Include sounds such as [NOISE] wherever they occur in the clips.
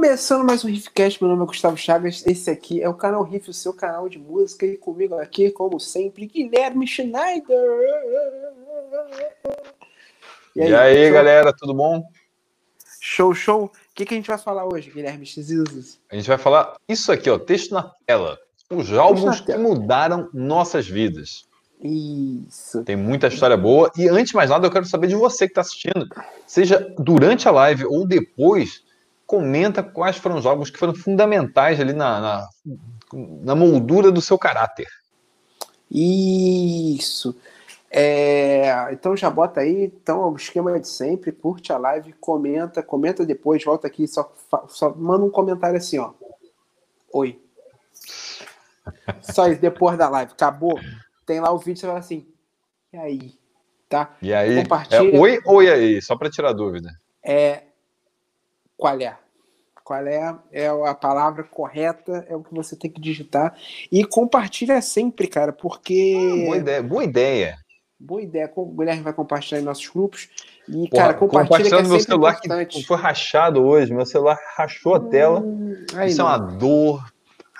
Começando mais um Riffcast, meu nome é Gustavo Chagas. Esse aqui é o canal Riff, o seu canal de música. E comigo aqui, como sempre, Guilherme Schneider. E aí, e aí galera, tudo bom? Show, show. O que, que a gente vai falar hoje, Guilherme Xizos? A gente vai falar isso aqui, ó, texto na tela. Os álbuns que mudaram nossas vidas. Isso. Tem muita história boa. E antes de mais nada, eu quero saber de você que está assistindo. Seja durante a live ou depois, comenta quais foram os álbuns que foram fundamentais ali na, na, na moldura do seu caráter. Isso. É, então já bota aí, então o esquema de sempre, curte a live, comenta, comenta depois, volta aqui, só, só manda um comentário assim, ó. Oi. Só isso, depois da live, acabou. Tem lá o vídeo, você fala assim, e aí? Tá? E aí? Compartilha. É oi ou e aí? Só para tirar dúvida. É qual é? Qual é, é a palavra correta, é o que você tem que digitar. E compartilha sempre, cara, porque. Ah, boa ideia. Boa ideia. Boa ideia. O Guilherme vai compartilhar em nossos grupos. E, Porra, cara, compartilha que é meu celular importante. que foi rachado hoje. Meu celular rachou a tela. Hum, Isso não. é uma dor.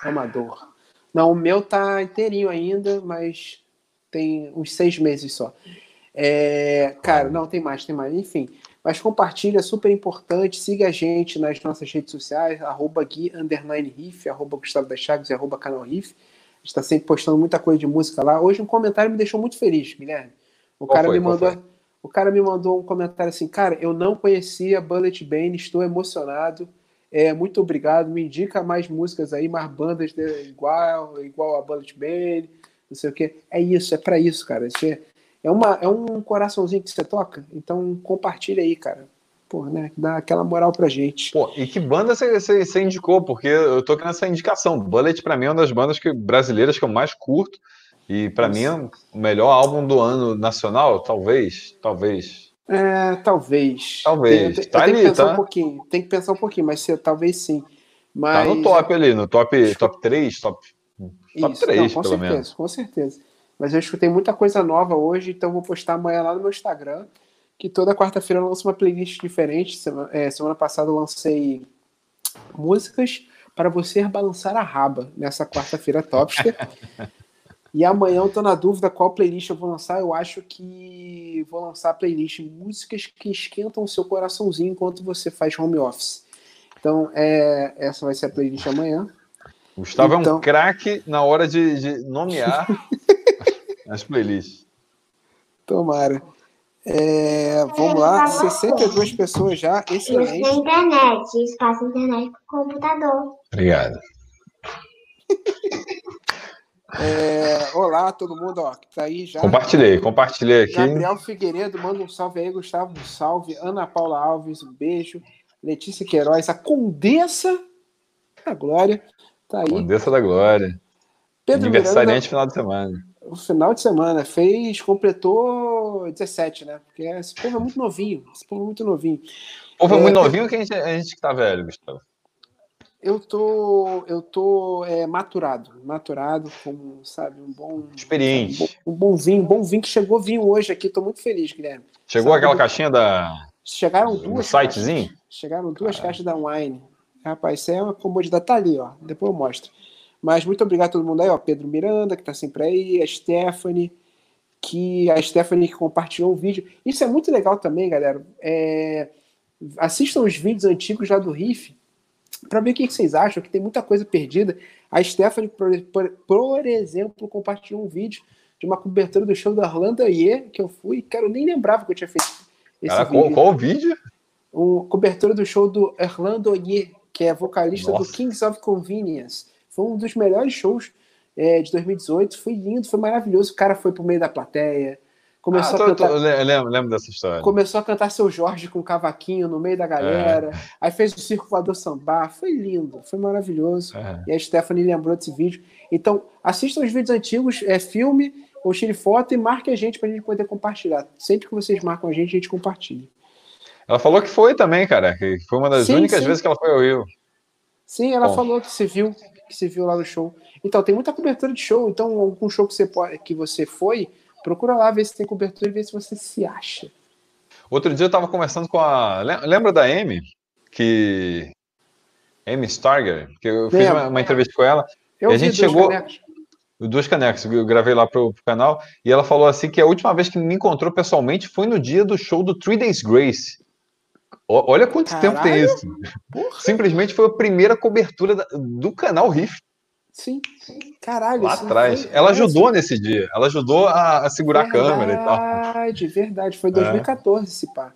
É uma dor. Não, o meu tá inteirinho ainda, mas tem uns seis meses só. É, cara, não, tem mais, tem mais. Enfim, mas compartilha, é super importante. Siga a gente nas nossas redes sociais, arroba Gui, underline Riff, arroba Gustavo das Chagas e arroba canal Riff. A gente está sempre postando muita coisa de música lá. Hoje um comentário me deixou muito feliz, Guilherme. O Qual cara foi? me mandou. O cara me mandou um comentário assim, cara, eu não conhecia Bullet Bane, estou emocionado. É, muito obrigado. Me indica mais músicas aí, mais bandas de, igual, igual a Bullet Bane, não sei o quê. É isso, é para isso, cara. Isso é, é, uma, é um coraçãozinho que você toca, então compartilha aí, cara. Pô, né? Dá aquela moral pra gente. Pô, e que banda você, indicou? Porque eu tô nessa indicação. Bullet, pra mim, é uma das bandas que, brasileiras que eu mais curto. E para mim é o melhor álbum do ano nacional, talvez. Talvez. É, talvez. Talvez. Tem, tá tem ali, que pensar tá? um pouquinho. Tem que pensar um pouquinho, mas talvez sim. Mas... Tá no top ali, no top, top 3, top, top Isso, 3, não, com pelo certeza, menos. Com certeza. Mas eu escutei muita coisa nova hoje, então vou postar amanhã lá no meu Instagram, que toda quarta-feira eu lanço uma playlist diferente. Semana, é, semana passada eu lancei músicas para você balançar a raba nessa quarta-feira tópica. [LAUGHS] e amanhã eu tô na dúvida qual playlist eu vou lançar. Eu acho que vou lançar a playlist músicas que esquentam o seu coraçãozinho enquanto você faz home office. Então, é, essa vai ser a playlist amanhã. Gustavo então... é um então craque na hora de, de nomear [LAUGHS] As playlists. Tomara. É, vamos lá, 62 pessoas já, excelente. Isso na internet, espaço internet com computador. Obrigado. [LAUGHS] É, olá, todo mundo, ó, que tá aí já. Compartilhei, compartilhei aqui. Gabriel Figueiredo, manda um salve aí, Gustavo, um salve. Ana Paula Alves, um beijo. Letícia Queiroz, a Condessa da Glória, tá aí. Condessa da Glória. Pedro Aniversariante Miranda, final de semana o final de semana, fez, completou 17, né? Porque esse povo é muito novinho. Esse povo é muito novinho. O povo é, é muito novinho que a gente, a gente que tá velho, Gustavo? Eu tô, eu tô é, maturado, maturado, como, sabe, um bom. Experiente. Um, bom, um bom vinho, um bom vinho que chegou vinho hoje aqui, tô muito feliz, Guilherme. Chegou sabe, aquela caixinha da. Chegaram duas. Sitezinho? Caixas, chegaram duas Caramba. caixas da Wine. Rapaz, isso é uma comodidade, tá ali, ó. Depois eu mostro. Mas muito obrigado a todo mundo aí, ó. Pedro Miranda, que está sempre aí, a Stephanie, que a Stephanie que compartilhou o vídeo. Isso é muito legal também, galera. É... Assistam os vídeos antigos lá do Riff para ver o que vocês acham, que tem muita coisa perdida. A Stephanie, por, por, por exemplo, compartilhou um vídeo de uma cobertura do show da Orlando Ye, que eu fui, cara, eu nem lembrava que eu tinha feito esse Cara, vídeo. Qual, qual vídeo? Uma cobertura do show do Orlando Ye, que é vocalista Nossa. do Kings of Convenience. Foi um dos melhores shows é, de 2018. Foi lindo, foi maravilhoso. O cara foi pro meio da plateia. Começou ah, tô, a cantar, tô, lembro, lembro, dessa história. Começou a cantar seu Jorge com cavaquinho no meio da galera. É. Aí fez o circo voador sambar. Foi lindo, foi maravilhoso. É. E a Stephanie lembrou desse vídeo. Então, assistam os vídeos antigos, é filme ou tire foto e marque a gente para a gente poder compartilhar. Sempre que vocês marcam a gente, a gente compartilha. Ela falou que foi também, cara. Que foi uma das sim, únicas sim. vezes que ela foi ao Rio. Sim, ela Bom. falou que se viu que você viu lá no show. Então, tem muita cobertura de show. Então, algum show que você, pode, que você foi, procura lá ver se tem cobertura e ver se você se acha. Outro dia eu tava conversando com a. Lembra da Amy? Que. Amy Starger, que eu fiz uma, uma entrevista com ela. Eu e a gente chegou. Canecos. Duas canecas, eu gravei lá pro, pro, canal, e ela falou assim que a última vez que me encontrou pessoalmente foi no dia do show do Three Days Grace. Olha quanto Caralho. tempo tem isso. Porra. Simplesmente foi a primeira cobertura do canal Riff. Sim, caralho. Lá atrás. Foi... Ela ajudou assim. nesse dia. Ela ajudou a, a segurar verdade, a câmera e tal. Verdade, verdade. Foi 2014 é. esse pá.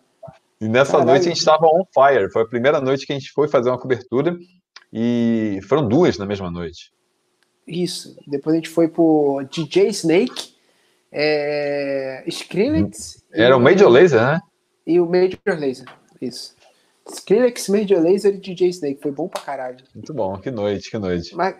E nessa caralho. noite a gente estava on fire. Foi a primeira noite que a gente foi fazer uma cobertura. E foram duas na mesma noite. Isso. Depois a gente foi pro DJ Snake, é... Skrillex. Era o Major Laser, né? E o Major Laser. Isso. Skrillex, Major Laser e DJ Snake. Foi bom pra caralho. Muito bom. Que noite, que noite. Mas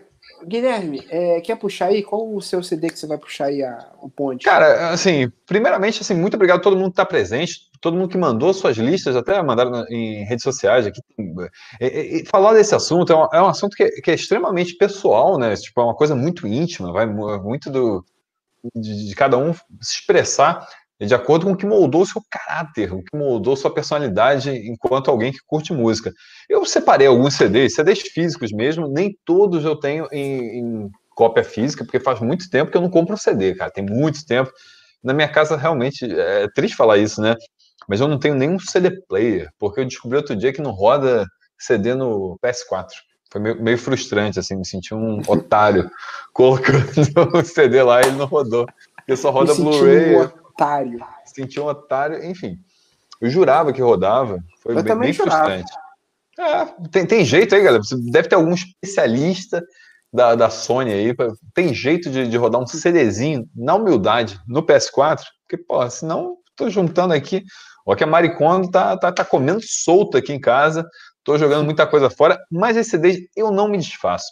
Guilherme, é, quer puxar aí? Qual o seu CD que você vai puxar aí a, o ponte? Cara, assim, primeiramente, assim, muito obrigado a todo mundo que está presente, todo mundo que mandou suas listas, até mandaram em redes sociais aqui. E, e, falar desse assunto é um, é um assunto que é, que é, extremamente pessoal, né? Tipo, é uma coisa muito íntima, vai muito do, de, de cada um se expressar de acordo com o que moldou o seu caráter, o que moldou sua personalidade enquanto alguém que curte música. Eu separei alguns CDs, CDs físicos mesmo, nem todos eu tenho em, em cópia física, porque faz muito tempo que eu não compro um CD, cara, tem muito tempo. Na minha casa, realmente, é triste falar isso, né? Mas eu não tenho nenhum CD player, porque eu descobri outro dia que não roda CD no PS4. Foi meio, frustrante, assim, me senti um otário [LAUGHS] colocando [LAUGHS] o CD lá e ele não rodou. Porque só roda Blu-ray otário. Senti um otário, enfim. Eu jurava que rodava. Foi eu bem, bem frustrante. É, tem, tem jeito aí, galera. Você deve ter algum especialista da, da Sony aí. Pra, tem jeito de, de rodar um CDzinho na humildade no PS4? Porque, pô, senão tô juntando aqui. Ó, que a Maricondo tá, tá, tá comendo solto aqui em casa. Tô jogando muita coisa fora, mas esse CD eu não me desfaço.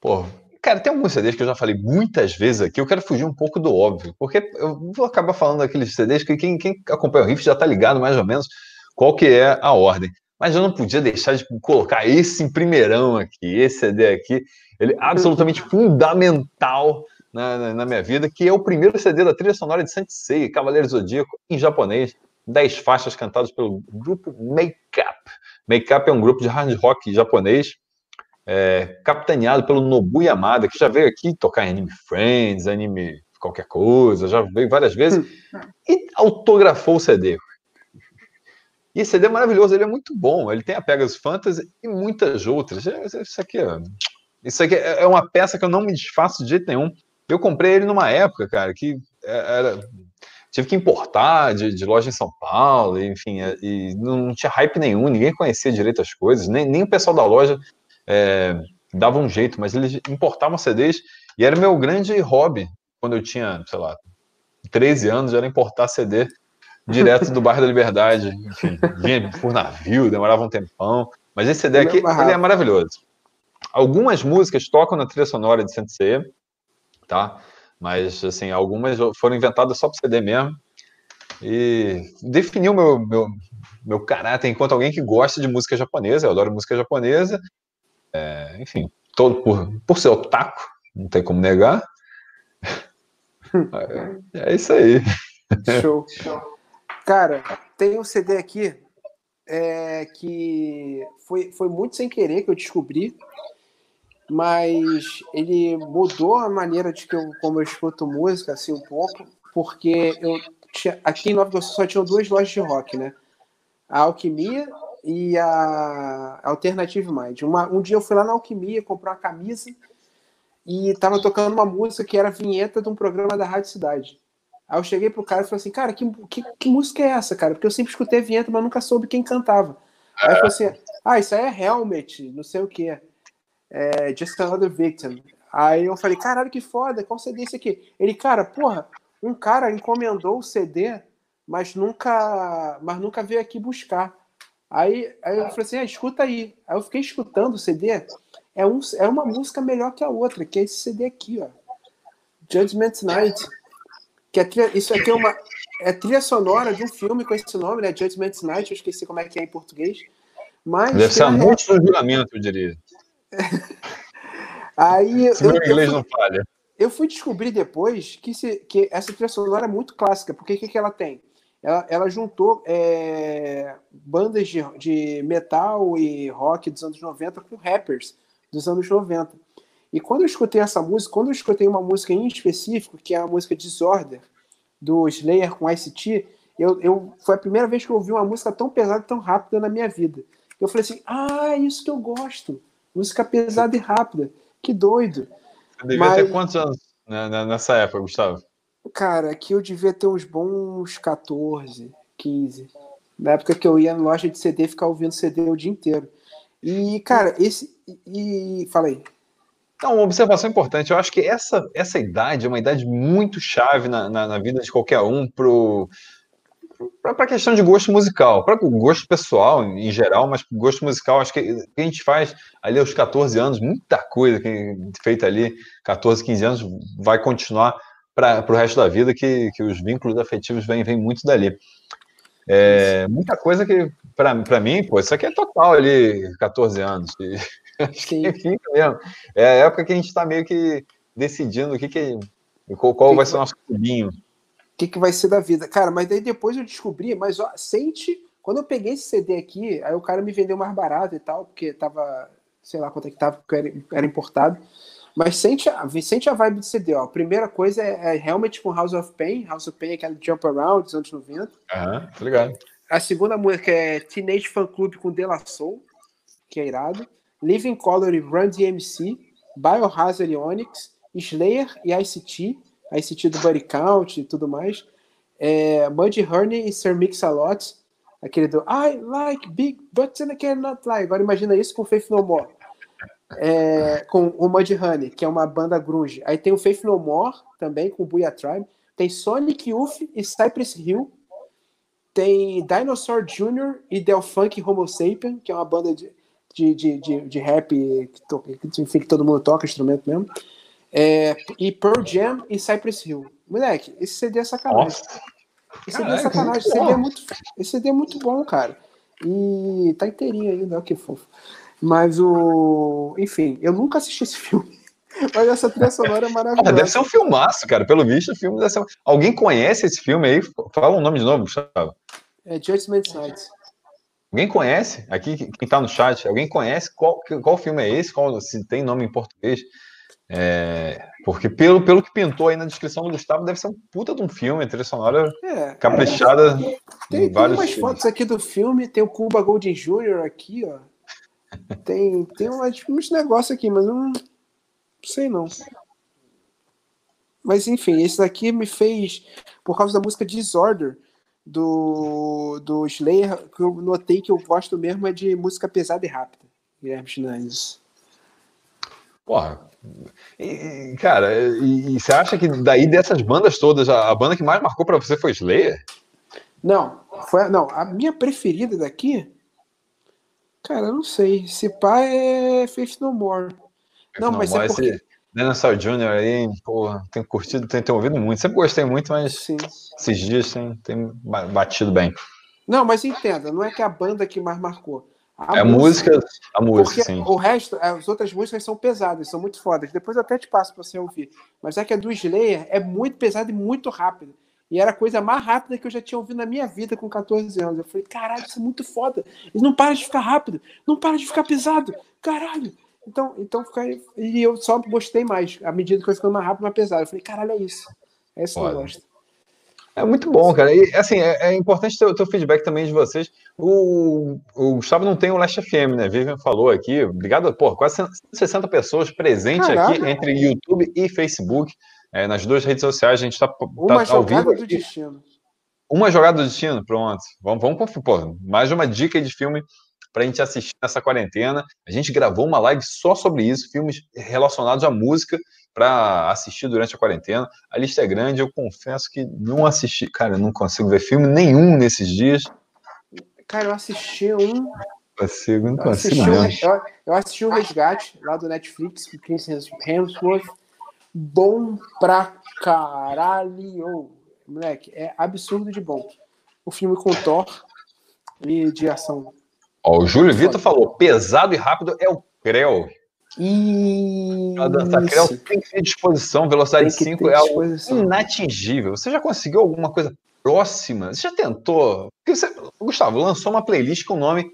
Pô, Cara, tem alguns CDs que eu já falei muitas vezes aqui, eu quero fugir um pouco do óbvio, porque eu vou acabar falando daqueles CDs que quem, quem acompanha o Riff já tá ligado mais ou menos qual que é a ordem. Mas eu não podia deixar de colocar esse em primeirão aqui, esse CD aqui, ele é absolutamente fundamental na, na, na minha vida, que é o primeiro CD da trilha sonora de Saint Seiya, Cavaleiro Zodíaco, em japonês, 10 faixas cantadas pelo grupo Make Up. Make Up é um grupo de hard rock japonês, é, capitaneado pelo Nobu Yamada, que já veio aqui tocar em anime Friends, anime qualquer coisa, já veio várias vezes, [LAUGHS] e autografou o CD. E esse CD é maravilhoso, ele é muito bom, ele tem a Pegasus Fantasy e muitas outras. É, isso aqui, isso aqui é, é uma peça que eu não me desfaço de jeito nenhum. Eu comprei ele numa época, cara, que era, tive que importar de, de, loja em São Paulo, enfim, e não tinha hype nenhum, ninguém conhecia direito as coisas, nem, nem o pessoal da loja é, dava um jeito, mas eles importavam CDs e era meu grande hobby quando eu tinha, sei lá, 13 anos, era importar CD [LAUGHS] direto do bairro da Liberdade. Enfim, vinha por navio, demorava um tempão. Mas esse CD aqui, ele é maravilhoso. Algumas músicas tocam na trilha sonora de Sensei, tá? Mas, assim, algumas foram inventadas só para CD mesmo. E definiu meu, meu, meu caráter enquanto alguém que gosta de música japonesa. Eu adoro música japonesa é, enfim, todo por, por ser otaku, não tem como negar. É, [LAUGHS] é isso aí. Show. Cara, tem um CD aqui é, que foi, foi muito sem querer que eu descobri, mas ele mudou a maneira de que eu, como eu escuto música, assim, um pouco, porque eu tinha, aqui em Nova Iguaçu só tinham duas lojas de rock, né? A Alquimia e a Alternative Mind. Uma, um dia eu fui lá na Alquimia comprar uma camisa e tava tocando uma música que era vinheta de um programa da Rádio Cidade. Aí eu cheguei pro cara e falei assim, cara, que, que, que música é essa, cara? Porque eu sempre escutei vinheta, mas nunca soube quem cantava. Aí ele falou assim, ah, isso aí é Helmet, não sei o que. É Just Another Victim. Aí eu falei, caralho, que foda, qual CD é esse aqui? Ele, cara, porra, um cara encomendou o CD, mas nunca, mas nunca veio aqui buscar. Aí, aí eu falei assim, ah, escuta aí. Aí eu fiquei escutando o CD. É, um, é uma música melhor que a outra, que é esse CD aqui, ó. Judgment Night. Que é trilha, isso aqui é uma é trilha sonora de um filme com esse nome, né? Judgment Night. Eu esqueci como é que é em português. Mas Deve ser a noite do juramento, eu diria. [LAUGHS] aí Se eu, meu inglês eu não falha. Eu fui descobrir depois que, se, que essa trilha sonora é muito clássica, porque o que, que ela tem? Ela, ela juntou é, bandas de, de metal e rock dos anos 90 com rappers dos anos 90. E quando eu escutei essa música, quando eu escutei uma música em específico, que é a música Disorder, do Slayer com ICT, eu, eu, foi a primeira vez que eu ouvi uma música tão pesada e tão rápida na minha vida. Eu falei assim, ah, é isso que eu gosto. Música pesada e rápida. Que doido. Você devia Mas... ter quantos anos nessa época, Gustavo? Cara, aqui eu devia ter uns bons 14, 15. Na época que eu ia na loja de CD ficar ouvindo CD o dia inteiro. E, cara, esse. E. Falei. Então, uma observação importante. Eu acho que essa, essa idade é uma idade muito chave na, na, na vida de qualquer um pro para a questão de gosto musical, para o gosto pessoal em geral, mas gosto musical, acho que a gente faz ali aos 14 anos, muita coisa que feita ali, 14, 15 anos, vai continuar para o resto da vida, que, que os vínculos afetivos vêm, vêm muito dali. É, muita coisa que, para mim, pô, isso aqui é total ali, 14 anos. [LAUGHS] Sim. fica mesmo. É a época que a gente está meio que decidindo o que, que qual, qual vai ser o nosso clubinho que, que vai ser da vida. Cara, mas daí depois eu descobri, mas ó, sente. Quando eu peguei esse CD aqui, aí o cara me vendeu mais barato e tal, porque tava, sei lá quanto é que tava, porque era, era importado. Mas sente a, sente a vibe do CD, ó. A primeira coisa é, é Helmet com House of Pain. House of Pain é aquele Jump Around dos anos 90. Aham, tô ligado. A segunda música é Teenage Fan Club com De La Soul, que é irado. Living Color e Run DMC. Biohazard e Onyx. Slayer e ICT. ICT do Buddy Count e tudo mais. É, Muddy Honey e Sir Mix-a-Lot, aquele do I like big butts and I cannot lie. Agora imagina isso com Faith No More. É, com o Muddy Honey, que é uma banda grunge. Aí tem o Faith No More também, com o Booyah Tribe. Tem Sonic Youth e Cypress Hill. Tem Dinosaur Jr. e Del Funk Homo Sapien, que é uma banda de, de, de, de, de rap que, to, enfim, que todo mundo toca, instrumento mesmo. É, e Pearl Jam e Cypress Hill. Moleque, esse CD é sacanagem. Nossa. Esse CD é sacanagem. Esse CD é, muito, esse CD é muito bom, cara. E tá inteirinho ainda, olha que fofo. Mas o. Enfim, eu nunca assisti esse filme. [LAUGHS] Mas essa trilha sonora é maravilhosa. deve ser um filmaço, cara. Pelo visto, o filme deve ser. Alguém conhece esse filme aí? Fala o um nome de novo, Gustavo. É Judgment Night. Alguém conhece? Aqui, quem tá no chat, alguém conhece qual, qual filme é esse? Qual, se tem nome em português? É, porque pelo, pelo que pintou aí na descrição do Gustavo, deve ser um puta de um filme, trilha sonora é, caprichada. É, tem, tem umas filmes. fotos aqui do filme, tem o Cuba Golden Jr. aqui, ó. Tem, tem umas, uns negócios aqui, mas não, não sei não. Mas enfim, esse daqui me fez, por causa da música Disorder, do, do Slayer, que eu notei que eu gosto mesmo é de música pesada e rápida. Guilherme Schneider. Porra. E, cara, e, e, você acha que daí dessas bandas todas, a, a banda que mais marcou para você foi Slayer? Não, foi, não, a minha preferida daqui, cara, eu não sei. Se pá é Faith No More. Não, não mas é porque... Dinosaur Jr. aí, porra, tenho curtido, tenho, tenho ouvido muito. Sempre gostei muito, mas Sim. esses dias tem, tem batido bem. Não, mas entenda, não é que a banda que mais marcou. A é música, música, a música, sim. O resto, as outras músicas são pesadas, são muito fodas. Depois eu até te passo para você ouvir. Mas é que a do Slayer é muito pesada e muito rápida. E era a coisa mais rápida que eu já tinha ouvido na minha vida com 14 anos. Eu falei, caralho, isso é muito foda. Ele não para de ficar rápido, não para de ficar pesado. Caralho. Então, então e eu só gostei mais. À medida que eu ficando mais rápido, mais pesado. Eu falei, caralho, é isso. É isso que eu gosto. É muito bom, cara. E assim, é, é importante ter o teu feedback também de vocês. O, o Gustavo não tem o Last FM, né? Vivian falou aqui. Obrigado, pô, quase 160 pessoas presentes Caraca. aqui entre YouTube e Facebook. É, nas duas redes sociais, a gente está Uma tá jogada do destino. Uma jogada do destino, pronto. Vamos, vamos pô, mais uma dica de filme para a gente assistir nessa quarentena. A gente gravou uma live só sobre isso, filmes relacionados à música para assistir durante a quarentena. A lista é grande, eu confesso que não assisti, cara, eu não consigo ver filme nenhum nesses dias. Cara, eu assisti um. Consigo, não consigo eu assisti, um, eu, eu assisti o Resgate lá do Netflix, com Chris Hemsworth. Bom pra caralho. Moleque, é absurdo de bom. O filme com Thor e de ação. Ó, o Júlio Vitor falou: pesado e rápido é o Creu. E. Dançar Creu tem que ter disposição, velocidade 5 é algo inatingível. Você já conseguiu alguma coisa próxima. Você já tentou? Você, Gustavo, lançou uma playlist com o nome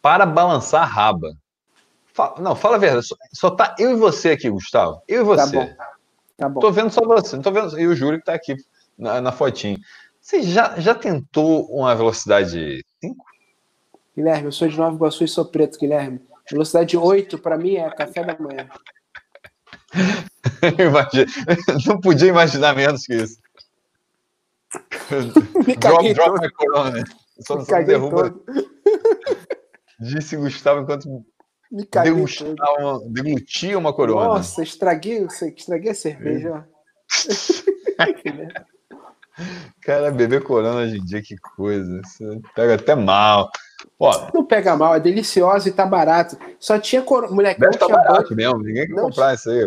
Para Balançar a Raba. Fala, não, fala a verdade. Só, só tá eu e você aqui, Gustavo. Eu e você. Tá. Tá bom. Tô vendo só você, não tô vendo. E o Júlio que tá aqui na, na fotinho. Você já, já tentou uma velocidade 5? Guilherme, eu sou de Nova Iguaçu e sou preto, Guilherme. Velocidade 8 para mim é café da manhã. [LAUGHS] [LAUGHS] Não podia imaginar menos que isso. [LAUGHS] Drop, drop corona. Só, só derruba. todo. Disse Gustavo enquanto Me caguei todo. degustava uma, deglutia uma corona. Nossa, estraguei, estraguei a cerveja. [LAUGHS] Cara, beber corona hoje em dia, que coisa. Isso pega até mal. Ó, Não pega mal, é deliciosa e tá barato. Só tinha corona. Moleque, deve tinha barato mesmo. Ninguém quer Não comprar isso aí.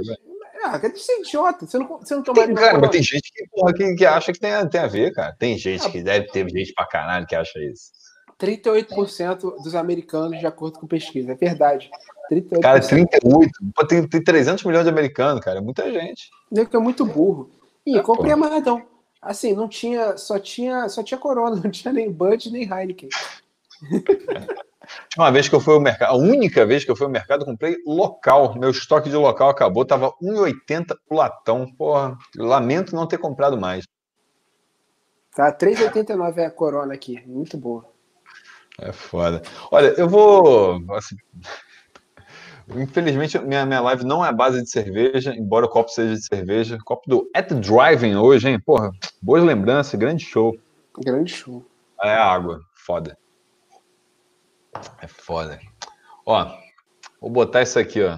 Ah, cadê ser idiota? Você não, você não tomaria Tem, cara, mas tem gente que, porra, que, que acha que tem, a- tem a ver, cara. Tem gente Ah. que deve ter gente pra caralho que acha isso. 38% dos americanos, de acordo com pesquisa. É verdade. 38%. Cara, 38. Pô, tem, tem 300 milhões de americanos, cara. É muita gente. Nego que é muito burro. Ih, Ah, comprei pô. amarradão. Assim, não tinha, só tinha, só tinha Corona, [LAUGHS] não tinha nem Bud nem Heineken. Uma vez que eu fui ao mercado, a única vez que eu fui ao mercado, comprei local. Meu estoque de local acabou, tava 1,80 o latão. Porra, lamento não ter comprado mais. Tá, 3,89 é a Corona aqui, muito boa. É foda. Olha, eu vou. assim, infelizmente, minha, minha live não é base de cerveja, embora o copo seja de cerveja. Copo do At Driving hoje, hein? Porra, boas lembranças, grande show. Grande show. É água, foda. É foda. Ó, vou botar isso aqui, ó.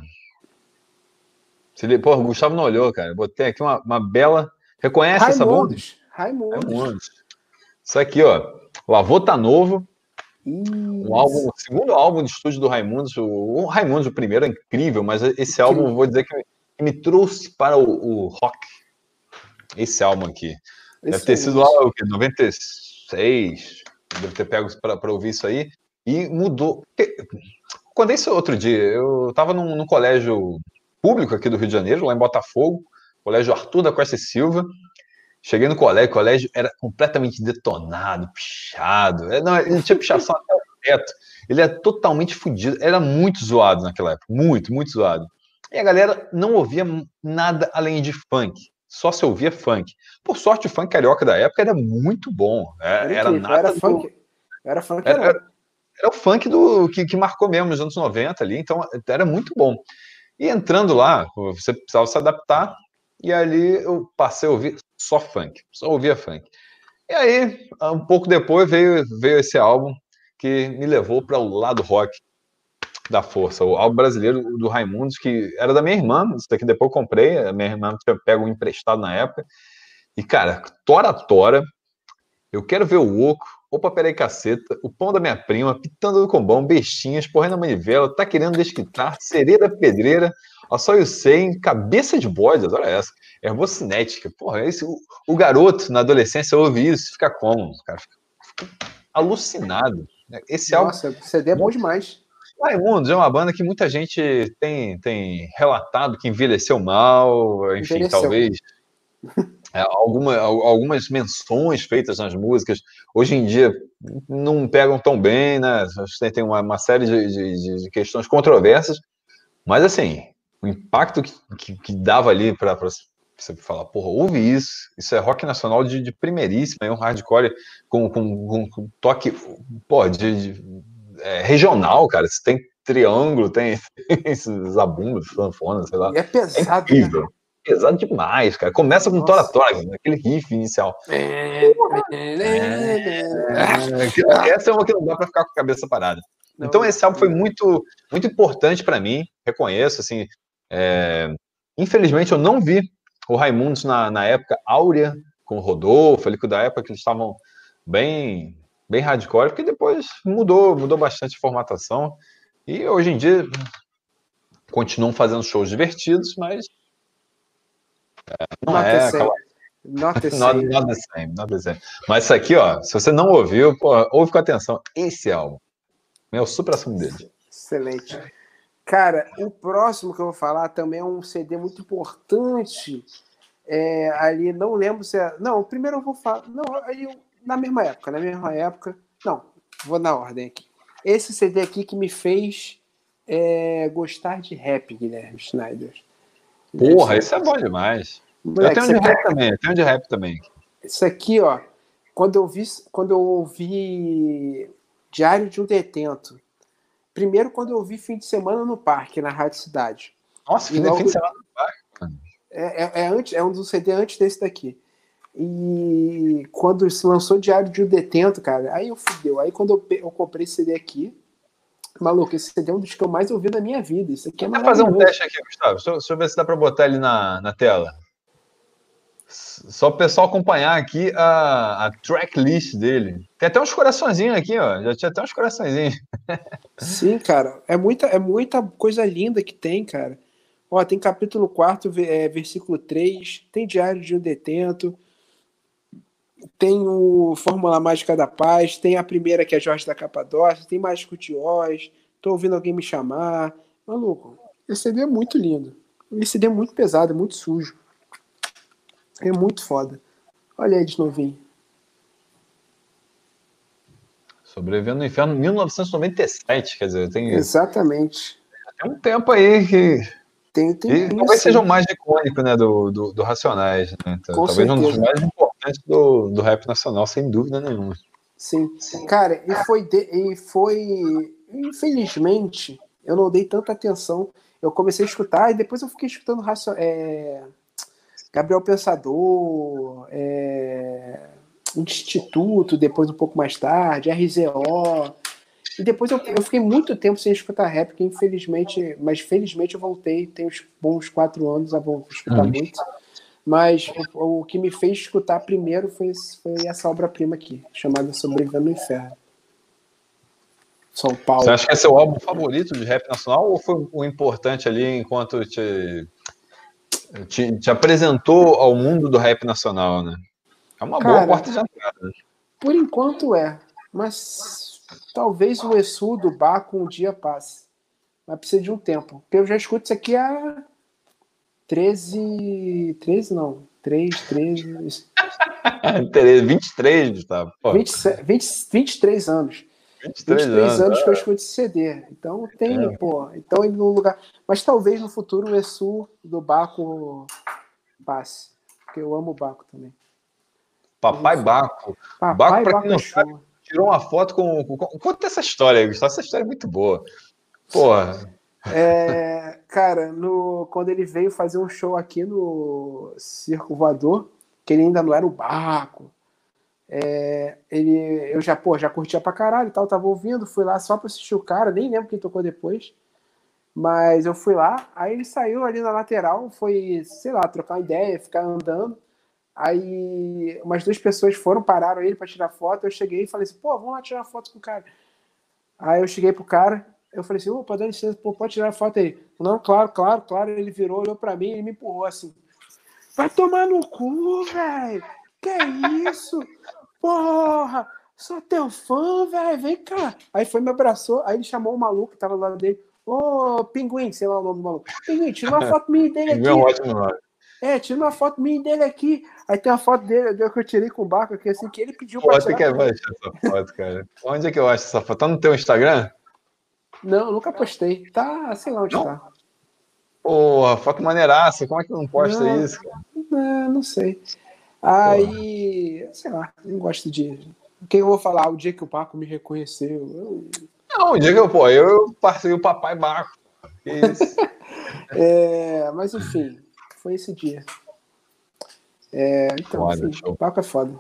Se li- Porra, o Gustavo não olhou, cara. Botei aqui uma, uma bela. Reconhece essa bomba? Raimundos. Raimundos. Raimundos. Isso aqui, ó. Lavô tá novo. Um álbum, o segundo álbum de estúdio do Raimundos. O, o Raimundos, o primeiro, é incrível, mas esse álbum, vou dizer que me, me trouxe para o, o rock. Esse álbum aqui. Deve ter sido lá o quê? 96. Deve ter pego para ouvir isso aí. E mudou. Contei isso outro dia. Eu estava num, num colégio público aqui do Rio de Janeiro, lá em Botafogo, colégio Arthur da Costa e Silva. Cheguei no colégio, o colégio era completamente detonado, pichado. É, Não, ele tinha pichação até o teto. Ele era totalmente fodido. Era muito zoado naquela época. Muito, muito zoado. E a galera não ouvia nada além de funk. Só se ouvia funk. Por sorte, o funk carioca da época era muito bom. É, Era, nada era do- funk. Era funk. era- era o funk do que, que marcou mesmo nos anos 90 ali, então era muito bom. E entrando lá, você precisava se adaptar, e ali eu passei a ouvir só funk, só ouvia funk. E aí, um pouco depois, veio, veio esse álbum que me levou para o lado rock da força, o álbum brasileiro do Raimundos, que era da minha irmã, isso daqui depois eu comprei, a minha irmã tinha pego um emprestado na época. E, cara, Tora Tora, eu quero ver o Oco, Opa, peraí, caceta, o pão da minha prima, pitando do combão, bestinhas, porrendo a manivela, tá querendo desquitar, sereia da pedreira, só eu sei, cabeça de bode, olha essa, herbocinética, porra, esse, o, o garoto na adolescência ouve isso, fica como, cara, fica, alucinado. né? Esse álbum, Nossa, o CD é bom demais. Raimundos é uma banda que muita gente tem, tem relatado que envelheceu mal, enfim, Envelheceu. talvez [LAUGHS] é, alguma, al- algumas menções feitas nas músicas hoje em dia não pegam tão bem, né? Tem uma, uma série de- de- de questões controversas, mas assim, o impacto que, que, que dava ali para você falar, porra, ouve isso, isso é rock nacional de, de primeiríssima, é um hardcore com, com, com- com toque, pô, de, de- é, regional, cara. Você tem triângulo, tem [LAUGHS] esses abumbos, sanfona, sei lá. E é É pesado, né? incrível. Pesado demais, cara. Começa com Tora Nossa. Tora, aquele riff inicial. É, Essa é uma que não dá pra ficar com a cabeça parada. Não, Então esse álbum foi muito, muito importante para mim, reconheço, assim, é, infelizmente eu não vi o Raimundos na, na época áurea, com o Rodolfo, ali, da época que eles estavam bem, bem hardcore, porque depois mudou, mudou bastante a formatação, e hoje em dia continuam fazendo shows divertidos, mas é, não Not é aquela Not the [LAUGHS] same. not the same, not the same. Mas isso aqui, ó, se você não ouviu, pô, ouve com atenção. Esse álbum é o super assunto dele. Excelente. Cara, o próximo que eu vou falar também é um CD muito importante. É, ali, não lembro se é. Não, primeiro eu vou falar. Não, aí eu na mesma época, na mesma época. Não, vou na ordem aqui. Esse CD aqui que me fez é, gostar de rap, Guilherme Schneider. Porra, isso é bom demais. Moleque, eu tenho de rap também, eu tenho de rap também. Isso aqui, ó, quando eu vi, quando eu ouvi Diário de um Detento, primeiro quando eu ouvi fim de semana no parque, na Rádio Cidade. Nossa, logo, fim de semana no parque. É, é, é, antes, é um dos CD antes desse daqui. E quando se lançou Diário de um Detento, cara, aí eu fudeu. Aí quando eu, eu comprei esse CD aqui, maluco, esse CD é um dos que eu mais ouvi na minha vida. Isso aqui é Vou fazer um teste aqui, Gustavo. Deixa eu, deixa eu ver se dá para botar ele na, na tela. Só o pessoal acompanhar aqui a, a tracklist dele. Tem até uns coraçõezinhos aqui, ó. Já tinha até uns coraçõezinhos. Sim, cara. É muita, é muita coisa linda que tem, cara. Ó, tem capítulo 4, é, versículo 3, tem Diário de um Detento, tem o Fórmula Mágica da Paz, tem a primeira que é Jorge da Capadócia, tem mais Cutiós, tô ouvindo alguém me chamar. Maluco, esse CD é muito lindo. Esse CD é muito pesado, é muito sujo. É muito foda. Olha aí de novinho. Sobrevivendo no Inferno 1997, quer dizer, tem. Exatamente. Tem um tempo aí que. Tem, tem, e talvez seja o mais icônico, né, do, do, do Racionais, né? Então, talvez certeza. um dos mais importantes do, do rap nacional, sem dúvida nenhuma. Sim. Cara, e foi, de, e foi. Infelizmente, eu não dei tanta atenção. Eu comecei a escutar e depois eu fiquei escutando racio, é, Gabriel Pensador, é, Instituto, depois um pouco mais tarde, RZO. E depois eu, eu, fiquei muito tempo sem escutar rap, porque infelizmente, mas felizmente eu voltei, tem uns bons quatro anos a escutar uhum. muito. Mas o, o, que me fez escutar primeiro foi, foi essa obra-prima aqui, chamada Sobrevivendo no Inferno. São Paulo. Você acha que é seu álbum favorito de rap nacional ou foi o importante ali enquanto te te, te, apresentou ao mundo do rap nacional, né? É uma Cara, boa porta de entrada. Por enquanto é, mas talvez o Exu do Baco um dia passe. Mas precisa de um tempo. Porque eu já escuto isso aqui há 13. 13 não. 3, 13. 23, Gustavo. 20, 20, 23 anos. 23, 23 anos, anos que eu escuto esse CD. Então tem, é. pô. Então no lugar. Mas talvez no futuro o Exu do Baco passe. Porque eu amo o Baco também. Papai Baco. Papai Baco, pra quem não é sabe, tirou uma foto com. com... Conta essa história Gustavo. Essa história é muito boa. Porra. É, [LAUGHS] cara, no, quando ele veio fazer um show aqui no Circo Voador, que ele ainda não era o Baco, é, ele, eu já, pô, já curtia pra caralho e tal, tava ouvindo, fui lá só pra assistir o cara, nem lembro quem tocou depois. Mas eu fui lá, aí ele saiu ali na lateral, foi, sei lá, trocar uma ideia, ficar andando. Aí umas duas pessoas foram, pararam ele para tirar foto. Eu cheguei e falei assim, pô, vamos lá tirar foto com o cara. Aí eu cheguei pro cara, eu falei assim, opa, dá licença, pô, pode tirar foto aí. Não, claro, claro, claro. Ele virou, olhou pra mim e me empurrou assim. Vai tomar no cu, velho! Que isso? Porra, sou teu fã, velho, vem cá. Aí foi, me abraçou, aí ele chamou o maluco que tava do lado dele. Ô, oh, Pinguim, sei lá o nome do maluco. Pinguim, tira uma [LAUGHS] foto minha dele aqui. É ótimo nome. É, tira uma foto minha dele aqui. Aí tem uma foto dele que eu tirei com o Baco aqui, assim, que ele pediu pra Você quer ver essa foto, cara? Onde é que eu acho essa foto? Tá no teu Instagram? Não, nunca postei. Tá, sei lá onde não. tá. Porra, foto maneiraça. Como é que não posta não, isso? Cara? Não, não sei. Aí, sei lá, não gosto de. Quem eu vou falar? O dia que o Paco me reconheceu. Eu... Não, o dia que eu, pô, eu passei o papai Baco. [LAUGHS] é, mas enfim, foi esse dia. É, então, foda, enfim, o Paco é foda.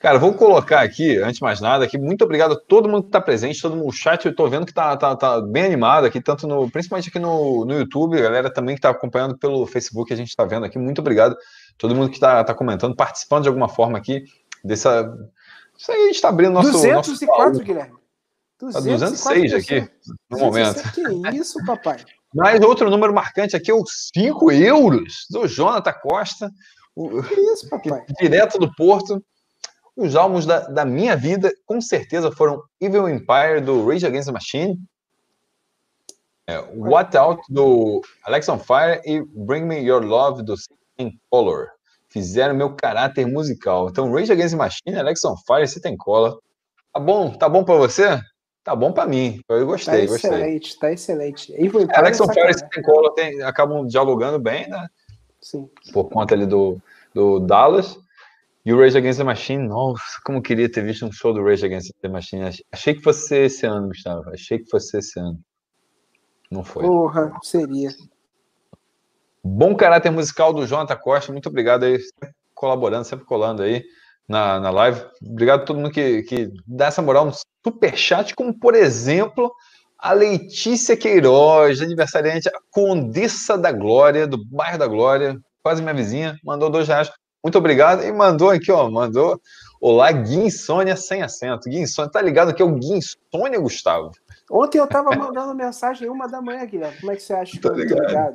Cara, vou colocar aqui, antes de mais nada, aqui, muito obrigado a todo mundo que está presente, todo mundo no chat. Eu estou vendo que está tá, tá bem animado aqui, tanto no, principalmente aqui no, no YouTube, a galera também que está acompanhando pelo Facebook, a gente está vendo aqui. Muito obrigado todo mundo que está tá comentando, participando de alguma forma aqui dessa. Isso aí a gente está abrindo nosso. 204, nosso Guilherme. 206 tá aqui, no momento. Que isso, papai? Mas outro número marcante aqui é os 5 euros do Jonathan Costa. O, que isso, [LAUGHS] papai? Direto do Porto. Os álbuns da, da minha vida, com certeza, foram Evil Empire, do Rage Against the Machine, é, What Out, do Alex on Fire, e Bring Me Your Love, do in Color. fizeram meu caráter musical. Então, Rage Against the Machine, Alex on Fire, você tem cola. Tá bom? Tá bom para você? Tá bom para mim. Eu gostei, tá gostei. Excelente, tá excelente. É, Alex on Fire você tem cola tem, acabam dialogando bem, né? Sim. Por conta ali do, do Dallas. E o Rage Against the Machine, nossa, como queria ter visto um show do Rage Against the Machine. Achei que fosse esse ano, Gustavo. Achei que fosse esse ano. Não foi. Porra, seria. Bom caráter musical do Jonathan Costa. Muito obrigado aí, colaborando, sempre colando aí na, na live. Obrigado a todo mundo que, que dá essa moral no superchat, como por exemplo a Letícia Queiroz, aniversariante, a Condessa da Glória, do bairro da Glória, quase minha vizinha, mandou dois reais. Muito obrigado. E mandou aqui, ó, mandou. Olá, Gui Insônia sem acento. Gui Insônia, tá ligado que é o Gui Insônia, Gustavo? Ontem eu tava mandando mensagem uma da manhã, Guilherme. Como é que você acha tá ligado? ligado?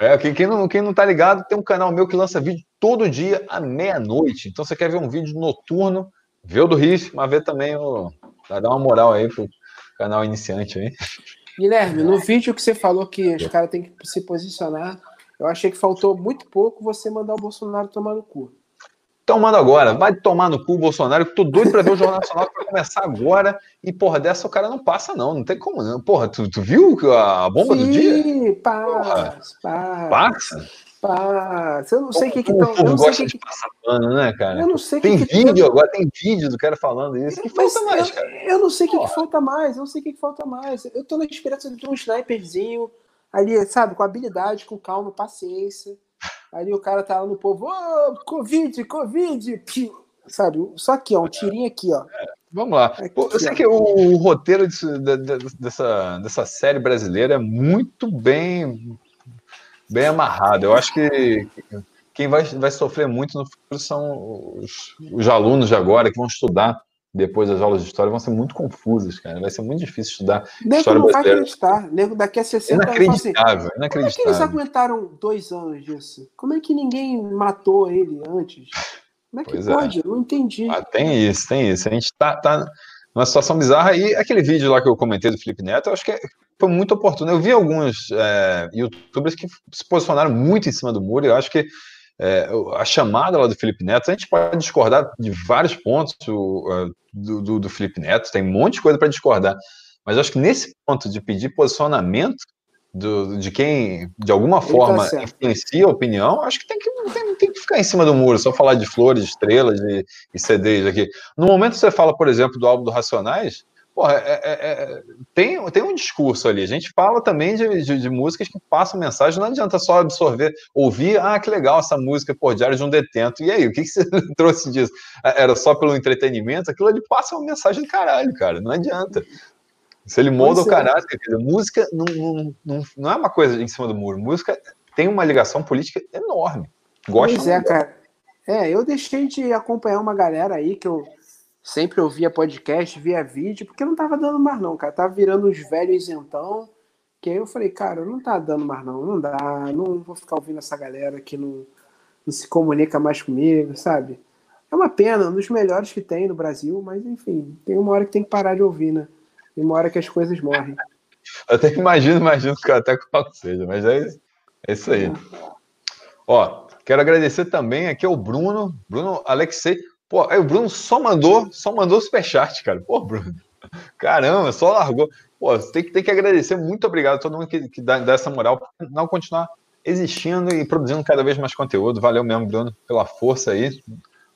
É, quem, quem, não, quem não tá ligado, tem um canal meu que lança vídeo todo dia à meia-noite. Então, você quer ver um vídeo noturno, vê o do Riff, mas vê também o. Vai dar uma moral aí pro canal iniciante aí. Guilherme, no [LAUGHS] vídeo que você falou que os caras têm que se posicionar, eu achei que faltou muito pouco você mandar o Bolsonaro tomar no cu. Manda agora, vai tomar no cu o Bolsonaro, que tô doido para ver o Jornal Nacional que vai começar agora. E, porra, dessa o cara não passa, não. Não tem como, não. Porra, tu, tu viu a bomba Sim, do dia? Passa, passa. Passa? Passa. Eu não sei o que que estão. O gosta que de passar pano, né, cara? Eu não sei Tem que vídeo que... agora, tem vídeo do cara falando isso. que Mas falta mais, eu, cara? Eu não sei o que, que, falta mais. Eu não sei o que, que falta mais. Eu tô na esperança de ter um sniperzinho ali, sabe, com habilidade, com calma, paciência Ali o cara tá lá no povo, oh, Covid, Covid, sabe? Só aqui, ó, um tirinho aqui, ó. É, vamos lá. Aqui, eu sei ó. que o, o roteiro disso, da, dessa, dessa série brasileira é muito bem, bem amarrado. Eu acho que quem vai, vai sofrer muito no futuro são os, os alunos de agora que vão estudar depois das aulas de história vão ser muito confusas, cara. Vai ser muito difícil estudar Nego história não brasileira. vai acreditar. Nego daqui a 60 anos. Inacreditável, assim, inacreditável. Como é que eles aguentaram dois anos disso? Como é que ninguém matou ele antes? Como é que pois pode? É. Eu não entendi. Ah, tem isso, tem isso. A gente tá, tá numa situação bizarra. E aquele vídeo lá que eu comentei do Felipe Neto, eu acho que foi muito oportuno. Eu vi alguns é, youtubers que se posicionaram muito em cima do muro. Eu acho que é, a chamada lá do Felipe Neto, a gente pode discordar de vários pontos o, do, do, do, Felipe Neto, tem um monte de coisa para discordar, mas acho que nesse ponto de pedir posicionamento do, de quem, de alguma Ele forma, tá influencia a opinião, acho que tem que, tem, tem, que ficar em cima do muro, só falar de flores, estrelas e, e CDs aqui. No momento que você fala, por exemplo, do álbum do Racionais, Porra, é, é, é, tem, tem um discurso ali. A gente fala também de, de, de, músicas que passam mensagem, não adianta só absorver, ouvir, ah, que legal essa música, por Diário de um Detento. E aí, o que, que você [LAUGHS] trouxe disso? Era só pelo entretenimento? Aquilo ali passa uma mensagem do caralho, cara, não adianta. Se ele molda o caráter, dizer, música não, não, não, não, é uma coisa em cima do muro, música tem uma ligação política enorme. Gosto pois é, cara. É, eu deixei de acompanhar uma galera aí que eu sempre ouvia podcast, via vídeo, porque não tava dando mais não, cara. Tava virando uns velhos então, que aí eu falei, cara, não tá dando mais não, não dá, não vou ficar ouvindo essa galera que não, não se comunica mais comigo, sabe? É uma pena, um dos melhores que tem no Brasil, mas enfim, tem uma hora que tem que parar de ouvir, né? Tem uma hora que as coisas morrem. Eu até imagino, imagino que até qual seja, mas é, é isso aí. É. Ó, quero agradecer também aqui ao Bruno, Bruno Alexei. Pô, aí o Bruno só mandou, só mandou superchat, cara. Pô, Bruno. Caramba, só largou. Pô, tem que, tem que agradecer. Muito obrigado a todo mundo que, que dá, dá essa moral para não continuar existindo e produzindo cada vez mais conteúdo. Valeu mesmo, Bruno, pela força aí.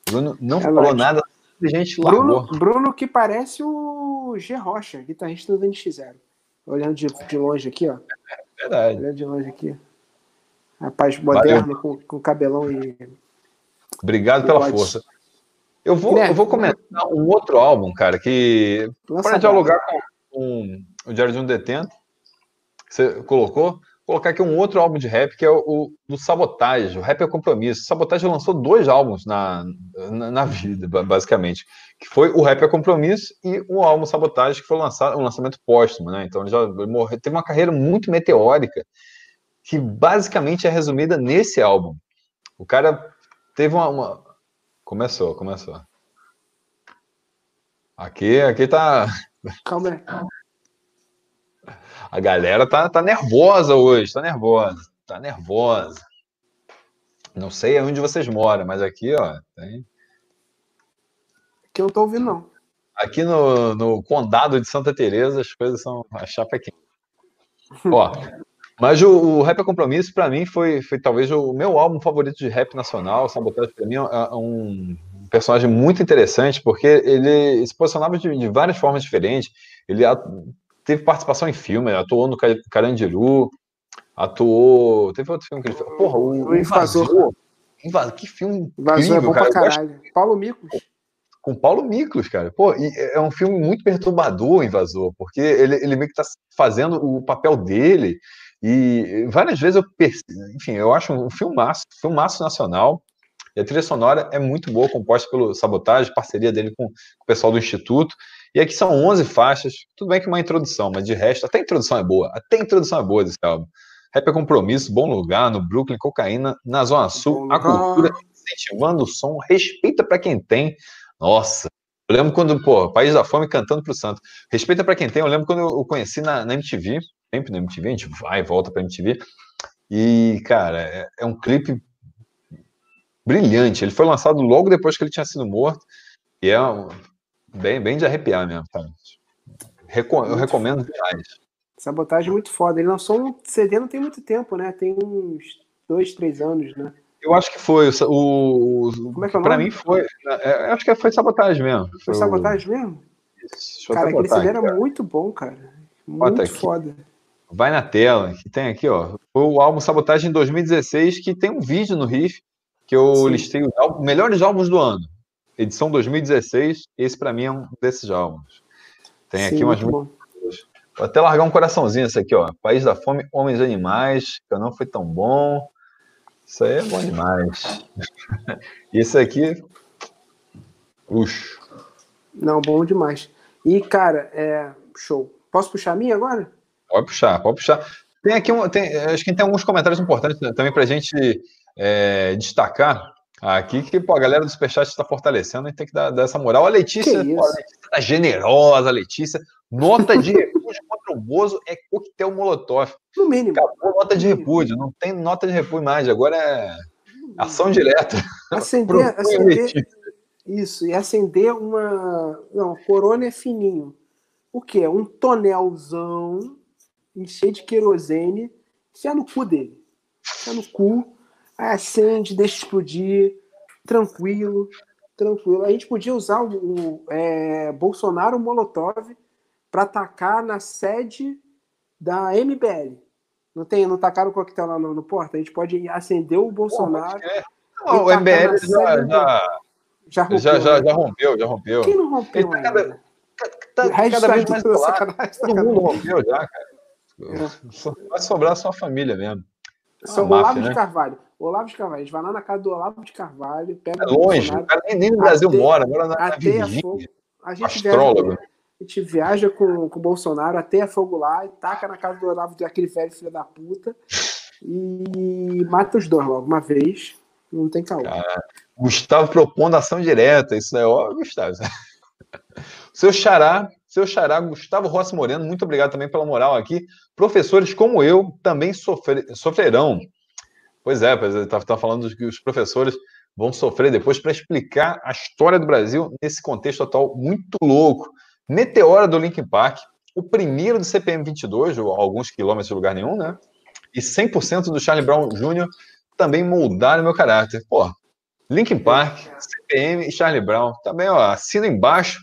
Bruno não é falou nada, a gente largou. Bruno, Bruno que parece o G. Rocha, guitarrista do NX0. Olhando de, de longe aqui, ó. É verdade. Olhando de longe aqui. Rapaz moderno, com, com cabelão e. Obrigado pela força. Eu vou, eu vou comentar um outro álbum, cara, que para dialogar com, com, o Diário de um Detento, que você colocou, colocar aqui um outro álbum de rap, que é o, o do Sabotage, o Rap é Compromisso. Sabotage lançou dois álbuns na, na, na, vida, basicamente, que foi o Rap é Compromisso e o álbum Sabotage, que foi lançado, um lançamento póstumo, né? Então ele já morreu, teve uma carreira muito meteórica, que basicamente é resumida nesse álbum. O cara teve uma, uma Começou, começou. Aqui, aqui tá. [LAUGHS] Calma aí. A galera tá, tá nervosa hoje, tá nervosa, tá nervosa. Não sei onde vocês moram, mas aqui, ó, tem. Que eu não tô ouvindo, não. Aqui no, no condado de Santa Teresa as coisas são a chapa aqui. Ó, mas o, o Rap é Compromisso, para mim, foi, foi talvez o meu álbum favorito de rap nacional. Sabotagem, para mim, é, é um personagem muito interessante, porque ele se posicionava de, de várias formas diferentes. Ele teve participação em filme, atuou no Carandiru, atuou. Teve outro filme que ele fez. Porra, o, o Invasor. Invasor. Que filme. Invasor é bom cara. pra caralho. Paulo Micos. Com Paulo Miklos, cara. Pô, é um filme muito perturbador, Invasor, porque ele, ele meio que tá fazendo o papel dele. E várias vezes eu percebo, enfim, eu acho um filmaço, filmaço nacional. E a trilha sonora é muito boa, composta pelo Sabotagem, parceria dele com, com o pessoal do Instituto. E aqui são 11 faixas, tudo bem que uma introdução, mas de resto, até a introdução é boa, até a introdução é boa desse álbum. Rap é compromisso, bom lugar, no Brooklyn, cocaína, na Zona Sul, a cultura incentivando o som, respeita para quem tem. Nossa, eu lembro quando, pô, País da Fome cantando pro Santo. Respeita para quem tem, eu lembro quando eu conheci na, na MTV, sempre na MTV, a gente vai e volta pra MTV. E, cara, é, é um clipe brilhante. Ele foi lançado logo depois que ele tinha sido morto. E é um, bem, bem de arrepiar mesmo, cara. Eu recomendo demais. Sabotagem muito foda. Ele lançou um CD não tem muito tempo, né? Tem uns dois, três anos, né? Eu acho que foi. O, o Como é que é o nome? Pra mim foi. É, acho que foi sabotagem mesmo. Foi, sabotagem mesmo? Isso, cara, aquele CD era muito bom, cara. Muito foda. Vai na tela, que tem aqui, ó. Foi o álbum Sabotagem 2016, que tem um vídeo no Riff, que eu Sim. listei os álbuns, melhores álbuns do ano. Edição 2016, esse para mim é um desses álbuns. Tem Sim, aqui umas Vou até largar um coraçãozinho esse aqui, ó. País da Fome, Homens e Animais, que não foi tão bom. Isso aí é bom demais. [LAUGHS] esse aqui, luxo. Não, bom demais. E, cara, é show. Posso puxar a minha agora? Pode puxar, pode puxar. Tem aqui, um, tem, acho que tem alguns comentários importantes também para a gente é, destacar aqui, que pô, a galera do Superchat está fortalecendo, a gente tem que dar, dar essa moral. A Letícia, pô, a Letícia tá generosa, a Letícia. Nota de repúdio contra o Bozo é coquetel molotov. No mínimo. Acabou nota de repúdio, não tem nota de repúdio mais, agora é ação direta. Acender, [LAUGHS] acender isso, e acender uma. Não, corona é fininho. O quê? Um tonelzão encher de querosene, enfiar no cu dele. Enfiar no cu, aí acende, deixa explodir, tranquilo, tranquilo. A gente podia usar o, o é, Bolsonaro Molotov para atacar na sede da MBL. Não tem, não tacaram o coquetel lá no, no porta? A gente pode acender o Bolsonaro. Não, o MBL já, já, já, rompeu, já, já, já, rompeu, já rompeu. Quem não rompeu ainda? Cada, tá, cada vez mais sacanagem, Todo mundo rompeu já, cara. Vai sobrar só a família mesmo. São Olavo máfia, de né? Carvalho. Olavo de Carvalho. A gente vai lá na casa do Olavo de Carvalho. Pega é longe, o cara nem, nem no Brasil até, mora, mora na, na Virgínia. A, a gente Astrólogo. Viaja, a gente viaja com, com o Bolsonaro até a fogo lá e taca na casa do Olavo, aquele velho filho da puta, e mata os dois logo, uma vez. Não tem calor. Gustavo propondo ação direta, isso é ó, Gustavo. [LAUGHS] Seu xará, seu xará, Gustavo Rossi Moreno, muito obrigado também pela moral aqui. Professores como eu também sofrer, sofrerão. Pois é, pois é, tá, tá falando que os professores vão sofrer depois para explicar a história do Brasil nesse contexto atual muito louco. Meteora do Linkin Park, o primeiro do CPM 22, ou alguns quilômetros de lugar nenhum, né? E 100% do Charlie Brown Jr. também moldaram meu caráter. Pô, Linkin Park, CPM e Charlie Brown. Também, ó, assina embaixo.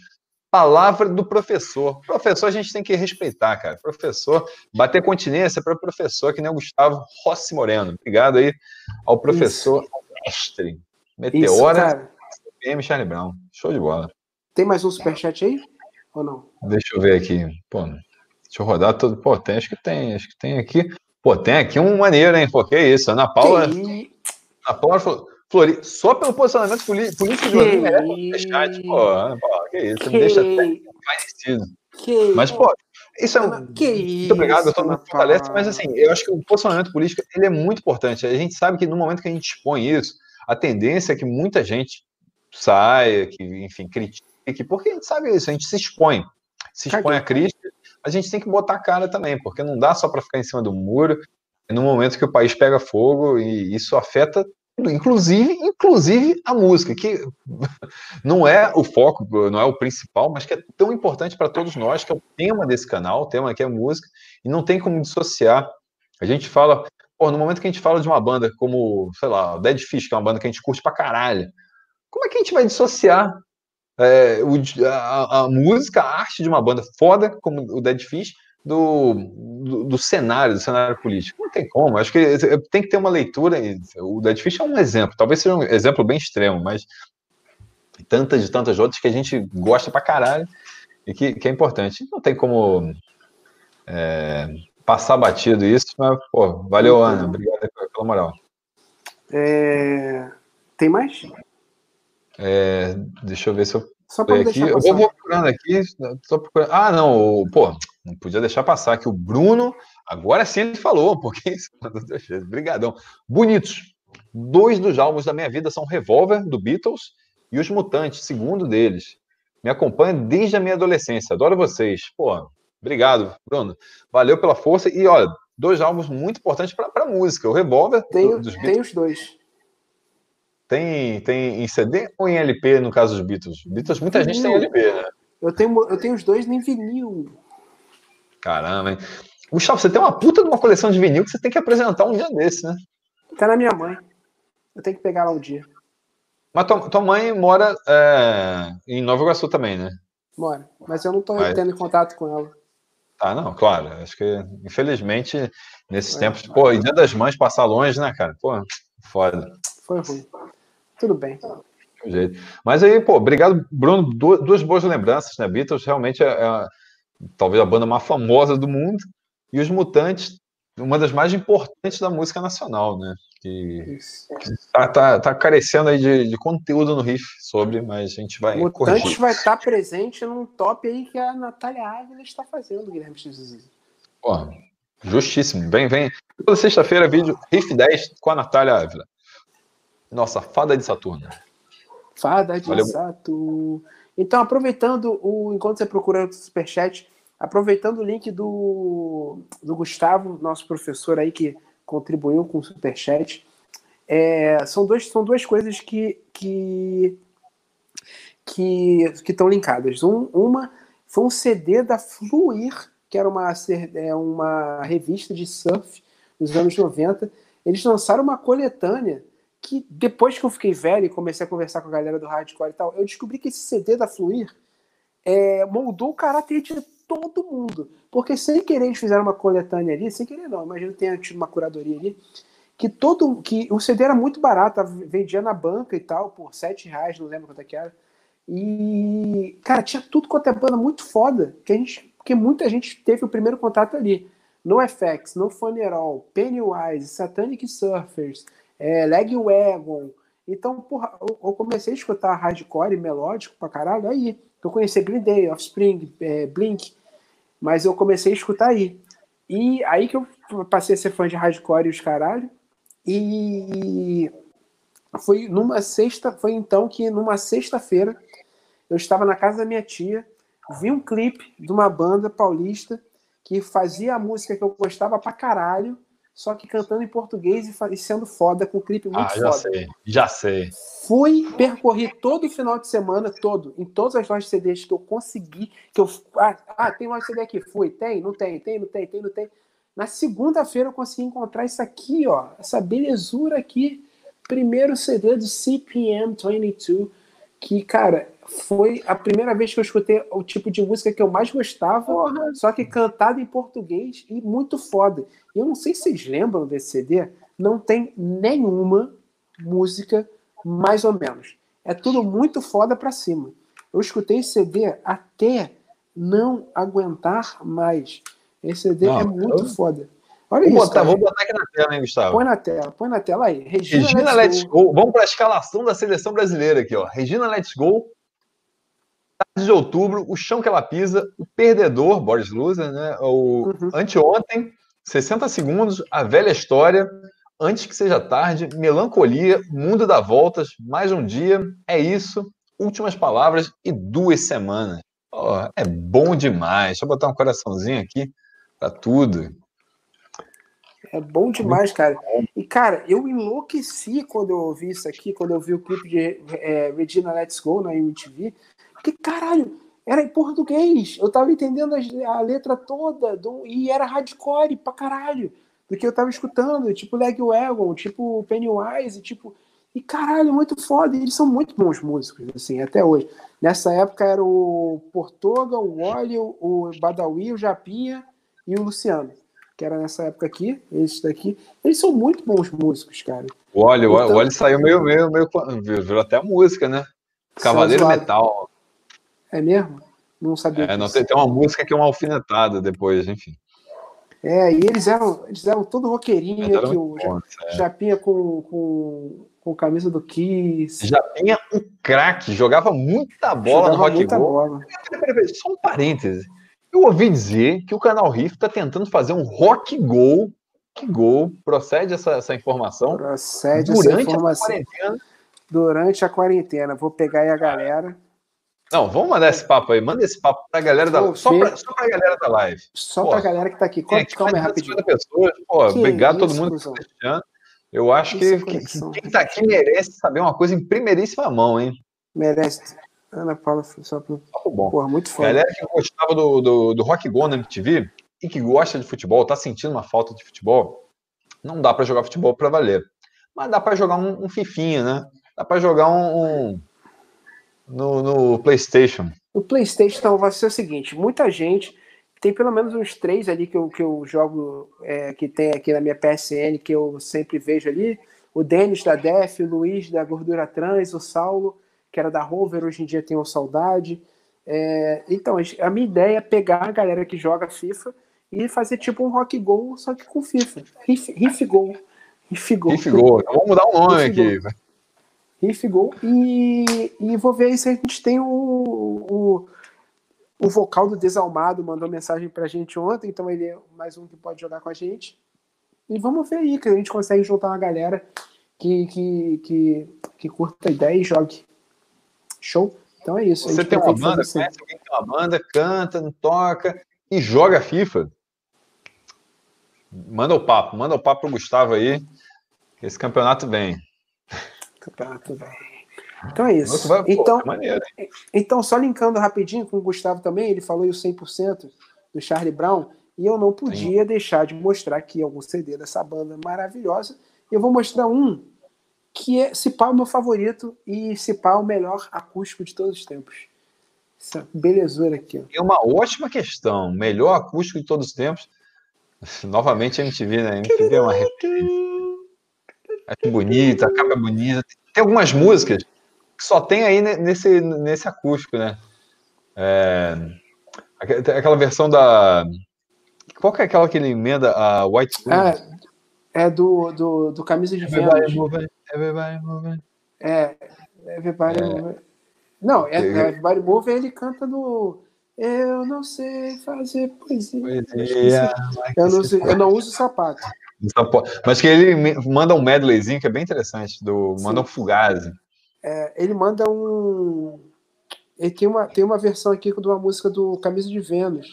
Palavra do professor. Professor a gente tem que respeitar, cara. Professor, bater continência para o professor, que nem o Gustavo Rossi Moreno. Obrigado aí ao professor Isso. mestre. Meteora, CPM Charlie Brown. Show de bola. Tem mais um superchat aí? Ou não? Deixa eu ver aqui. Pô, deixa eu rodar todo. Pô, tem, acho que tem, acho que tem aqui. Pô, tem aqui um maneiro, hein? Pô, que isso? Ana Paula. Que... Ana Paula falou. Flori, só pelo posicionamento político de Flori merece um chat, pô, Ana Paula, que isso, que... me deixa até. Que... Mas, pô, isso é um. Que muito isso, obrigado, eu tô muito fortalece, mas assim, eu acho que o posicionamento político ele é muito importante. A gente sabe que no momento que a gente expõe isso, a tendência é que muita gente saia, que, enfim, critique porque a gente sabe isso, a gente se expõe. Se expõe a crítica, a gente tem que botar a cara também, porque não dá só para ficar em cima do muro no momento que o país pega fogo e isso afeta inclusive, inclusive a música, que não é o foco, não é o principal, mas que é tão importante para todos nós, que é o tema desse canal, o tema aqui é música, e não tem como dissociar. A gente fala, pô, no momento que a gente fala de uma banda como, sei lá, Dead Fish, que é uma banda que a gente curte pra caralho, como é que a gente vai dissociar é, o, a, a, música, a arte de uma banda foda como o Dead Fish do, do, do, cenário, do cenário político. Não tem como. Acho que tem que ter uma leitura. O Dead Fish é um exemplo, talvez seja um exemplo bem extremo, mas tantas e tantas outras que a gente gosta pra caralho e que, que é importante. Não tem como é, passar batido isso, mas, pô, valeu, Ana. Obrigado pela moral. É... Tem mais? É, deixa eu ver se eu. Só para aqui. Eu vou procurando aqui. Procurando. Ah, não. Pô, não podia deixar passar que o Bruno. Agora sim ele falou, porque isso. Obrigadão. Bonitos. Dois dos álbuns da minha vida são Revolver, do Beatles, e Os Mutantes, segundo deles. Me acompanha desde a minha adolescência. Adoro vocês. Pô, obrigado, Bruno. Valeu pela força. E, olha, dois álbuns muito importantes para a música. O Revolver. Tem, dos tem os dois. Tem, tem em CD ou em LP, no caso dos Beatles? Beatles, muita vinil. gente tem LP, né? Eu tenho, eu tenho os dois nem vinil. Caramba, hein? Gustavo, você tem uma puta de uma coleção de vinil que você tem que apresentar um dia desse, né? Tá na minha mãe. Eu tenho que pegar lá um dia. Mas tua, tua mãe mora é, em Nova Iguaçu também, né? Mora. Mas eu não tô Mas... tendo contato com ela. Ah, não, claro. Acho que, infelizmente, nesses é, tempos, pô, e dia das mães passar longe, né, cara? Pô, foda. Foi ruim. Tudo bem. Mas aí, pô, obrigado, Bruno. Duas boas lembranças, né? Beatles realmente é, é talvez a banda mais famosa do mundo. E os Mutantes, uma das mais importantes da música nacional, né? Que, que tá, tá, tá, carecendo aí de, de, conteúdo no riff sobre, mas a gente vai. Mutantes corrigir. vai estar tá presente num top aí que a Natália Ávila está fazendo, Guilherme Pô, justíssimo. Vem, vem. Toda sexta-feira, vídeo Riff 10 com a Natália Ávila. Nossa, fada de Saturno. Fada de Valeu. Saturno. Então, aproveitando o enquanto você procura o superchat, aproveitando o link do, do Gustavo, nosso professor aí que contribuiu com o superchat, é, são, dois, são duas coisas que que que estão linkadas. Um, uma foi um CD da Fluir, que era uma, é, uma revista de surf nos anos 90. Eles lançaram uma coletânea que depois que eu fiquei velho e comecei a conversar com a galera do hardcore e tal, eu descobri que esse CD da Fluir é, moldou o caráter de todo mundo. Porque sem querer eles fizeram uma coletânea ali, sem querer não, imagino que tenha tido uma curadoria ali, que todo que o CD era muito barato, vendia na banca e tal, por 7 reais, não lembro quanto é que era. E, cara, tinha tudo quanto é banda muito foda, que a gente, porque muita gente teve o primeiro contato ali. No FX, No All, Pennywise, Satanic Surfers, é, Leg. Então, porra, eu, eu, comecei a escutar hardcore melódico pra caralho aí. Eu conheci Green Day, Offspring, é, Blink, mas eu comecei a escutar aí. E aí que eu passei a ser fã de hardcore e os caralho. E foi numa sexta, foi então que numa sexta-feira eu estava na casa da minha tia, vi um clipe de uma banda paulista que fazia a música que eu gostava pra caralho só que cantando em português e sendo foda, com um clipe muito ah, já foda. Sei, já sei. Fui, percorri todo o final de semana, todo, em todas as lojas de CDs que eu consegui, que eu. Ah, ah tem loja de CD aqui, fui, tem, não tem, tem, não tem, tem, não tem. Na segunda-feira eu consegui encontrar isso aqui, ó, essa belezura aqui. Primeiro CD do CPM 22, que, cara, foi a primeira vez que eu escutei o tipo de música que eu mais gostava, Porra. só que cantada em português e muito foda. E eu não sei se vocês lembram desse CD, não tem nenhuma música mais ou menos. É tudo muito foda pra cima. Eu escutei esse CD até não aguentar mais. Esse CD não, é muito eu... foda. Olha vou isso. Botar, vou botar aqui na tela, hein, Gustavo? Põe na tela, põe na tela aí. Regina, Regina Let's, Let's Go. Go. Vamos para a escalação da seleção brasileira aqui, ó. Regina Let's Go, de outubro, o chão que ela pisa, o perdedor, Boris Loser, né? O uhum. anteontem, 60 segundos, a velha história, antes que seja tarde, melancolia, mundo dá voltas, mais um dia, é isso, últimas palavras e duas semanas. Oh, é bom demais. Deixa eu botar um coraçãozinho aqui para tudo. É bom demais, cara. E, cara, eu enlouqueci quando eu ouvi isso aqui, quando eu vi o clipe de é, Regina Let's Go na MTV. Porque, caralho, era em português. Eu tava entendendo a, a letra toda do, e era hardcore pra caralho do que eu tava escutando. Tipo Legwagon, tipo Pennywise, tipo. E caralho, muito foda. E eles são muito bons músicos, assim, até hoje. Nessa época era o Portuga, o Wally, o Badawi, o Japinha e o Luciano que era nessa época aqui, esse daqui, eles são muito bons músicos, cara. O Oli, então, o Oli saiu meio, meio, meio, virou até música, né? Cavaleiro Metal. É mesmo? Não sabia. É, não, tem, tem uma música que é uma alfinetada depois, enfim. É, e eles eram, eles eram todo roqueirinho, que o bom, é. Japinha com, com, com camisa do Kiss. Japinha um craque, jogava muita bola jogava no rock muita bola. Peraí, peraí, só um parêntese. Eu ouvi dizer que o canal Riff está tentando fazer um rock gol. Que gol? Procede essa, essa informação? Procede durante essa informação. A quarentena. Durante a quarentena. Vou pegar aí a galera. Não, vamos mandar esse papo aí. Manda esse papo para a galera da só para a galera da live. Só para a galera que está aqui. Calma, calma aí rapidinho. Pessoas. Pô, obrigado a todo mundo que está assistindo. Eu acho que, que, que, quem está aqui merece saber uma coisa em primeiríssima mão, hein? Merece. Ana Paula só pro. Bom. Porra, muito foda. Galera que gostava do, do, do Rock Go na MTV e que gosta de futebol, tá sentindo uma falta de futebol, não dá para jogar futebol para valer. Mas dá para jogar um, um, fifinha, né? Dá para jogar um, um no, no, PlayStation. O PlayStation então, vai ser o seguinte: muita gente tem pelo menos uns três ali que eu, que eu jogo, é, que tem aqui na minha PSN, que eu sempre vejo ali. O Denis da Def, o Luiz da Gordura Trans, o Saulo que era da Rover, hoje em dia tem o Saudade. É, então, a minha ideia é pegar a galera que joga FIFA e fazer tipo um rock goal, só que com FIFA. Riff, riff Go. Riff Go. Riff Go. Então, vamos mudar o nome aqui. Riff Go. E, e vou ver se a gente tem o, o, o vocal do Desalmado, mandou mensagem pra gente ontem, então ele é mais um que pode jogar com a gente. E vamos ver aí, que a gente consegue juntar uma galera que, que, que, que curta a ideia e jogue. Show? Então é isso. Você tem uma banda, assim. conhece alguém que tem uma banda, canta, toca e joga FIFA? Manda o papo, manda o papo pro Gustavo aí, esse campeonato vem. Campeonato vem. Então é isso. Vai, então, pô, é então, só linkando rapidinho com o Gustavo também, ele falou o 100% do Charlie Brown, e eu não podia Sim. deixar de mostrar aqui algum CD dessa banda maravilhosa. Eu vou mostrar um que é se pá o meu favorito e se pá o melhor acústico de todos os tempos. Essa belezura aqui. Ó. É uma ótima questão. Melhor acústico de todos os tempos. [LAUGHS] Novamente a MTV, né? A MTV é uma Acho bonita, a capa é bonita. Tem algumas músicas que só tem aí nesse, nesse acústico, né? É... Aquela versão da. Qual que é aquela que ele emenda a White Queen? Ah, é do, do, do Camisa de Vênus. Everybody moving. É, Everybody é. moving. Não, é, é, Everybody moving ele canta no. Eu não sei fazer poesia. poesia eu, não sei, eu não uso sapato. Mas que ele manda um medleyzinho que é bem interessante, do, manda um fugazi. É, ele manda um. Ele tem uma, tem uma versão aqui de uma música do Camisa de Vênus.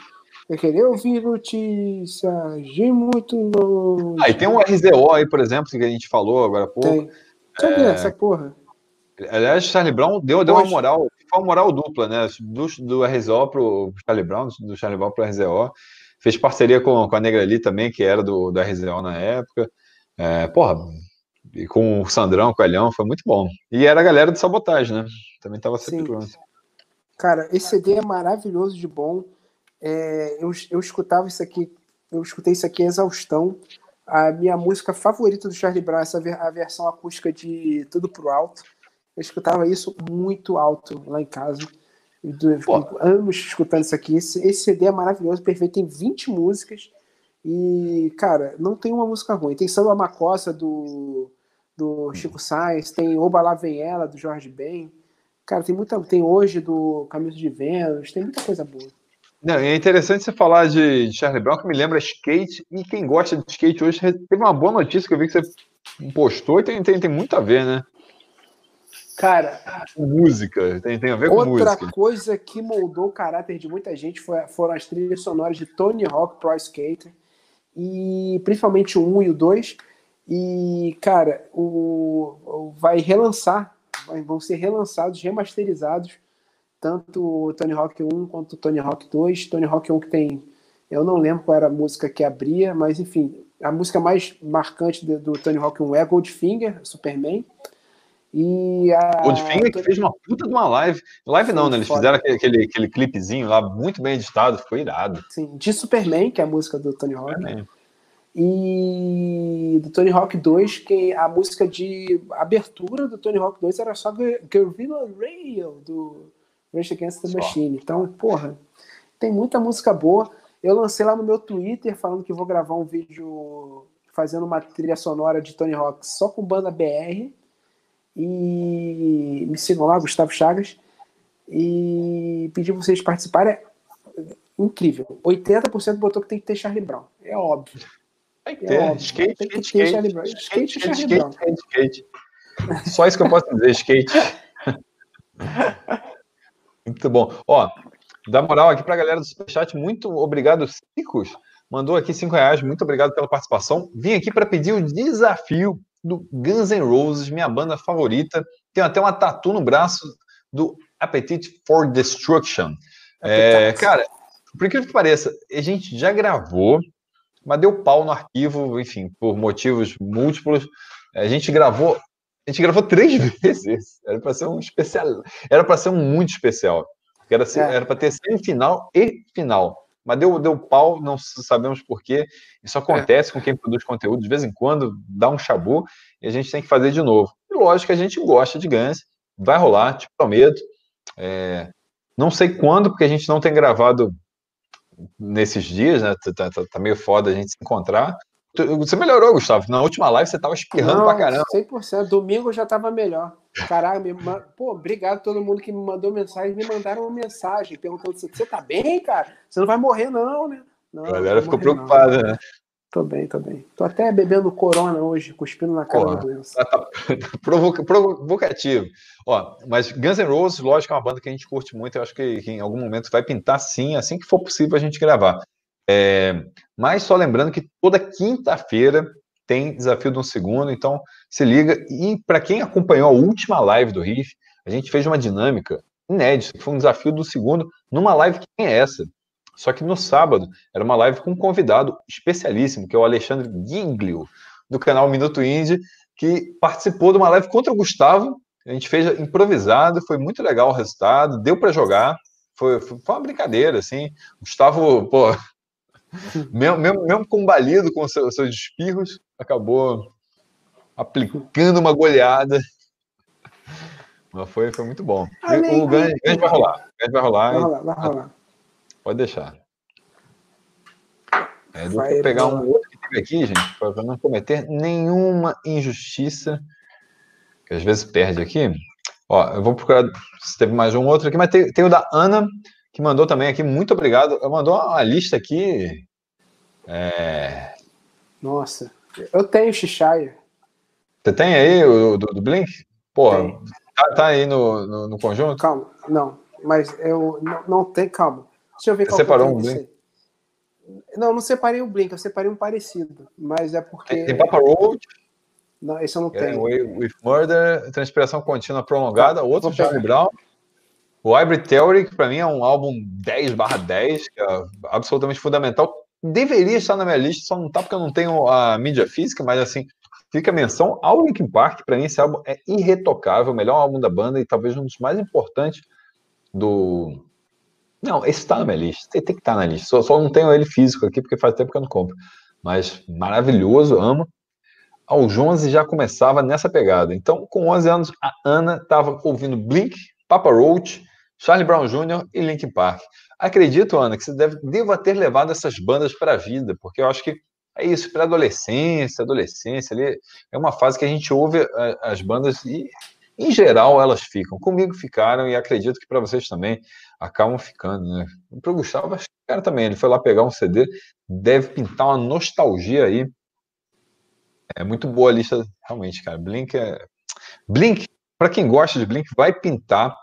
Eu queria ouvir notícias de muito longe. Ah, e tem um RZO aí, por exemplo, que a gente falou agora há pouco. Tem. É... essa porra? Aliás, Charlie Brown deu, deu uma moral, foi uma moral dupla, né? Do, do RZO pro Charlie Brown, do Charlie Brown pro RZO. Fez parceria com, com a Negra ali também, que era do, do RZO na época. É, porra, e com o Sandrão, com o Elhão, foi muito bom. E era a galera de sabotagem, né? Também tava sempre pronto. Cara, esse CD é maravilhoso de bom. É, eu, eu escutava isso aqui, eu escutei isso aqui em exaustão. A minha música favorita do Charlie Brown, essa a versão acústica de Tudo Pro Alto. Eu escutava isso muito alto lá em casa. Eu anos escutando isso aqui. Esse, esse CD é maravilhoso, perfeito. Tem 20 músicas. E, cara, não tem uma música ruim. Tem Samba Macossa do, do Chico Sainz, tem Oba Lá Vem Ela, do Jorge Ben. Cara, tem muita. Tem hoje do Caminho de Vênus, tem muita coisa boa. Não, é interessante você falar de Charlie Brown, que me lembra skate, e quem gosta de skate hoje teve uma boa notícia que eu vi que você postou e tem, tem, tem muito a ver, né? Cara, música, tem, tem a ver com música. Outra coisa que moldou o caráter de muita gente foi, foram as trilhas sonoras de Tony Hawk Pro Skater, e principalmente o 1 e o 2. E, cara, o, o vai relançar, vão ser relançados, remasterizados, tanto o Tony Hawk 1 quanto o Tony Hawk 2. Tony Hawk 1 que tem, eu não lembro qual era a música que abria, mas enfim, a música mais marcante do, do Tony Hawk 1 é Goldfinger, Superman. E a... Goldfinger que fez uma puta de uma live. Live não, né? Eles foda. fizeram aquele, aquele, aquele clipezinho lá, muito bem editado, ficou irado. Sim, de Superman, que é a música do Tony Hawk. Superman. E do Tony Hawk 2, que a música de abertura do Tony Hawk 2 era só Guerrilla Radio, do Rage Against the Machine. Então, porra, tem muita música boa. Eu lancei lá no meu Twitter falando que vou gravar um vídeo fazendo uma trilha sonora de Tony Hawk só com banda BR. E me sigam lá, Gustavo Chagas. E pedir vocês participarem. É incrível. 80% botou que tem que ter Charlie Brown. É óbvio. Tem que é ter. É skate, tem que skate, ter Charlie Brown. Skate, skate, skate, skate, skate, skate. Só isso que eu posso dizer, skate. [LAUGHS] Muito bom. Ó, dá moral aqui para a galera do Superchat. Muito obrigado, Cicos. Mandou aqui cinco reais. Muito obrigado pela participação. Vim aqui para pedir o desafio do Guns N' Roses, minha banda favorita. Tem até uma tatu no braço do Appetite for Destruction. É, cara, por incrível que pareça, a gente já gravou, mas deu pau no arquivo, enfim, por motivos múltiplos. A gente gravou, a gente gravou três vezes. Era para ser um especial, era para ser um muito especial. Era é. para ter semifinal e final. Mas deu, deu pau, não sabemos porquê. Isso acontece é. com quem produz conteúdo, de vez em quando dá um chabu e a gente tem que fazer de novo. E lógico que a gente gosta de Guns, vai rolar, te prometo. É, não sei quando, porque a gente não tem gravado nesses dias, né? Tá, tá, tá, meio foda a gente se encontrar. Você melhorou, Gustavo. Na última live você tava espirrando não, pra caramba. 100%. Domingo já tava melhor. Caralho, pô, obrigado a todo mundo que me mandou mensagem. Me mandaram uma mensagem perguntando se você tá bem, cara? Você não vai morrer, não, né? Não, a galera ficou preocupada, né? Tô bem, tô bem. Tô até bebendo corona hoje, cuspindo na cara Porra, da doença. Tá, tá [LAUGHS] provoca, provocativo. Ó, mas Guns N' Roses, lógico, é uma banda que a gente curte muito. Eu acho que, que em algum momento vai pintar sim, assim que for possível a gente gravar. É, mas só lembrando que toda quinta-feira tem desafio de um segundo, então se liga. E para quem acompanhou a última live do Riff, a gente fez uma dinâmica inédita, que foi um desafio do segundo, numa live que é essa. Só que no sábado era uma live com um convidado especialíssimo, que é o Alexandre Giglio, do canal Minuto Indie, que participou de uma live contra o Gustavo. A gente fez improvisado, foi muito legal o resultado, deu para jogar. Foi, foi, uma brincadeira, assim. Gustavo, pô, mesmo, mesmo, mesmo combalido com os seus, espirros, acabou aplicando uma goleada. Mas foi, foi muito bom. o ganho, vai rolar. Vai rolar. Vai rolar, vai rolar. Pode deixar. É, vou pegar um outro que teve aqui, gente, para não cometer nenhuma injustiça, que às vezes perde aqui. Ó, eu vou procurar se teve mais um outro aqui, mas tem, tem o da Ana, que mandou também aqui. Muito obrigado. Mandou uma lista aqui. É... Nossa, eu tenho Xixaia. Você tem aí o do, do Blink? Pô, tá, tá, aí no, no, no, conjunto? Calma, não, mas eu não, não tem, calma. Deixa eu ver qual Você separou um Blink? Não, não separei o Blink, eu separei um parecido. Mas é porque. Tem Papa Road? Não, esse eu não tenho. With Murder, Transpiração Contínua Prolongada, tá, outro Charlie Brown. O Hybrid Theory, que para mim é um álbum 10 10, que é absolutamente fundamental. Deveria estar na minha lista, só não tá porque eu não tenho a mídia física, mas assim, fica a menção ao Linkin Park. Para mim, esse álbum é irretocável, o melhor álbum da banda e talvez um dos mais importantes do, não, esse está na minha lista. Tem, tem que estar tá na lista. Só, só, não tenho ele físico aqui, porque faz tempo que eu não compro. Mas maravilhoso, amo. Aos 11 já começava nessa pegada. Então, com 11 anos, a Ana estava ouvindo Blink, Papa Roach, Charlie Brown Jr. e Linkin Park. Acredito, Ana, que você deve, deva ter levado essas bandas para a vida, porque eu acho que é isso, para adolescência, adolescência ali, é uma fase que a gente ouve eh, as bandas e, em geral, elas ficam. Comigo ficaram e acredito que para vocês também acabam ficando, né? Para o Gustavo, acho que o cara também, ele foi lá pegar um CD, deve pintar uma nostalgia aí. É muito boa a lista, realmente, cara. Blink é. Blink, para quem gosta de Blink, vai pintar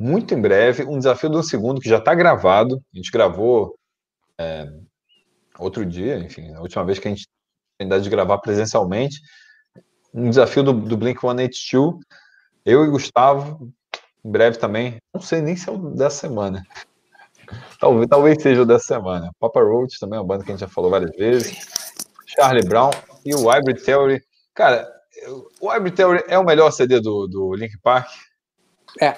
muito em breve um desafio de um segundo que já está gravado. A gente gravou é, outro dia, enfim, a última vez que a gente tem de gravar presencialmente, um desafio do, do Blink 182, eu e Gustavo, em breve também, não sei nem se é o dessa semana. Talvez, talvez seja o dessa semana. Papa Roach também é uma banda que a gente já falou várias vezes. Charlie Brown e o Hybrid Theory. Cara, o Hybrid Theory é o melhor CD do, do Link Park? É.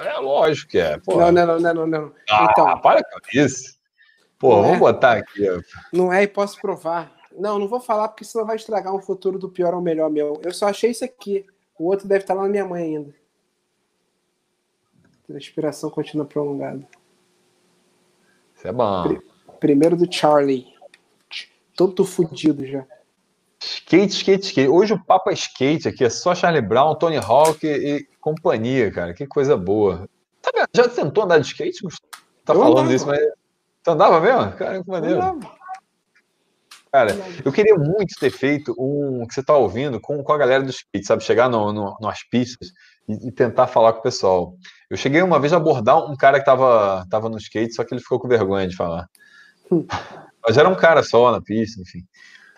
é. É, lógico que é. Não, não, não, não, não. Ah, então, para com isso. Pô, vamos é. botar aqui. Não é e posso provar. Não, não vou falar porque senão vai estragar um futuro do pior ao melhor meu. Eu só achei isso aqui. O outro deve estar lá na minha mãe ainda. Respiração contínua prolongada. Isso é bom. Primeiro do Charlie. Todo fudido já. Skate, skate, skate. Hoje o papo é skate aqui, é só Charlie Brown, Tony Hawk e, e companhia, cara. Que coisa boa. Tá já tentou andar de skate? Tá eu falando andava. isso, mas. Você andava mesmo? Cara, que maneiro. Cara, eu queria muito ter feito um que você tá ouvindo com, com a galera do skate, sabe? Chegar no, no, nas pistas e, e, tentar falar com o pessoal. Eu cheguei uma vez a abordar um cara que tava, tava no skate, só que ele ficou com vergonha de falar. Hum. Mas era um cara só na pista, enfim.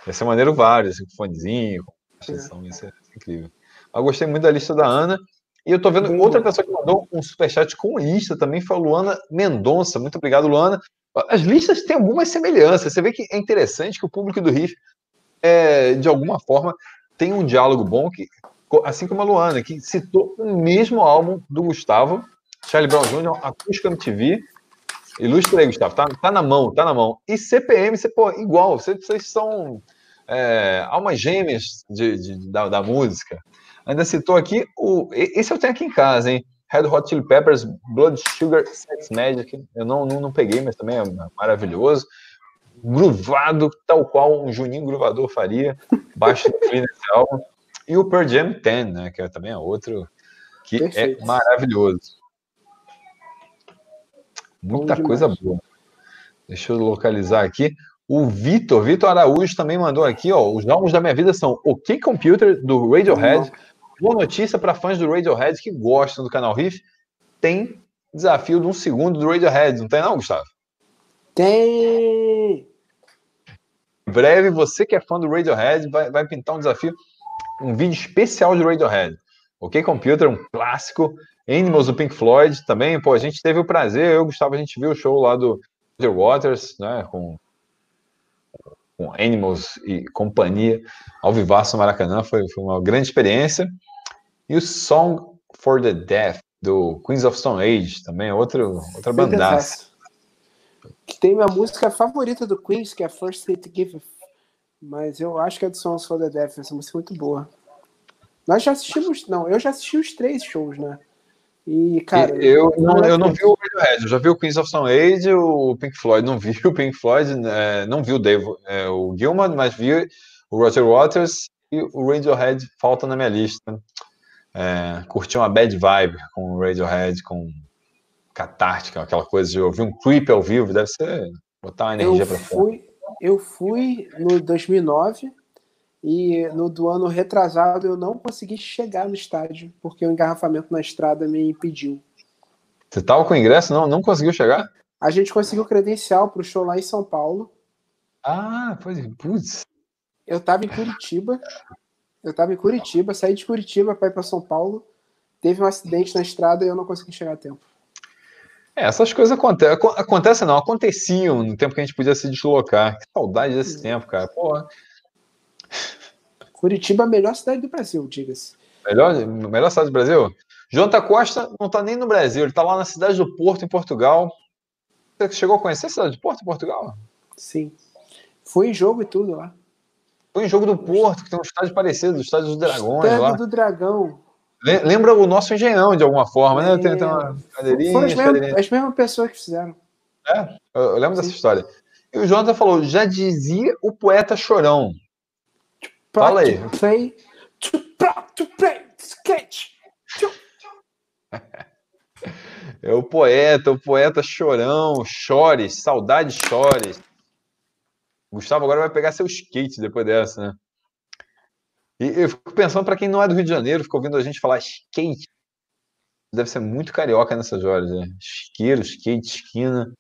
Ia ser maneiro vários, assim, com fonezinho, com é. ia ser incrível. Mas eu gostei muito da lista da Ana. E eu tô vendo outra pessoa que mandou um superchat com lista também, foi a Luana Mendonça. Muito obrigado, Luana. As listas têm algumas semelhanças. Você vê que é interessante que o público do Riff, é, de alguma forma, tem um diálogo bom, que, assim como a Luana, que citou o mesmo álbum do Gustavo, Charlie Brown Jr., Acústica MTV, Ilustra aí, Gustavo. Tá, tá na mão, tá na mão. E CPM, você, pô, igual. Vocês, vocês são é, almas gêmeas de, de, da, da, música. Ainda citou aqui o. Esse eu tenho aqui em casa, hein? Red Hot Chili Peppers, Blood Sugar Sex Magic. Eu não, não, não peguei, mas também é maravilhoso. Gruvado, tal qual um Juninho Gruvador faria. Baixo nesse álbum. E o Pearl Jam 10, né? Que é, também é outro que é Perfeito. é maravilhoso. Muita coisa boa. Deixa eu localizar aqui. O Vitor, Vitor Araújo também mandou aqui, ó. Os álbuns da minha vida são OK Computer, do Radiohead. Boa notícia para fãs do Radiohead que gostam do canal Riff. Tem desafio de um segundo do Radiohead, não tem não, Gustavo? Tem! Em breve, você que é fã do Radiohead vai, vai pintar um desafio, um vídeo especial de Radiohead. OK Computer, um clássico. Animals do Pink Floyd também, pô, a gente teve o prazer, eu e o Gustavo, a gente viu o show lá do Roger Waters, né, com, com Animals e companhia, ao vivaço Maracanã, foi, foi uma grande experiência. E o Song for the Deaf, do Queens of Stone Age, também outro, outra bandaça. Que tem minha música favorita do Queens, que é First Hit Give, mas eu acho que é do Songs for the Deaf, essa música é muito boa. Nós já assistimos, não, eu já assisti os três shows, né? E, cara. Eu não, eu não vi o Radiohead, eu já vi o Queens of Stone Age o Pink Floyd. Não vi [LAUGHS] o Pink Floyd, é, não vi o Dave, é, o Gilman, mas vi o Roger Waters e o Radiohead falta na minha lista. É, curti uma bad vibe com o Radiohead, com catártica, aquela coisa de ouvir um creep ao vivo, deve ser botar uma energia para fora. Eu fui no 2009 e no do ano retrasado eu não consegui chegar no estádio, porque o engarrafamento na estrada me impediu. Você estava com ingresso? Não, não conseguiu chegar? A gente conseguiu credencial para o show lá em São Paulo. Ah, pois putz. Eu estava em Curitiba. Eu estava em Curitiba, saí de Curitiba para ir para São Paulo. Teve um acidente na estrada e eu não consegui chegar a tempo. É, essas coisas acontecem. Acontecem não, aconteciam no tempo que a gente podia se deslocar. Que saudade desse tempo, cara. Porra. Curitiba é a melhor cidade do Brasil, diga-se. Melhor, melhor cidade do Brasil? Jonta Costa não está nem no Brasil, ele está lá na cidade do Porto, em Portugal. Você chegou a conhecer a cidade do Porto, em Portugal? Sim. Fui em jogo e tudo lá. Foi em jogo do Porto, que tem um estádio parecido, o estádio dos Dragões. Estádio lá. do Dragão. Lembra o nosso engenhão, de alguma forma, né? Tem, tem uma cadeirinha. Foram as, mesmas, as mesmas pessoas que fizeram. É, eu lembro Sim. dessa história. E o Jonathan falou: já dizia o poeta chorão. Fala aí. To play, to, to play skate. É o poeta, o poeta chorão, chores, saudade chores. Gustavo agora vai pegar seu skate depois dessa, né? E eu fico pensando para quem não é do Rio de Janeiro, ficou ouvindo a gente falar skate. Deve ser muito carioca nessas horas, né? Isqueiro, skate, esquina.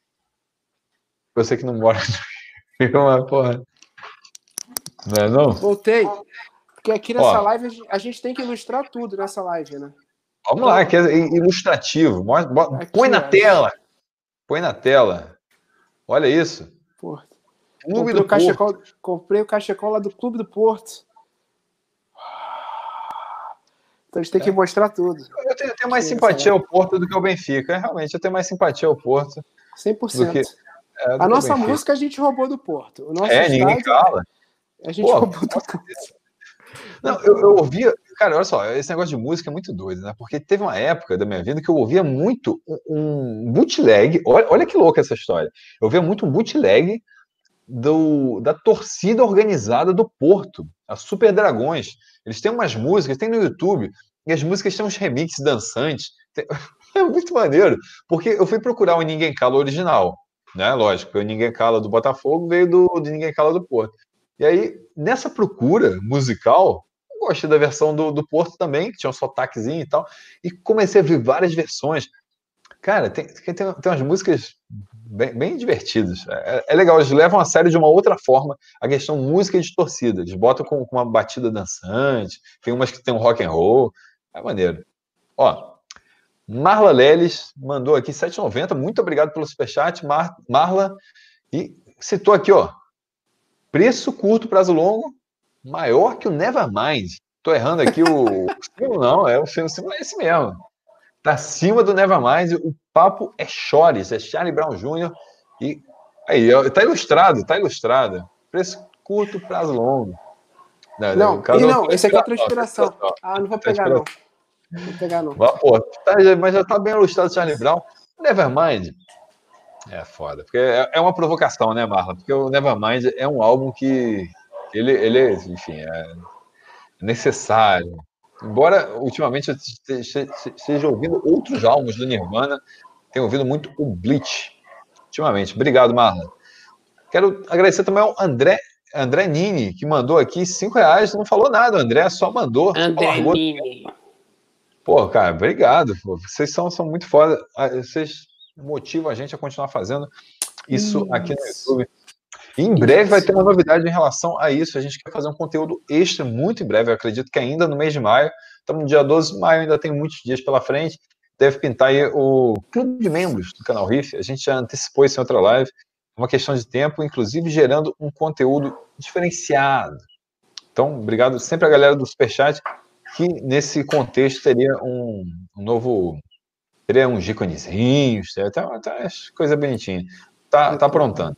Você que não mora no [LAUGHS] Rio. Uma porra. Não é não? Voltei. Porque aqui nessa Ó. live a gente- tem que ilustrar tudo nessa live, né? Vamos lá, que é ilustrativo. Mostra- Aqui, Põe na ó. tela. Põe na tela. Olha isso. Porto. Clube Comprei do o, Porto. cachecol, comprei o cachecol lá do Clube do Porto. Então a gente tem É. que mostrar tudo. Eu tenho, eu tenho mais Sim, simpatia ao Porto do que ao Benfica. Realmente, eu tenho mais simpatia ao Porto. 100%. Do que- é, do A nossa Benfica. música a gente roubou do Porto. O nosso É, ninguém estádio, cala. A gente Pô. Não, eu, eu ouvia. Cara, olha só, esse negócio de música é muito doido, né? Porque teve uma época da minha vida que eu ouvia muito um, bootleg. Olha, olha que louca essa história. Eu ouvia muito um bootleg do, da torcida organizada do Porto, a Super Dragões. Eles têm umas músicas, tem no YouTube, e as músicas têm uns remixes dançantes. Tem- [LAUGHS] É muito maneiro, porque eu fui procurar o Ninguém Cala original, né? Lógico, o Ninguém Cala do Botafogo veio do, do Ninguém Cala do Porto. E aí, nessa procura musical, eu gostei da versão do, do Porto também, que tinha um sotaquezinho e tal, e comecei a ver várias versões. Cara, tem, tem, tem umas músicas bem, bem divertidas. É, é legal, eles levam a sério de uma outra forma a questão música de torcida. Eles botam com, com uma batida dançante, tem umas que tem um rock and roll. É maneiro. Ó, Marla Leles mandou aqui 7,90. Muito obrigado pelo superchat, Mar, Marla. E citou aqui, ó. Preço curto, prazo longo, maior que o Nevermind. Tô errando aqui o, o [LAUGHS] símbolo, não, é o o símbolo é esse mesmo. Tá acima do Nevermind, o papo é Chores, é Charlie Brown Jr. E aí, tá ilustrado, tá ilustrado. Preço curto, prazo longo. Não, o caso e não, esse aqui é transpiração, transpiração. Ah, não vou pegar, não. Não vou pegar, não. Vá, Pô, tá, mas já tá bem ilustrado Charlie Brown. Nevermind. É foda. Porque é, é uma provocação, né, Marla? Porque o Nevermind é um álbum que ele, ele enfim, é necessário. Embora ultimamente eu este- esteja ouvindo outros álbuns do Nirvana, tenho ouvido muito o Bleach ultimamente. Obrigado, Marla. Quero agradecer também ao André, André Nini, que mandou aqui cinco reais. Não falou nada, o André só mandou. só largou Andrelini. Pô, cara, obrigado. pô. Vocês são, são muito foda. Ah, Vocês motivam a gente a continuar fazendo isso aqui no Isso. YouTube. E em breve vai ter uma novidade em relação a isso. A gente quer fazer um conteúdo extra muito em breve. Eu acredito que ainda no mês de maio. Estamos no dia 12 de maio, ainda tem muitos dias pela frente. Deve pintar aí o clube de membros do canal Riff. A gente já antecipou isso em outra live. É uma questão de tempo, inclusive gerando um conteúdo diferenciado. Então, obrigado sempre a galera do Superchat que nesse contexto teria um, um novo. Teria uns íconezinhos, até, até as coisas bonitinhas. Tá, tá aprontando.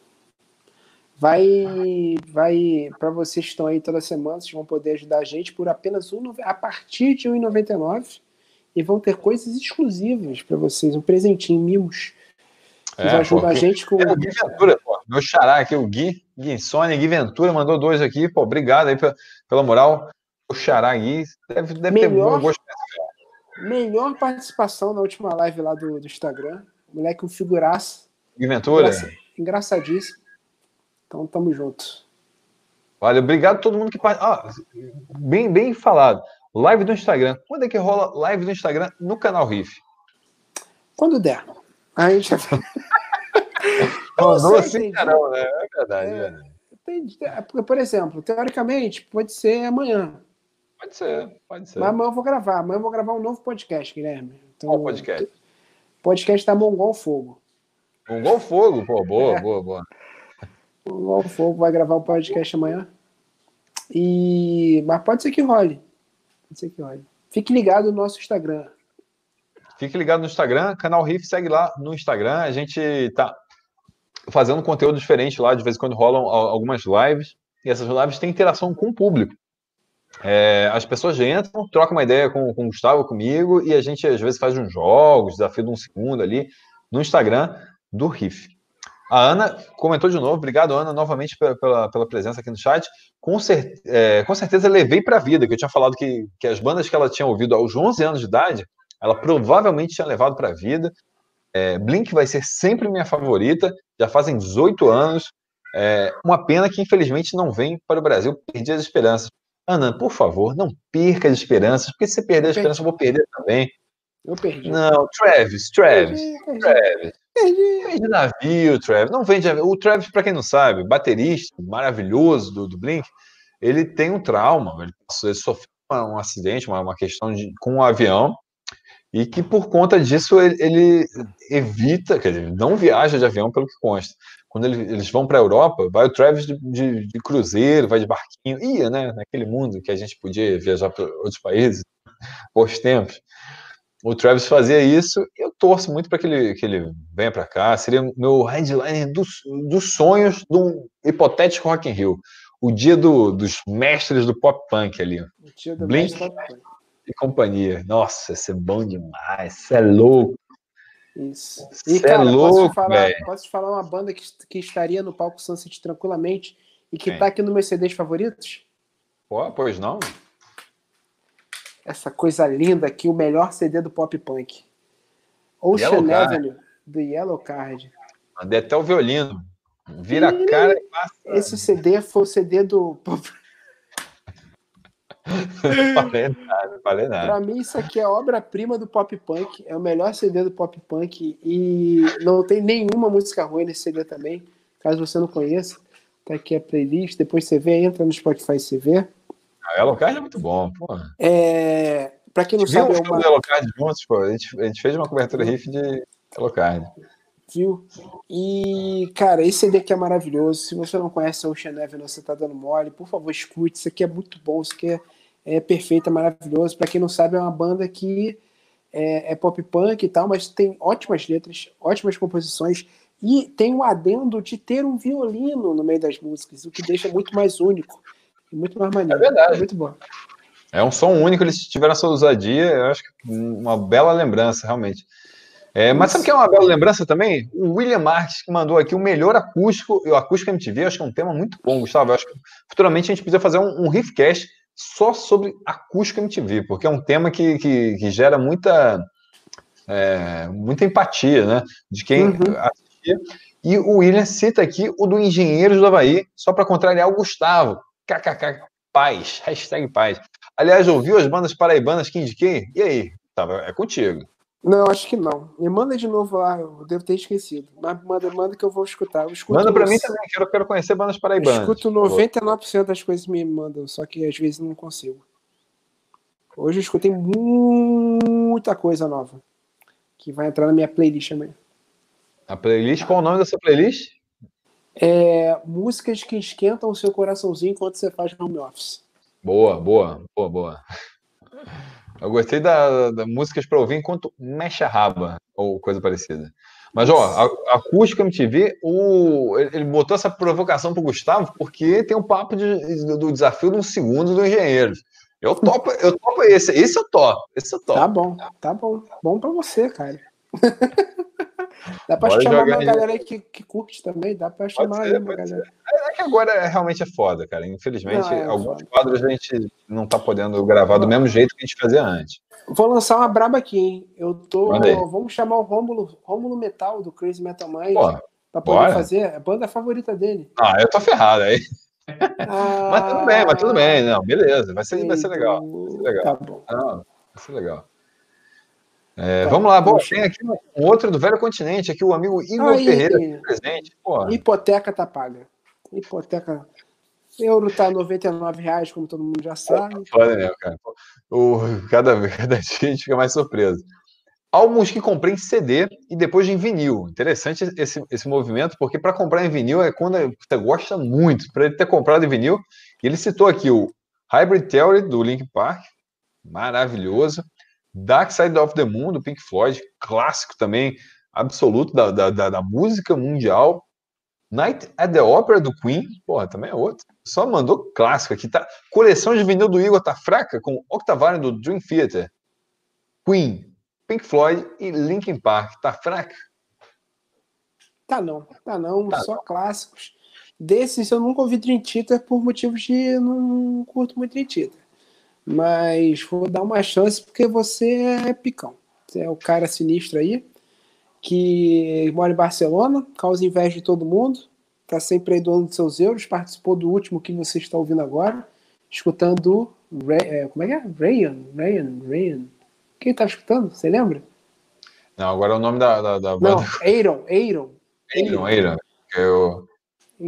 Vai, vai para vocês que estão aí toda semana, vocês vão poder ajudar a gente por apenas um, a partir de R$ 1,99 e vão ter coisas exclusivas para vocês, um presentinho, mimos. Vocês É, ajudam a gente com. É o Gui Ventura, pô. Meu xará aqui, o Gui, Gui Sônia, Gui Ventura, mandou dois aqui, pô. Obrigado aí pela, pela moral. O xará Gui deve, deve ter Melhor- bom gosto. Melhor participação na última live lá do, do Instagram. Moleque, um figuraça. Gui Ventura, Engraça- engraçadíssimo. Então, tamo junto. olha, obrigado a todo mundo que. Ah, bem, bem falado. Live do Instagram. Quando é que rola live do Instagram no canal Riff? Quando der. A gente Mandou [LAUGHS] assim, carão, né? É verdade, É. é Por exemplo, teoricamente, pode ser amanhã. Pode ser, pode ser. Mas amanhã eu vou gravar. Amanhã eu vou gravar um novo podcast, Guilherme. Então, Qual podcast? Podcast da Mongol Fogo. Um gol fogo, pô, boa, É. boa, boa. Mongol Fogo vai gravar um podcast amanhã. E... Mas pode ser que role. Pode ser que role. Fique ligado no nosso Instagram. Fique ligado no Instagram, canal Riff, segue lá no Instagram. A gente tá fazendo conteúdo diferente lá, de vez em quando rolam al- algumas lives, e essas lives têm interação com o público. É, as pessoas entram, trocam uma ideia com, com o Gustavo, comigo, e a gente às vezes faz uns jogos, desafio de um segundo ali, no Instagram do Riff. A Ana comentou de novo, obrigado, Ana, novamente pela, pela, pela presença aqui no chat. Com, cer é, com certeza levei para a vida, que eu tinha falado que, que as bandas que ela tinha ouvido aos 11 anos de idade, ela provavelmente tinha levado para a vida. É, Blink vai ser sempre minha favorita, já fazem 18 anos. É, uma pena que infelizmente não vem para o Brasil. Perdi as esperanças. Ana, por favor, não perca as esperanças, porque se você perder as Perdi. esperanças, eu vou perder também. Eu perdi. Não, Travis, Travis, Perdi, perdi. Travis. Ele vende navio, Travis. Não vende. O Travis, para quem não sabe, baterista maravilhoso do, do Blink, ele tem um trauma. Ele, ele sofreu um acidente, uma, uma questão de, com um avião, e que por conta disso ele, ele evita, quer dizer, não viaja de avião, pelo que consta. Quando ele, eles vão para a Europa, vai o Travis de, de, de, cruzeiro, vai de barquinho, ia, né? Naquele mundo que a gente podia viajar para outros países, bons tempos. O Travis fazia isso e eu torço muito para que ele, que ele venha para cá. Seria meu headliner dos, dos sonhos de um hipotético Rock in Rio. O dia do, dos mestres do pop punk ali. O dia do Blink e companhia. Nossa, isso é bom demais. Isso é louco. Isso. E, cara, é louco, posso, te falar, posso te falar uma banda que, que estaria no palco Sunset tranquilamente e que está aqui nos meus CDs favoritos? Pô, pois não? essa coisa linda aqui, o melhor CD do pop punk. Ocean Avenue, do Yellow Card. Mandei até o violino. Vira a cara e passa. Esse CD foi o CD do. [LAUGHS] falei nada, falei nada. Pra mim, isso aqui é obra-prima do pop punk. É o melhor CD do pop punk. E não tem nenhuma música ruim nesse CD também. Caso você não conheça, tá aqui a playlist. Depois você vê, entra no Spotify e você vê. A Elocard é muito bom. É, pra quem não sabe, é uma... Elocard juntos, pô. A gente, a gente fez uma cobertura riff de Elocard. Viu? E, cara, esse CD aqui é maravilhoso. Se você não conhece a Ocean Avenue, você tá dando mole, por favor, escute. Isso aqui é muito bom, isso aqui é, é perfeito, é maravilhoso. Pra quem não sabe, é uma banda que é, é pop punk e tal, mas tem ótimas letras, ótimas composições. E tem o adendo de ter um violino no meio das músicas, o que deixa muito mais único. Muito mais maneiro. É verdade. muito bom. É um som único, eles tiveram essa ousadia, eu acho que uma bela lembrança, realmente. É, mas sabe o que é uma bela lembrança também? O William Marques que mandou aqui o melhor acústico, o acústico MTV, acho que é um tema muito bom, Gustavo. Eu acho que futuramente a gente precisa fazer um, um riffcast só sobre acústico MTV, porque é um tema que, que, que gera muita, é, muita empatia, né? De quem uhum. assistia. E o William cita aqui o do Engenheiros do Havaí, só para contrariar o Gustavo, KKK, paz, hashtag paz. Aliás, ouviu as bandas paraibanas que indiquei? E aí? Tava, é contigo. Não, acho que não. Me manda de novo lá, eu devo ter esquecido. Mas manda, manda que eu vou escutar. Eu manda pra mim também, quero, quero conhecer bandas paraibanas. Eu escuto 99% das coisas que me mandam, só que às vezes não consigo. Hoje eu escutei muita coisa nova. Que vai entrar na minha playlist também. A playlist? Qual o nome dessa playlist? é, músicas que esquentam o seu coraçãozinho enquanto você faz home office. Boa, boa, boa, boa. Eu gostei da, da músicas para ouvir enquanto mexe a raba, ou coisa parecida. Mas, ó, a, Acústica MTV, o, ele botou essa provocação pro Gustavo porque tem um papo de, do, do desafio de um segundo do Engenheiros. Eu topo, eu topo esse. Esse eu topo. Esse eu topo. Tá bom, tá bom. Bom para você, cara. [LAUGHS] Dá pra Bora chamar uma galera aí que, que curte também, dá pra chamar ser, aí uma galera. É, é que agora é, realmente é foda, cara. Infelizmente, não, é alguns foda. quadros a gente não tá podendo gravar do mesmo jeito que a gente fazia antes. Vou lançar uma braba aqui, hein? Eu tô. Vamos chamar o Rômulo, Rômulo Metal do Crazy Metal Mind Pô, pra poder bora. fazer a banda favorita dele. Ah, eu tô ferrado aí. Ah, mas tudo bem, mas tudo bem, não, beleza. Vai ser, vai ser legal. Vai ser legal. Tá bom. Vai ser legal. É, tá, vamos lá, bom, tem aqui um outro do Velho Continente, aqui o amigo Igor Aí, Ferreira presente. Porra. Hipoteca tá paga. Hipoteca. Euro tá 99 reais, como todo mundo já sabe. Olha, né, cara. O, cada, [LAUGHS] cada dia a gente fica mais surpreso. Álbuns que comprei em CD e depois em vinil. Interessante esse, esse movimento, porque para comprar em vinil é quando você gosta muito. Para ele ter comprado em vinil, ele citou aqui o Hybrid Theory do Link Park, maravilhoso. Dark Side of the Moon, do Pink Floyd, clássico também, absoluto da, da, da, da música mundial. Night at the Opera, do Queen, porra, também é outro. Só mandou clássico aqui, tá? Coleção de vinil do Igor tá fraca, com Octavarium do Dream Theater. Queen, Pink Floyd e Linkin Park, tá fraca? Tá não, tá não, tá só não. clássicos. Desses eu nunca ouvi Dream Theater por motivos de não curto muito Dream Theater. Mas vou dar uma chance porque você é picão. Você é o cara sinistro aí, que mora em Barcelona, causa inveja de todo mundo, tá sempre aí doando seus euros, participou do último que você está ouvindo agora, escutando. Ray, é, como é que é? Ryan, Ryan, Ryan. Quem tá escutando? Você lembra? Não, agora é o nome da, da, da Não, banda. Aaron, Aaron. Aaron, Aaron. Que, eu,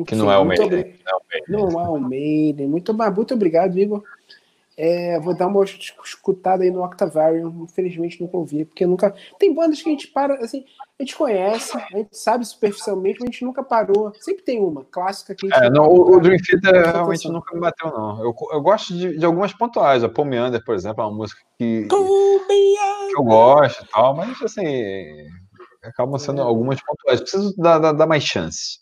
que não é o Maiden. obri- Não é o Maiden. Não é o Maiden. Muito, muito obrigado, Igor. É, vou dar uma escutada aí no Octavarium. Infelizmente nunca ouvi, porque nunca. Tem bandas que a gente para, assim, a gente conhece, a gente sabe superficialmente, mas a gente nunca parou. Sempre tem uma clássica que a gente. É, não, o, o Dream Theater realmente atenção. nunca me bateu, não. Eu, eu gosto de, de algumas pontuais. A Paul Meander, por exemplo, é uma música que, que eu gosto e tal, mas assim, acabam sendo É. algumas pontuais. Preciso dar, dar, dar mais chance.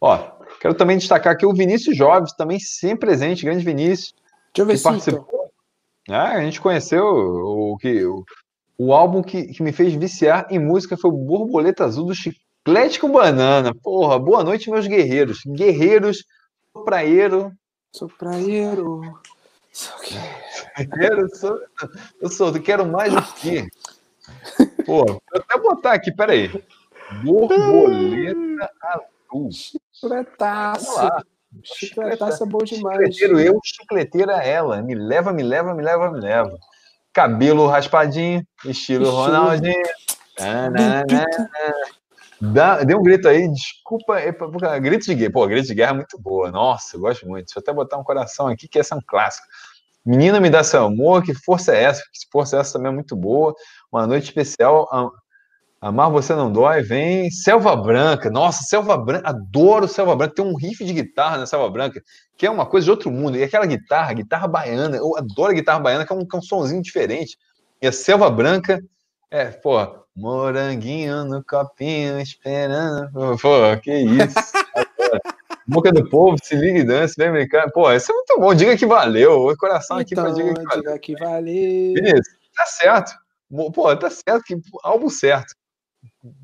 Ó, quero também destacar aqui o Vinícius Jovens, também sempre presente, grande Vinícius. Deixa eu ver que se então. Ah, a gente conheceu o que o, o álbum que, que me fez viciar em música foi o Borboleta Azul do Chiclete com Banana. Porra, boa noite, meus guerreiros. Guerreiros. Sou praieiro. Sou que- Guerreiro, sou, eu sou, eu quero mais do que. Pô, vou até botar aqui, peraí. [LAUGHS] Borboleta Azul. Chicletaço. Vamos lá. Chicletaço é bom demais. Chicleteiro eu, chicleteira ela. Me leva, me leva, me leva, me leva. Cabelo raspadinho, estilo Estilo. Ronaldinho. Dá, dê um grito aí, desculpa. é, Grito de guerra. Pô, grito de guerra é muito boa. Nossa, eu gosto muito. Deixa eu até botar um coração aqui, que essa é um clássico. Menina, me dá seu amor, que força é essa? Que força é essa também é muito boa. Uma noite especial. Am- Amar você não dói, vem. Selva Branca. Nossa, Selva Branca. Adoro Selva Branca. Tem um riff de guitarra na Selva Branca, que é uma coisa de outro mundo. E aquela guitarra, guitarra baiana. Eu adoro a guitarra baiana, que é um, que é um sonzinho diferente. E a Selva Branca é, pô, moranguinho no copinho esperando. Pô, que isso. [LAUGHS] Boca do povo, se liga e dance, vem brincar. Pô, isso é muito bom. Diga que valeu. O coração aqui pra Então, diga que valeu. diga que valeu. Vinícius, tá certo. Pô, tá certo que álbum certo.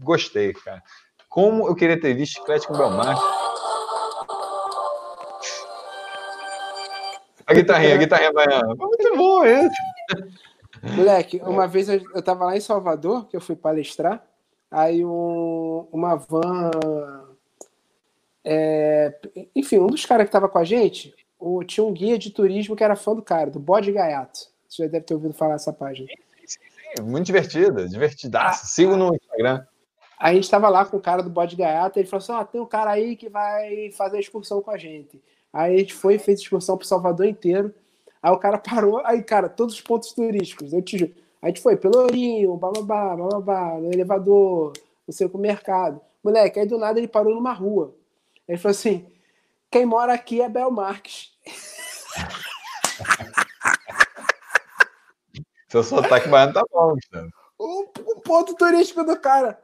Gostei, cara. Como eu queria ter visto Chiclete com Belmar. A guitarrinha, a guitarrinha baiana. Muito bom esse. Moleque, uma vez eu, eu tava lá em Salvador, que eu fui palestrar, aí um- uma van. é, enfim, um dos caras que tava com a gente, o- tinha um guia de turismo que era fã do cara, do Bode Gaiato. Você já deve ter ouvido falar dessa página. Muito divertida, divertidaça. Sigo no Instagram. A gente tava lá com o cara do Bode Gaiato, ele falou assim: Ó, tem um cara aí que vai fazer a excursão com a gente. Aí a gente foi e fez excursão pro Salvador inteiro. Aí o cara parou, aí, cara, todos os pontos turísticos, eu te juro. Aí a gente foi, Pelourinho, bababá, bababá, no elevador, não sei o que, mercado. Moleque, aí do nada ele parou numa rua. Ele falou assim: quem mora aqui é Bel Marques. [LAUGHS] Seu sotaque baiano tá bom, Gustavo. O, o ponto turístico do cara.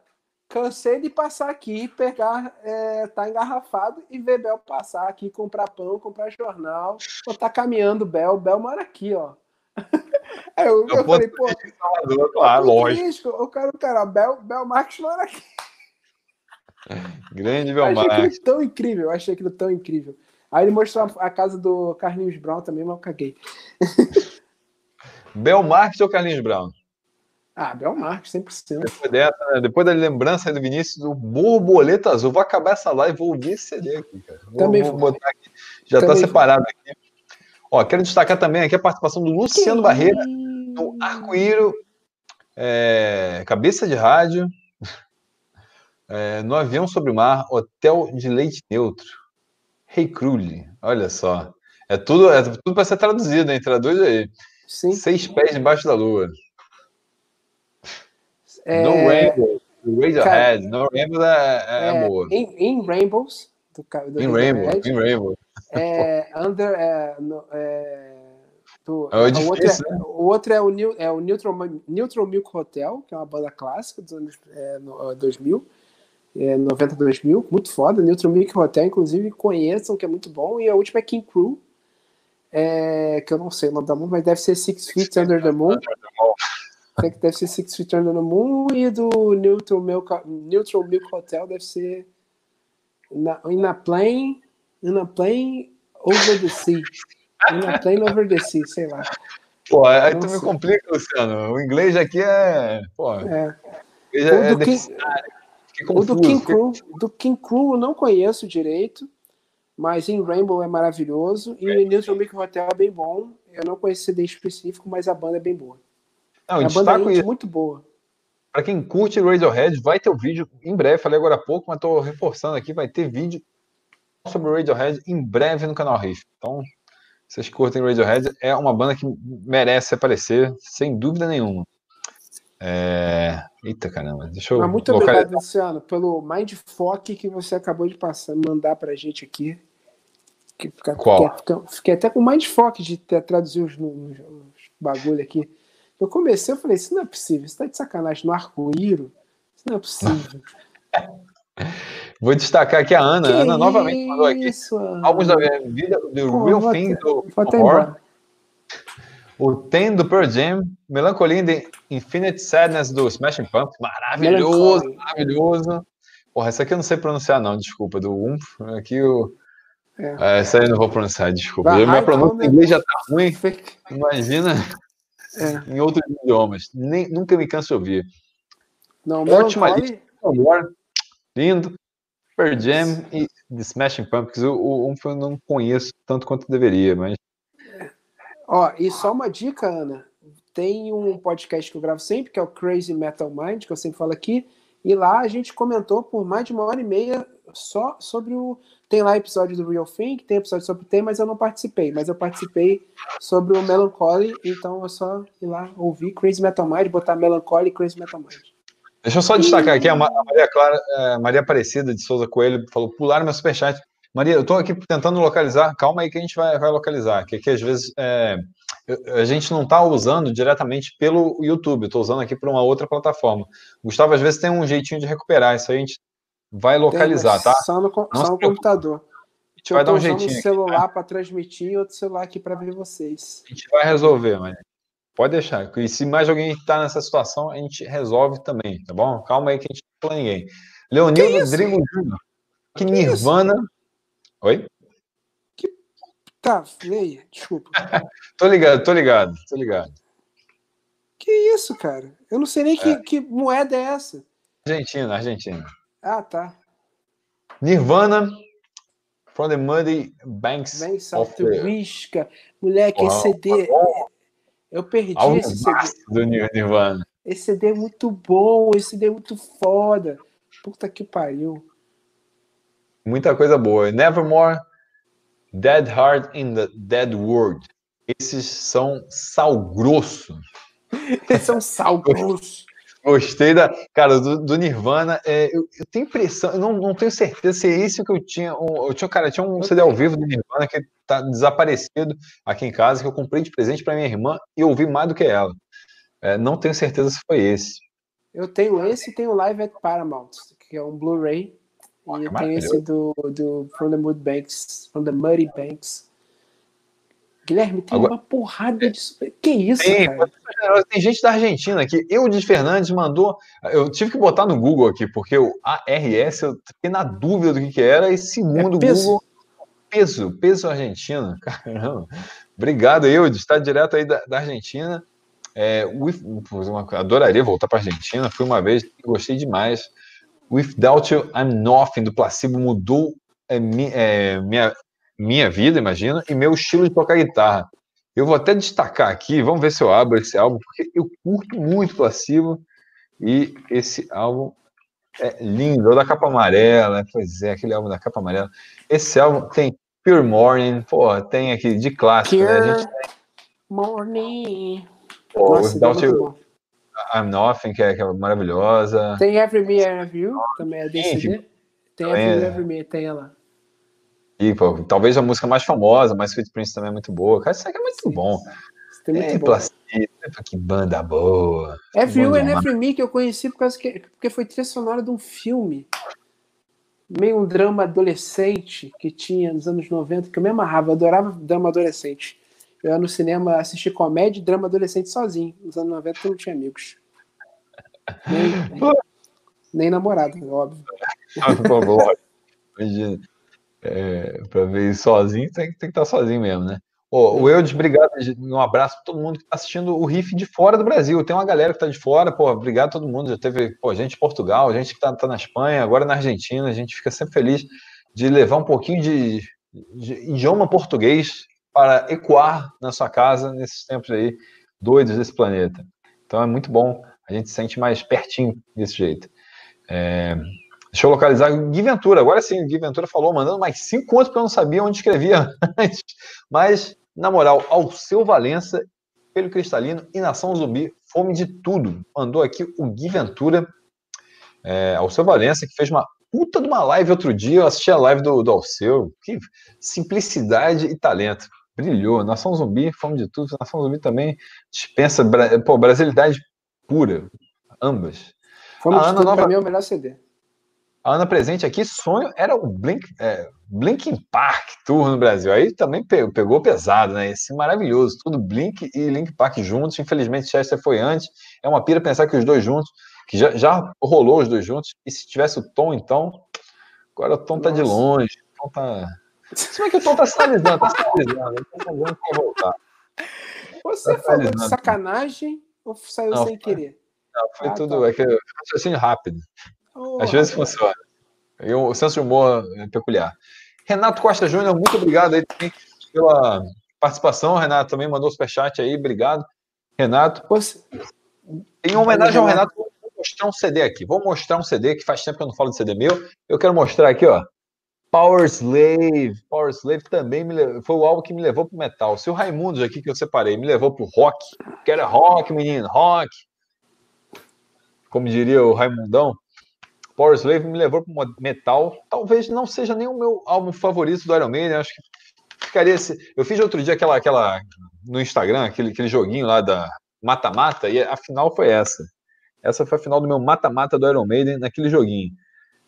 Cansei de passar aqui, pegar, é, tá engarrafado e ver Bel passar aqui, comprar pão, comprar jornal. Ou tá caminhando Bel, Bel mora aqui, ó. Aí [LAUGHS] eu, É eu ponto falei, pô, Salvador, claro, ponto lógico. turístico, o cara, o cara, Bel, Bel Marques mora aqui. Grande Eu achei Belmar. aquilo tão incrível, eu achei aquilo tão incrível. Aí ele mostrou a, a casa do Carlinhos Brown também, mas eu caguei. [LAUGHS] Belmarques ou Carlinhos Brown? Ah, Bel Marques, 100%. Depois dessa, né? Depois da lembrança do Vinícius do Borboleta Azul, vou acabar essa live, vou ouvir esse CD aqui, cara. Vou, Também vou botar aqui. Já está separado aqui. Ó, quero destacar também aqui a participação do Luciano Barreira, do Arco-Íro, é, Cabeça de Rádio, é, no Avião sobre o Mar, Hotel de Leite Neutro, Rei Crulli, olha só. É tudo, é tudo para ser traduzido, hein? Traduz aí. Sim. Seis pés debaixo da lua. É, No Rainbow, do Radiohead. No Rainbow é, é, é, boa. In, In Rainbows, do, do In Rainbow. In Rainbow. É, [LAUGHS] under, é, no- é, do, É o, outro difícil, é, o outro é o, New, é o Neutral, Neutral Milk Hotel, que é uma banda clássica dos anos é, no- 2000, é, 90 2000, muito foda. Neutral Milk Hotel, inclusive, conheçam, que é muito bom. E a última é King Crew, é, que eu não sei o nome da música, mas deve ser Six Feet Under the Moon. Sei que deve ser Six Feet Under the Moon. E do Neutral Milk, Neutral Milk Hotel deve ser na, In a Plane, In a Plane Over the Sea. In a Plane Over the Sea, sei lá. Pô, aí Não tu me sei. complica, Luciano. O inglês aqui é. Pô, o É. O é do, King, o do. King Crew, do King Crew eu não conheço direito, mas em Rainbow é maravilhoso e Neutral Milk Hotel é bem bom. Eu não conheço CD específico, mas a banda é bem boa. Não, a banda indie é muito boa. Para quem curte Radiohead, vai ter o vídeo em breve. Falei agora há pouco, mas estou reforçando aqui. Vai ter vídeo sobre Radiohead em breve no canal Riff. Então, vocês curtem Radiohead, é uma banda que merece aparecer, sem dúvida nenhuma. É... Eita caramba, deixa eu. Mas muito localizar. obrigado, Luciano, pelo mindfuck que você acabou de passar, mandar pra gente aqui. Fica, Qual? Fiquei, fiquei, até com mindfuck de ter, traduzir os, os, os bagulho aqui. Eu comecei, eu falei, isso não é possível, isso tá de sacanagem no arco-íro. Isso não é possível. [LAUGHS] Vou destacar aqui a Ana. Que Ana novamente mandou aqui isso, alguns da minha vida do Pô, Real Thing do Horror. O Ten do Pearl Jam, Melancolia de Infinite Sadness do Smashing Pumpkins, maravilhoso, maravilhoso. Porra, essa aqui eu não sei pronunciar não, desculpa, do Umf. Aqui o... É. Essa aí eu não vou pronunciar, desculpa. Vai, minha pronúncia em inglês já tá ruim, imagina é. em outros idiomas. Nem, nunca me canso de ouvir. Não, Ótima lista, amor, lindo. Pearl Jam e The Smashing Pumpkins, o, o, eu não conheço tanto quanto deveria, mas. Ó, e só uma dica, Ana. Tem um podcast que eu gravo sempre, que é o Crazy Metal Mind, que eu sempre falo aqui, e lá a gente comentou por mais de uma hora e meia só sobre o. Tem lá episódio do Real Thing, tem episódio sobre o tema, mas eu não participei. Mas eu participei sobre o Melancholy, então é só ir lá ouvir Crazy Metal Mind, botar Melancholy e Crazy Metal Mind. Deixa eu só destacar aqui, a Maria Clara, a é, Maria Aparecida de Souza Coelho falou, pular meu superchat. Maria, eu estou aqui tentando localizar, calma aí que a gente vai, vai localizar, que, que às vezes é, a gente não está usando diretamente pelo YouTube, estou usando aqui por uma outra plataforma. Gustavo, às vezes tem um jeitinho de recuperar, isso aí a gente vai localizar, tem, tá? Só no, só no computador. Vai dar um jeitinho. um celular para transmitir e outro celular aqui para ver vocês. A gente vai resolver, Maria. Pode deixar. E se mais alguém está nessa situação, a gente resolve também, tá bom? Calma aí que a gente não fala ninguém. Leonildo Rodrigo Júnior. Que, que Nirvana. Isso? Oi? Que... Tá, leia, desculpa. [LAUGHS] tô ligado, tô ligado, tô ligado. Que isso, cara? Eu não sei nem é. que, que moeda é essa. Argentina, Argentina. Ah, tá. Nirvana, From the Muddy Banks, Banks of, the Risca. Moleque, esse CD. Tá eu perdi Ao esse CD. Do Nirvana. Esse CD é muito bom, esse CD é muito foda. Puta que pariu. Muita coisa boa. Nevermore, Dead Heart in the Dead World. Esses são sal grosso. [LAUGHS] Esses são sal grosso. Gostei da. Cara, do, do Nirvana. É, eu, eu, tenho impressão, eu não, não tenho certeza se é isso que eu tinha. Um, eu tinha, cara, tinha um CD ao vivo do Nirvana que tá desaparecido aqui em casa, que eu comprei de presente para minha irmã e ouvi mais do que ela. É, não tenho certeza se foi esse. Eu tenho esse e tenho Live at Paramount, que é um Blu-ray. E eu tenho esse do, do From the Mud Banks, From the Muddy Banks. Guilherme, tem Agora, uma porrada de. Que isso, tem, cara? Tem gente da Argentina aqui. Eu, de Fernandes, mandou. Eu tive que botar no Google aqui, porque o ARS, eu fiquei na dúvida do que, que era, e segundo o é Google. Peso, peso argentino. [LAUGHS] Caramba. Obrigado, eu, de estar direto aí da, da Argentina. É, with, adoraria voltar para a Argentina. Fui uma vez, gostei demais. Without You, I'm Nothing, do Placebo, mudou é, é, minha, minha vida, imagina, e meu estilo de tocar guitarra. Eu vou até destacar aqui, vamos ver se eu abro esse álbum, porque eu curto muito Placebo e esse álbum é lindo, é o da capa amarela, pois é, aquele álbum da capa amarela. Esse álbum tem Pure Morning, pô, tem aqui de clássico, Pure né? Gente. Morning. Pô, Nossa, Without You, I'm Nothing, que é, que é, maravilhosa. Tem Every Me, Every You, também é desse Tem Every Me, Every Me, tem ela. E, pô, talvez a música mais famosa, mas Sweet Prince também é muito boa. Cara, isso aqui é muito Sim. bom. É muito é, que banda boa. Every You and Every Me que eu conheci por causa que, porque foi trilha sonora de um filme. Meio um drama adolescente que tinha nos anos 90, que eu me amarrava, eu adorava drama adolescente. Eu ia no cinema assistir comédia e drama adolescente sozinho. Nos anos 90 eu não tinha amigos. Nem, nem, [LAUGHS] nem namorado, óbvio. Imagina é, para ver sozinho, tem, tem que estar tá sozinho mesmo, né? Oh, o Eudes, obrigado, um abraço para todo mundo que está assistindo o Riff de fora do Brasil. Tem uma galera que está de fora, pô, obrigado a todo mundo. Já teve pô, gente em Portugal, gente que está tá na Espanha, agora na Argentina. A gente fica sempre feliz de levar um pouquinho de, de idioma português para ecoar na sua casa nesses tempos aí doidos desse planeta. Então é muito bom A gente se sente mais pertinho desse jeito. É, deixa eu localizar Gui Ventura. Agora sim, Gui Ventura falou, mandando mais cinco contos porque eu não sabia onde escrevia antes. Mas, na moral, ao seu Valença, pelo Cristalino e Nação Zumbi, fome de tudo. Mandou aqui o Gui Ventura, é, ao seu Valença, que fez uma puta de uma live outro dia. Eu assisti a live do, do Alceu. Que simplicidade e talento. Brilhou. Nação Zumbi, fome de tudo. Nação Zumbi também dispensa. Pô, brasilidade pura. Ambas. Fome a de Ana tudo, nova... pra mim é o melhor CD. A Ana presente aqui, sonho era o Blink, é, Blinking Park Tour no Brasil. Aí também pegou, pesado, né? Esse maravilhoso. Tudo Blink e Link Park juntos. Infelizmente, Chester foi antes. É uma pira pensar que os dois juntos, que já, já rolou os dois juntos. E se tivesse o Tom, então. Agora o Tom Nossa. tá de longe. O Tom tá. Se é que o Tom tá sinalizando, tá sinalizando. Ele tá sinalizando que vai voltar. Você tá falou de sacanagem ou saiu não, sem querer? Não, foi ah, tudo. Tá. É que raciocínio rápido. Oh, Às vezes funciona. E o senso de humor é peculiar. Renato Costa Júnior, muito obrigado aí também pela participação. Renato também mandou superchat aí, obrigado. Renato. Você... Em homenagem ao Renato, vou mostrar um CD aqui. Vou mostrar um CD que faz tempo que eu não falo de CD meu. Eu quero mostrar aqui, ó. Power Slave. Power Slave também me foi o álbum que me levou pro metal. Se o Raimundos aqui que eu separei me levou pro rock, que era rock, menino, rock. Como diria o Raimundão, Power Slave me levou para metal. Talvez não seja nem o meu álbum favorito do Iron Maiden. Acho que ficaria esse. Eu fiz outro dia aquela, aquela no Instagram, aquele, aquele joguinho lá da mata-mata, e a final foi essa. Essa foi a final do meu mata-mata do Iron Maiden naquele joguinho.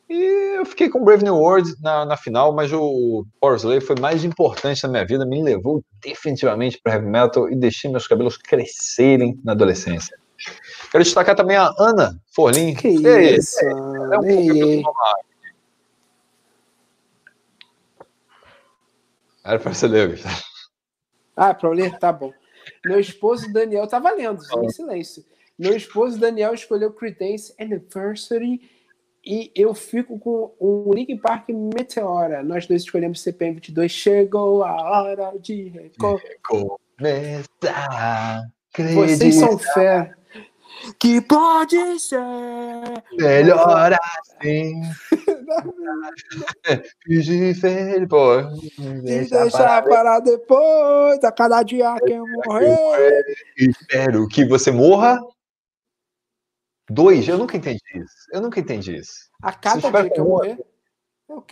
E eu fiquei com Brave New World na, na final, mas o Power Slave foi mais importante na minha vida, me levou definitivamente para heavy metal e deixei meus cabelos crescerem na adolescência. Quero destacar também a Ana Forlin. Que isso? É um ei, Era para você ler, Ah, para ler? Tá bom. Meu esposo Daniel estava lendo, em silêncio. Meu esposo Daniel escolheu Creedence Anniversary e eu fico com o Link Park Meteora. Nós dois escolhemos CPM 22. Chegou a hora de recomeçar. Vocês são fé que pode ser melhor assim. [LAUGHS] [LAUGHS] Fingir feio, pô. Deixa, deixar para depois, a cada dia que eu morrer. Espero que você morra. Dois, eu nunca entendi isso. Eu nunca entendi isso. A cada dia que eu morrer. Eu,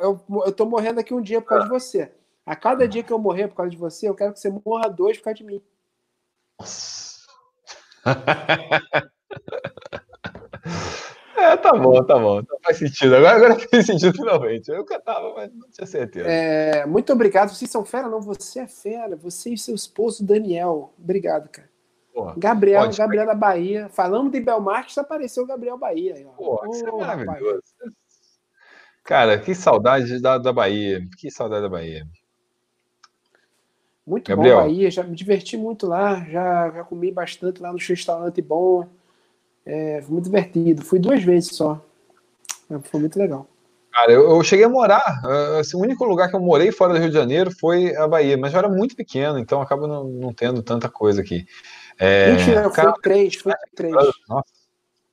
eu, eu tô morrendo aqui um dia por causa ah. de você. A cada dia que eu morrer por causa de você, eu quero que você morra dois por causa de mim. Nossa. [LAUGHS] é, tá bom, tá bom. Não faz sentido. Agora, agora fez sentido finalmente. Eu cantava, mas não tinha certeza. É, muito obrigado. Vocês são fera, não? Você é fera. Você e seu esposo Daniel. Obrigado, cara. Porra, Gabriel, Gabriel da Bahia. Falando de Belmarques, apareceu o Gabriel Bahia. Oh, é maravilhoso. Cara, que saudade da, da Bahia. Que saudade da Bahia. Muito Gabriel. bom Bahia, já me diverti muito lá, já, já comi bastante lá no restaurante bom. É, foi muito divertido. Fui duas vezes só. É, foi muito legal. Cara, eu, eu cheguei a morar. Assim, o único lugar que eu morei fora do Rio de Janeiro foi a Bahia, mas eu era muito pequeno, então acaba não, não tendo tanta coisa aqui. É, Mentira, cara, foi três, foi [LAUGHS] três. Nossa.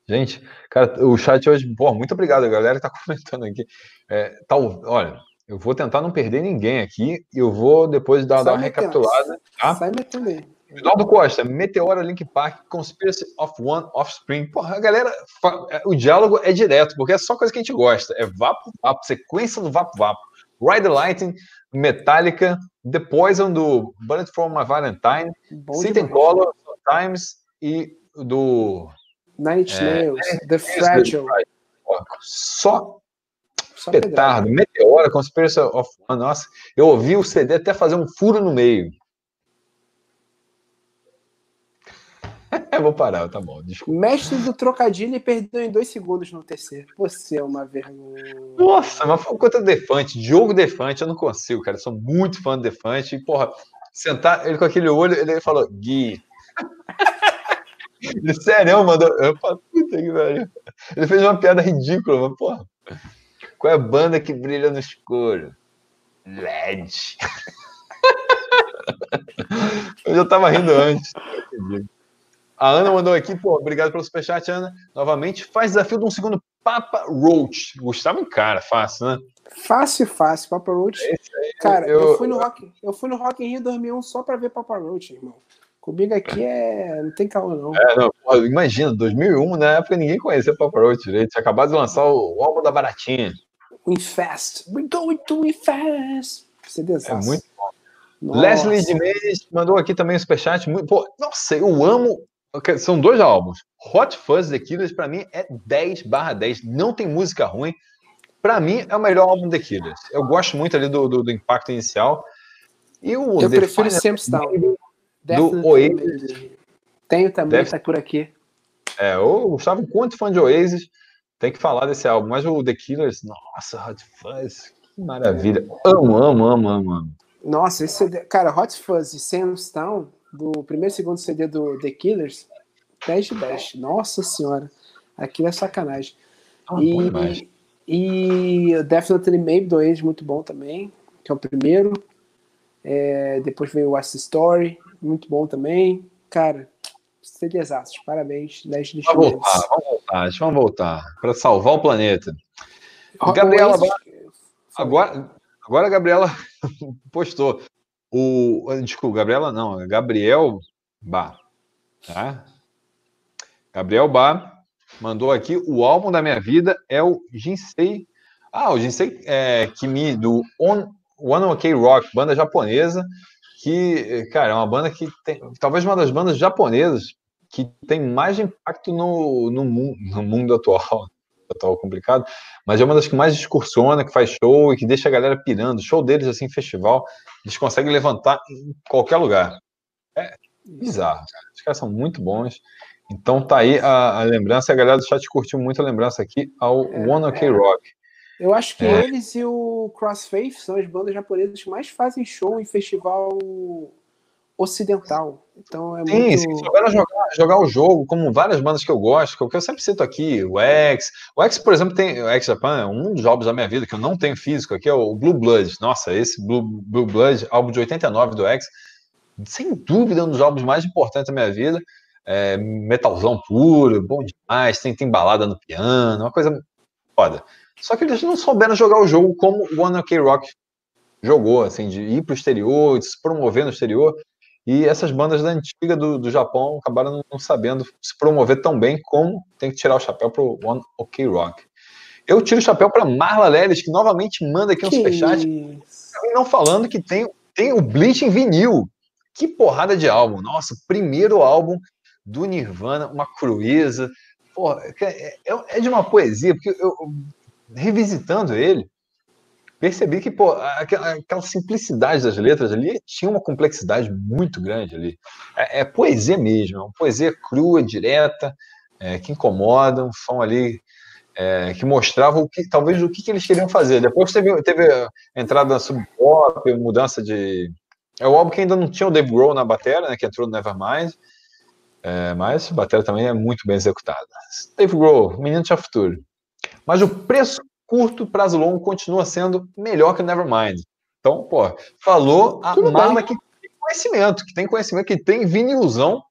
Gente, cara, o chat hoje, pô, muito obrigado, a galera que tá [LAUGHS] comentando aqui. É, tal, olha, eu vou tentar não perder ninguém aqui e eu vou depois dar, dar uma recapitulada. Tá? Sai metendo aí. Eduardo Costa, Meteora, Link Park, Conspiracy of One, Offspring. Porra, a galera, é, o diálogo é direto, porque é só coisa que a gente gosta. É Vapo Vapo, sequência do Vapo Vapo. Ride the Lightning, Metallica, The Poison do Bullet for My Valentine, Sit and Color, Times e do. Inch é, Nails, The Fragile. Só Petardo, Meteora, Conspiracy of One. Nossa, eu ouvi o CD até fazer um furo no meio. [LAUGHS] Eu vou parar, tá bom, desculpa. Mestre do trocadilho e perdeu em dois segundos no terceiro. Você é uma vergonha. Nossa, mas foi contra o Defante, Diogo Defante, eu não consigo, cara. Eu sou muito fã do Defante. E, porra, sentar ele com aquele olho, ele falou, Gui. [LAUGHS] Ele, sério, mandou. Eu falei, puta que velho. Ele fez uma piada ridícula, mas, porra. Qual é a banda que brilha no escuro? LED. [LAUGHS] Eu já tava rindo antes. A Ana mandou aqui, pô, obrigado pelo superchat, Ana. Novamente, faz desafio de um segundo Papa Roach. Gustavo cara, fácil, né? Fácil, fácil. Papa Roach. Aí, cara, eu, eu, fui no Rock, eu fui no Rock in Rio 2001 só pra ver Papa Roach, irmão. Comigo aqui é. Não tem calma, não. É, não pô, imagina, 2001, na época ninguém conhecia Papa Roach direito. Tinha acabado de lançar o, o álbum da Baratinha. Infest. We're going to Infest. CD é muito bom. Nossa. Leslie de Mendes mandou aqui também o um superchat. Muito, pô, nossa, eu amo. São dois álbuns. Hot Fuzz The Killers, pra mim, é 10 barra 10. Não tem música ruim. Pra mim, é o melhor álbum The Killers. Eu gosto muito ali do, do, do impacto inicial. E o eu The prefiro sempre Down. Do Oasis. Tenho também, Deve... tá por aqui. É, o Gustavo, quanto fã de Oasis, tem que falar desse álbum. Mas o The Killers, nossa, Hot Fuzz, que maravilha. Amo, amo, amo, amo, amo. Nossa, esse CD, cara, Hot Fuzz e Sam's Town, do primeiro e segundo CD do The Killers, 10 de 10. Nossa senhora, aquilo é sacanagem. Ah, e, e Definitely Maybe do Age, muito bom também, que é o primeiro. É, depois veio o West Story, muito bom também. Cara, CDzaços, parabéns. 10 de vamos voltar, vamos voltar, vamos voltar, para salvar o planeta. Gabriela, agora, agora a Gabriela [LAUGHS] postou. O, desculpa, Gabriela não, Gabriel Bá. Tá? Gabriel Bá mandou aqui: o álbum da minha vida é o Jinsei. Ah, o Jinsei é, Kimi, do On, One Ok Rock, banda japonesa, que, cara, é uma banda que tem, talvez uma das bandas japonesas que tem mais impacto no, no, mundo, no mundo atual [LAUGHS] atual complicado, mas é uma das que mais excursiona, que faz show e que deixa a galera pirando. Show deles, assim, festival, eles conseguem levantar em qualquer lugar. É bizarro. Os caras são muito bons. Então tá aí a, a lembrança, a galera do chat curtiu muito a lembrança aqui ao é, One OK é. Rock. Eu acho que é. eles e o Crossfaith são as bandas japonesas que mais fazem show em festival ocidental. Então é Sim, muito... se souberam jogar, jogar o jogo, como várias bandas que eu gosto, que eu sempre cito aqui, o X. O X, por exemplo, tem. O X Japan é um dos jogos da minha vida que eu não tenho físico aqui, é o Blue Blood. Nossa, esse Blue, Blue Blood, álbum de 89 do X, sem dúvida, é um dos álbuns mais importantes da minha vida. É, metalzão puro, bom demais, tem, tem balada no piano, uma coisa foda. Só que eles não souberam jogar o jogo como o One OK Rock jogou, assim, de ir para o exterior, de se promover no exterior. E essas bandas da antiga do, do Japão acabaram não, sabendo se promover tão bem como tem que tirar o chapéu para o One OK Rock. Eu tiro o chapéu para Marla Leles, que novamente manda aqui um que superchat. Não falando que tem, tem o Bleach em vinil. Que porrada de álbum. Nossa, primeiro álbum do Nirvana, uma crueza. Porra, é, é, é de uma poesia, porque eu, revisitando ele, percebi que, pô, aquela, aquela, simplicidade das letras ali tinha uma complexidade muito grande ali. É, é poesia mesmo, é uma poesia crua, direta, é, que incomoda, um som ali é, que mostrava o que, talvez o que, que, eles queriam fazer. Depois teve, teve entrada na sub-pop, mudança de. É o álbum que ainda não tinha o Dave Grohl na bateria, né, que entrou no Nevermind, é, mas a bateria também é muito bem executada. Dave Grohl, menino tinha futuro. Mas o preço curto, prazo longo, continua sendo melhor que o Nevermind. Então, pô, falou a Tudo mala que tem conhecimento, que tem conhecimento, que tem vinilzão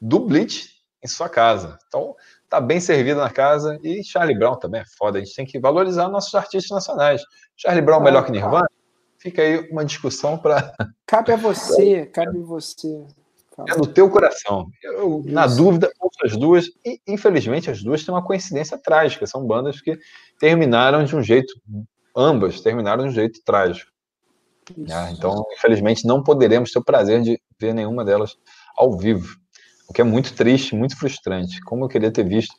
do Bleach em sua casa. Então, tá bem servido na casa. E Charlie Brown também é foda. A gente tem que valorizar nossos artistas nacionais. Charlie Brown ah, melhor que Nirvana? Fica aí uma discussão para. Cabe a [LAUGHS] você, cabe a você. É no teu coração. Eu, na dúvida, ouço as duas. E, infelizmente, as duas têm uma coincidência trágica. São bandas que terminaram de um jeito, ambas terminaram de um jeito trágico. Né? Então, infelizmente, não poderemos ter o prazer de ver nenhuma delas ao vivo. O que é muito triste, muito frustrante. Como eu queria ter visto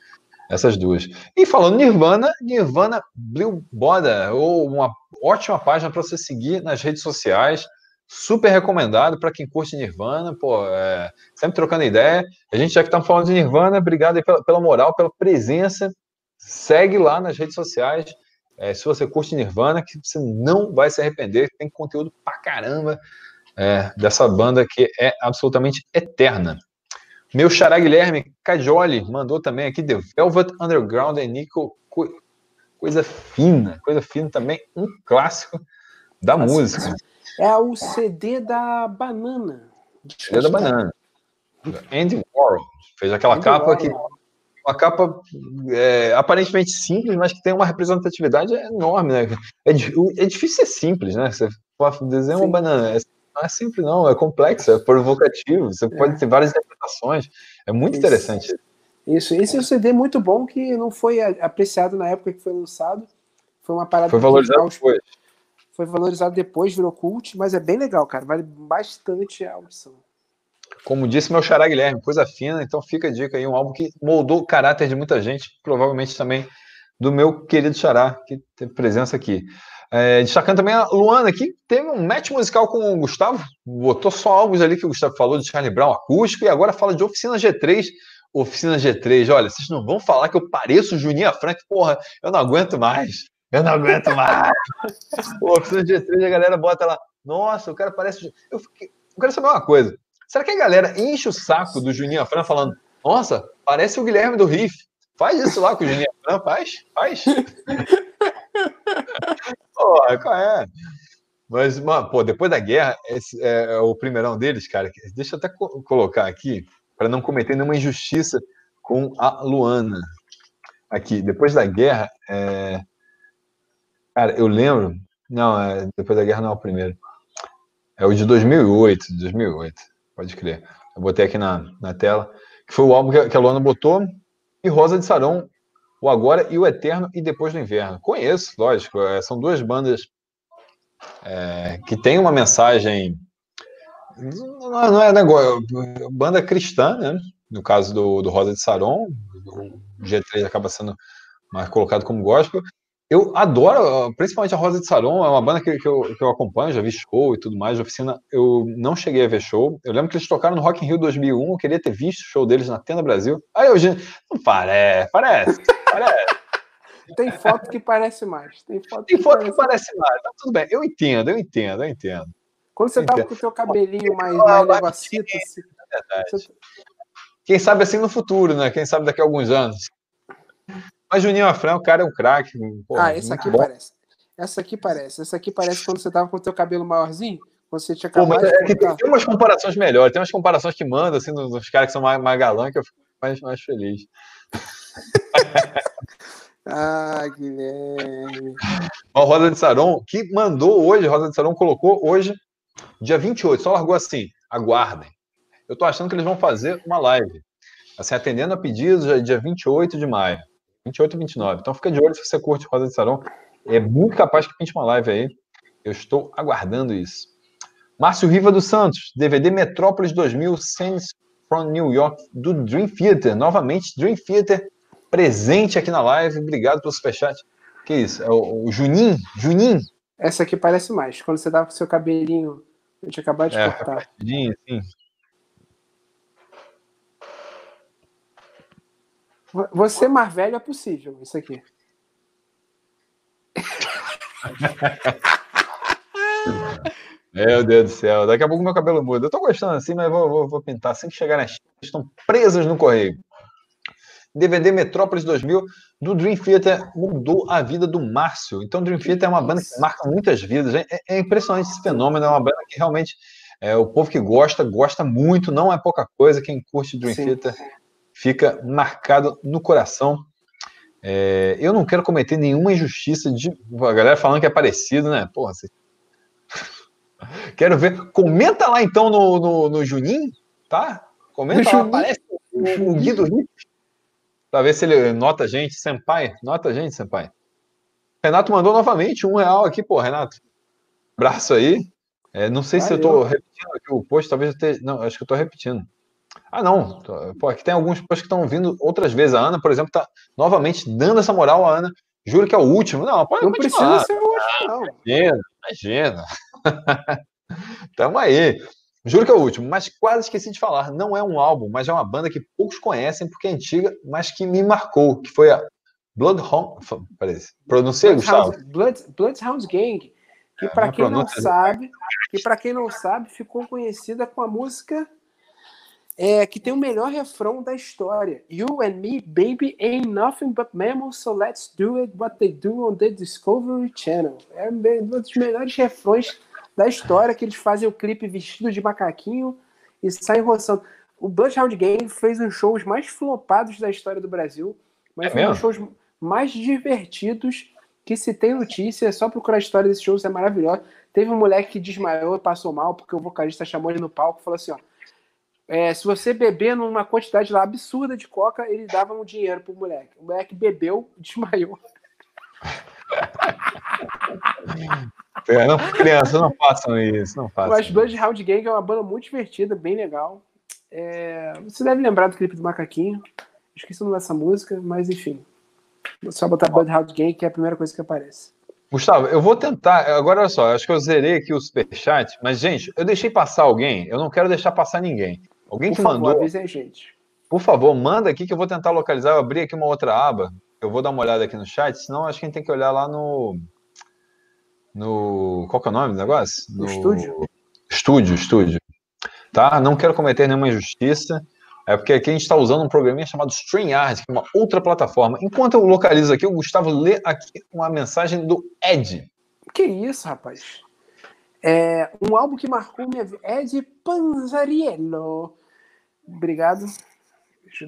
essas duas. E falando Nirvana, Nirvana Blue Boda, ou uma ótima página para você seguir nas redes sociais super recomendado para quem curte Nirvana, pô, é, sempre trocando ideia. A gente já que estamos falando de Nirvana, obrigado pela, pela, moral, pela presença. Segue lá nas redes sociais. É, se você curte Nirvana, que você não vai se arrepender, tem conteúdo pra caramba é, dessa banda que é absolutamente eterna. Meu xará Guilherme Cajoli mandou também aqui The Velvet Underground e Nico, coisa fina, coisa fina também, um clássico da Nossa, música. É o CD da banana. CD da banana. Andy Warhol. Fez aquela Andy capa Warhol. que uma capa é, aparentemente simples, mas que tem uma representatividade enorme, né? É, é difícil ser simples, né? Você desenha uma banana, é, não é simples, não, é complexo, é provocativo, você pode é. ter várias interpretações. É muito Isso. interessante. Isso, esse é um CD muito bom que não foi apreciado na época que foi lançado. Foi uma parada. Foi valorizado depois. Foi valorizado depois, virou cult, mas é bem legal, cara. Vale bastante a. Como disse meu xará Guilherme, coisa fina, então fica a dica aí, um álbum que moldou o caráter de muita gente, provavelmente também do meu querido xará, que tem presença aqui. É, destacando também a Luana, que teve um match musical com o Gustavo, botou só álbuns ali que o Gustavo falou de Charlie Brown acústico, e agora fala de Oficina G3, Oficina G3, olha, vocês não vão falar que eu pareço Juninho Frank, porra, eu não aguento mais. Eu não aguento mais. Pô, Oficina G3, a galera bota lá, nossa, o cara parece. Eu, fiquei... eu quero saber uma coisa. Será que a galera enche o saco do Juninho Afran falando, nossa, parece o Guilherme do Riff? Faz isso lá com o Juninho Afran, faz, faz. [LAUGHS] Porra, qual é? Mas, mano, pô, depois da guerra, esse é, é o primeirão deles, cara. Deixa eu até co colocar aqui para não cometer nenhuma injustiça com a Luana. Aqui, depois da guerra, é... cara, eu lembro, não, é... depois da guerra não é o primeiro, é o de 2008, 2008, pode crer. Eu botei aqui na, na tela, que foi o álbum que a Luana botou, e Rosa de Sarão, o Agora e o Eterno e Depois do Inverno. Conheço, lógico, é, são duas bandas é, que têm uma mensagem não, não é negócio, banda cristã, né? No caso do, do Rosa de Saron, o G3 acaba sendo mais colocado como gospel. Eu adoro, principalmente a Rosa de Saron, é uma banda que, que, eu, que eu acompanho, já vi show e tudo mais. De oficina, eu não cheguei a ver show. Eu lembro que eles tocaram no Rock in Rio 2001, eu queria ter visto o show deles na Tenda Brasil. Aí eu, não parece, parece, parece. Tem foto que parece mais. Tem foto, Tem que, foto parece... que parece mais. Tá tudo bem, eu entendo, eu entendo, eu entendo. Quando você tava com o seu cabelinho mais, mais negocito, assim, é você... Quem sabe assim no futuro, né? Quem sabe daqui a alguns anos. Mas Juninho Afrão, o cara é um craque. Ah, essa aqui bom. parece. Essa aqui parece. Essa aqui parece quando você tava com o seu cabelo maiorzinho. Quando você tinha Pô, é que tem, tem, umas comparações melhores. Tem umas comparações que mandam, assim, dos caras que são mais, mais galã, que eu fico mais, mais feliz. [LAUGHS] ah, Guilherme. O Rosa de Saron, que mandou hoje, Rosa de Saron colocou hoje Dia 28, só largou assim, aguardem. Eu tô achando que eles vão fazer uma live, assim, atendendo a pedidos, já dia 28 de maio. 28 e 29. Então fica de olho se você curte Rosa de Sarão. É muito capaz que pinte uma live aí. Eu estou aguardando isso. Márcio Riva dos Santos, DVD Metrópolis 2000, Scenes from New York, do Dream Theater. Novamente, Dream Theater presente aqui na live. Obrigado pelo superchat. Que isso? É o, o Juninho? Juninho? Essa aqui parece mais. Quando você tava com seu cabelinho. Eu tinha acabado de é, cortar. Sim. Você mais velho é possível, isso aqui. Meu Deus do céu, daqui a pouco meu cabelo muda. Eu tô gostando assim, mas vou, vou, vou pintar. Assim que chegar nas. Estão presas no correio. DVD Metrópolis 2000 do Dream Theater mudou a vida do Márcio. Então, Dream Theater é uma banda que marca muitas vidas. É, é impressionante esse fenômeno. É uma banda que realmente é, o povo que gosta, gosta muito. Não é pouca coisa. Quem curte Dream Sim. Theater fica marcado no coração. É, eu não quero cometer nenhuma injustiça de. A galera falando que é parecido, né? Porra, você... [LAUGHS] Quero ver. Comenta lá então no, no, no Juninho, tá? Comenta lá, parece o, o Guido Riff. Pra ver se ele nota a gente, Senpai. Nota a gente, Senpai. Renato mandou novamente um real aqui, pô, Renato. Abraço aí. É, não sei se eu tô repetindo aqui o post, talvez eu esteja. Não, acho que eu tô repetindo. Ah, não. Pô, aqui tem alguns posts que estão vindo outras vezes. A Ana, por exemplo, tá novamente dando essa moral à Ana. Juro que é o último. Não, pode Não continuar. precisa ser o último, não. Imagina, imagina. [LAUGHS] Tamo aí. Juro que é o último, mas quase esqueci de falar. Não é um álbum, mas é uma banda que poucos conhecem porque é antiga, mas que me marcou, que foi a Bloodhound. Pronunciei, Gustavo? Blood, Bloodhound Gang. Que para quem não sabe, que para quem não sabe, ficou conhecida com a música é, que tem o melhor refrão da história. You and me, baby, ain't nothing but mammals, so let's do it what they do on the Discovery Channel. É um dos melhores refrões da história, que eles fazem o clipe vestido de macaquinho e saem roçando. o Bloodhound Gang fez os shows mais flopados da história do Brasil, mas É foi um dos shows mais divertidos que se tem notícia. É só procurar a história desse show, isso é maravilhoso. Teve um moleque que desmaiou e passou mal porque o vocalista chamou ele no palco e falou assim: ó. É, se você beber numa quantidade lá absurda de coca, ele dava um dinheiro pro moleque. O moleque bebeu, desmaiou. [LAUGHS] É, não, criança, não façam isso, não façam. Mas isso. Bloodhound Gang é uma banda muito divertida, bem legal. É, você deve lembrar do clipe do Macaquinho. Esqueci o nome dessa música, mas enfim. Vou só botar Bloodhound Gang, que é a primeira coisa que aparece. Gustavo, eu vou tentar. Agora, olha só, acho que eu zerei aqui o superchat, mas, gente, eu deixei passar alguém, eu não quero deixar passar ninguém. Alguém Por que favor, mandou, avisem a gente. por favor, manda aqui que eu vou tentar localizar. Eu abri aqui uma outra aba, eu vou dar uma olhada aqui no chat, senão acho que a gente tem que olhar lá no. No. Qual que é o nome do negócio? No estúdio? Estúdio, estúdio. Tá? Não quero cometer nenhuma injustiça. É porque aqui a gente está usando um programinha chamado StreamYard, que é uma outra plataforma. Enquanto eu localizo aqui, o Gustavo lê aqui uma mensagem do Ed. Que isso, rapaz? É um álbum que marcou minha vida. É de Panzariello. Obrigado.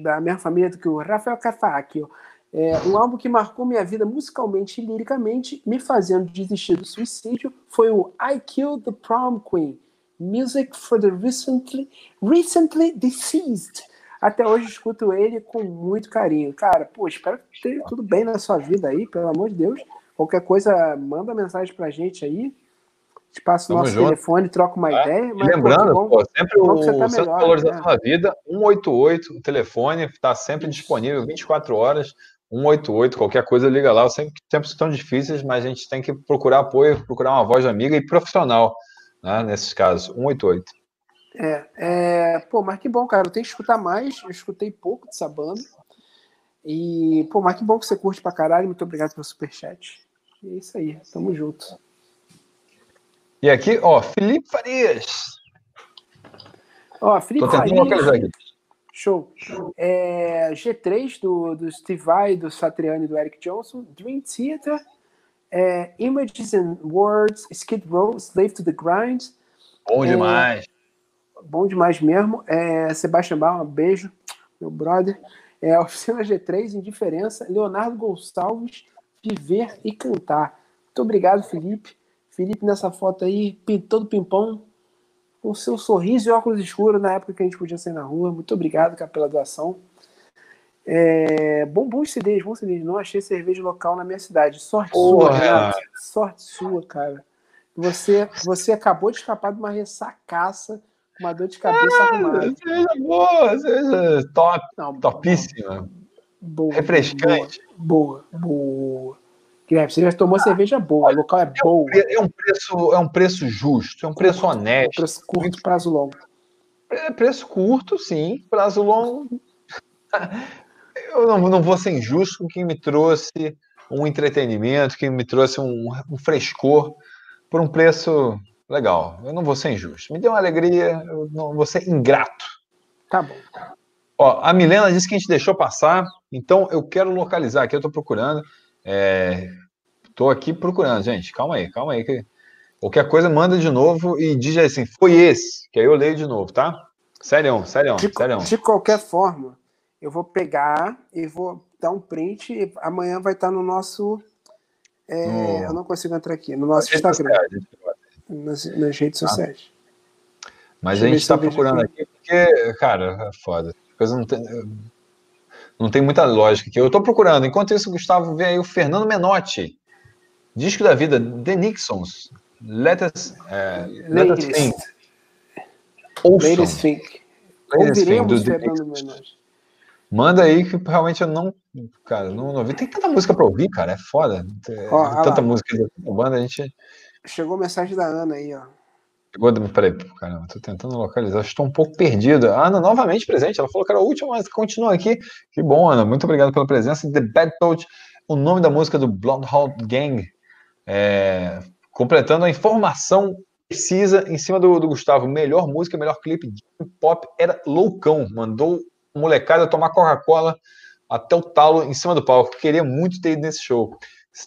Da mesma família do que o Rafael Cafacchio. É, um álbum que marcou minha vida musicalmente e liricamente, me fazendo desistir do suicídio, foi o I Killed the Prom Queen. Music for the recently, recently deceased. Até hoje escuto ele com muito carinho. Cara, pô, espero que esteja tudo bem na sua vida aí, pelo amor de Deus. Qualquer coisa, manda mensagem pra gente aí. Te passo o nosso junto. telefone, troca uma Tá? ideia. Mas, lembrando, bom. pô, sempre bom o tá Centro de melhor, Valorização né? da Vida, 188, o telefone está sempre disponível 24 horas, 188, qualquer coisa liga lá. Sempre tempos tão difíceis, mas a gente tem que procurar apoio, procurar uma voz amiga e profissional, né, nesses casos, 188. É, é, pô, mas que bom, cara. Eu tenho que escutar mais. Eu escutei pouco dessa banda. E, pô, mas que bom que você curte pra caralho. Muito obrigado pelo superchat. E é isso aí. Tamo junto. E aqui, ó, Felipe Farias. Ó, Felipe Tô tentando Farias. localizar aqui. Show. É, G3 do, do Steve Vai, do Satriani e do Eric Johnson. Dream Theater. É, Images and Words. Skid Row. Slave to the Grind. Bom É, demais. Bom demais mesmo. É, Sebastião Bauer, um beijo, meu brother. É, [LAUGHS] Oficina G3, Indiferença. Leonardo Gonçalves, Viver e Cantar. Muito obrigado, Felipe. Felipe, nessa foto aí, todo pimpão, com seu sorriso e óculos escuros na época que a gente podia sair na rua. Muito obrigado, cara, pela doação. É, bom, bons CDs, bons CDs. Não achei cerveja local na minha cidade. Sorte Porra. sua, Renato. Sorte sua, cara. Você, você acabou de escapar de uma ressacaça, uma dor de cabeça arrumada. Seja boa, seja top, Não, topíssima, boa, refrescante. Boa, boa. Guilherme, você já tomou cerveja boa, o local é bom. É um preço, é um preço justo, é um preço honesto. Preço curto, prazo longo. É preço curto, sim. Prazo longo. [LAUGHS] Eu não, não vou ser injusto com quem me trouxe um entretenimento, quem me trouxe um, um frescor por um preço legal. Eu não vou ser injusto. Me deu uma alegria, eu não vou ser ingrato. Tá bom. Ó, a Milena disse que a gente deixou passar, então eu quero localizar aqui, eu estou procurando. Estou aqui procurando, gente. Calma aí, calma aí. Que... Qualquer coisa, manda de novo e diz assim, foi esse, que aí eu leio de novo, tá? Sério, sério, De, sério. de qualquer forma, eu vou pegar e vou dar um print e amanhã vai estar no nosso. é, No- Eu não consigo entrar aqui, no nosso Instagram, nas, nas redes sociais. Mas Deixa a gente está procurando aqui, porque, cara, é foda. Coisa não tem, não tem muita lógica aqui. Eu estou procurando. Enquanto isso, Gustavo vê aí o Fernando Menotti. Disco da vida, The Nixons. Let us, é, let us think. Ouçam. Think. Think, Ouviremos Fernando. Menor. Manda aí que realmente eu não. Cara, não, não ouvi. Tem tanta música para ouvir, cara. É foda. Tem Ó, tanta lá. música da banda, a gente. Chegou a mensagem da Ana aí, ó. Pegou, peraí, caramba, tô tentando localizar, estou um pouco perdido. Ana novamente presente, ela falou que era a última, mas continua aqui. Que bom, Ana, muito obrigado pela presença. The Bad Touch, o nome da música do Bloodhound Gang, é, completando a informação precisa em cima do, do Gustavo. Melhor música, melhor clipe de pop era Loucão, mandou molecada tomar Coca-Cola até o talo em cima do palco. Queria muito ter ido nesse show.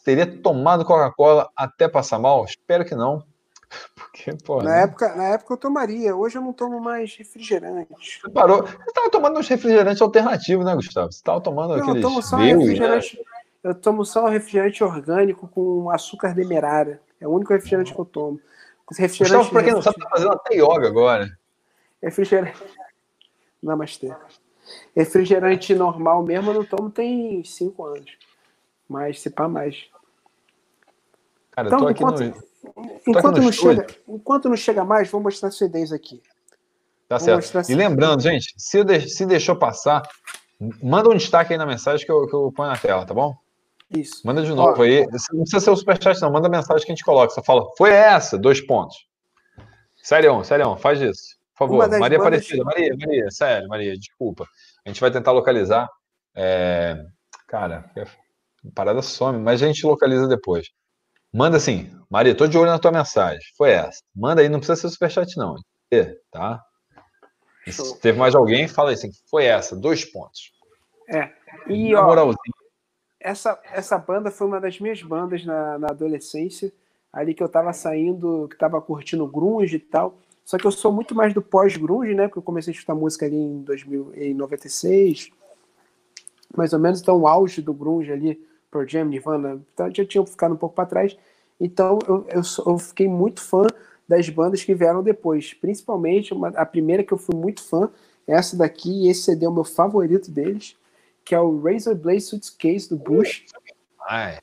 Teria tomado Coca-Cola até passar mal? Espero que não. [LAUGHS] Porque, pô, Na né? época, na época eu tomaria, hoje eu não tomo mais refrigerante. Você parou. Você tava tomando uns refrigerantes alternativos, né, Gustavo? Você tava tomando Não, eu aqueles tomo só Deus, né? refrigerante. Eu tomo só refrigerante orgânico com açúcar demerara. É o único refrigerante que eu tomo. Refrigerante. Gustavo, pra quem não sabe, tá fazendo até yoga agora. Refrigerante. Namastê. Refrigerante normal mesmo eu não tomo tem cinco anos. Mas se pá mais. Cara, Então, eu tô aqui enquanto- no. Enquanto no não, chega, enquanto não chega mais, vou mostrar CDs aqui. Tá Vou certo. E lembrando, gente, se, de- se deixou passar, manda um destaque aí na mensagem que eu, que eu ponho na tela, tá bom? Isso. Manda de novo aí. Não precisa ser o superchat, não. Manda a mensagem que a gente coloca. Você fala, foi essa, dois pontos. Sério, sério, faz isso. Por favor. Maria Aparecida, Maria, Maria, sério, Maria, desculpa. A gente vai tentar localizar. É, Cara, a parada some, mas a gente localiza depois. Manda assim, Maria, tô de olho na tua mensagem. Foi essa. Manda aí, não precisa ser superchat, não. É, Tá? Show. Se teve mais alguém, fala aí assim, foi essa, dois pontos. E, Na ó, essa, essa banda foi uma das minhas bandas na, na adolescência, ali que eu tava saindo, que tava curtindo grunge e tal. Só que eu sou muito mais do pós-grunge, né? Porque eu comecei a escutar música ali em, 2000, em 96, mais ou menos. Então, o auge do grunge ali, Pearl Jam, Nirvana, então, já tinha ficado um pouco para trás. Então, eu, eu, eu fiquei muito fã das bandas que vieram depois. Principalmente, uma- a primeira que eu fui muito fã, é essa daqui, e esse CD é o meu favorito deles, que é o Razor Blade Suitcase do Bush. Ai,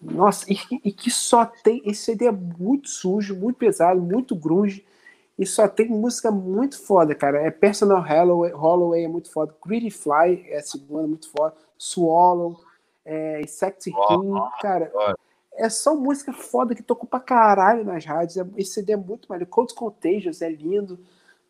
Nossa, e, e que só tem. Esse CD é muito sujo, muito pesado, muito grunge. E só tem música muito foda, cara. É Personal Holloway, Holloway é muito foda. Greedy Fly é a segunda, muito foda. Swallow, é, Sexy King, cara. adoro. É só música foda que tocou pra caralho nas rádios. É- Esse CD é muito maneiro. Cold Contagious é lindo.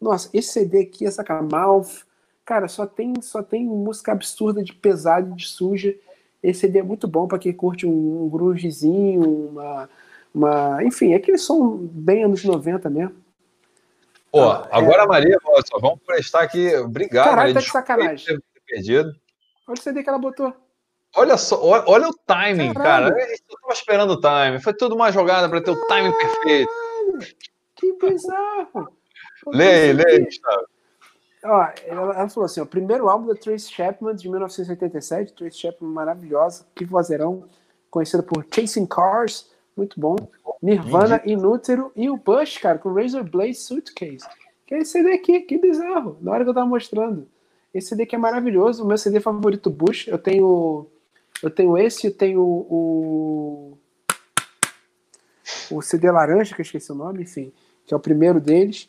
Nossa, esse CD aqui, essa Mouth, cara, só tem, só tem música absurda de pesado de suja. Esse CD é muito bom pra quem curte um, um grungezinho, uma, uma. Enfim, é aquele som bem anos 90 mesmo. Pô, Ah, é. agora, Maria, olha só, vamos prestar aqui. Obrigado, Caralho, Maria. tá de sacanagem. ter perdido. Olha o CD que ela botou. Olha só, olha, o timing, Caralho. cara. Eu tava esperando o timing. Foi tudo uma jogada para ter o timing perfeito. Que bizarro! Lê aí, Gustavo. Ó, ela, ela falou assim: ó, primeiro álbum da Trace Chapman de 1987, Trace Chapman maravilhosa, que vozeirão, conhecida por Chasing Cars, muito bom. Nirvana, Inútero e o Bush, cara, com Razor Blade Suitcase. Que é esse CD aqui, que bizarro. Na hora que eu tava mostrando. Esse CD aqui é maravilhoso, o meu CD favorito Bush. Eu tenho. Eu tenho esse, eu tenho o. O CD laranja, que eu esqueci o nome, enfim, que é o primeiro deles.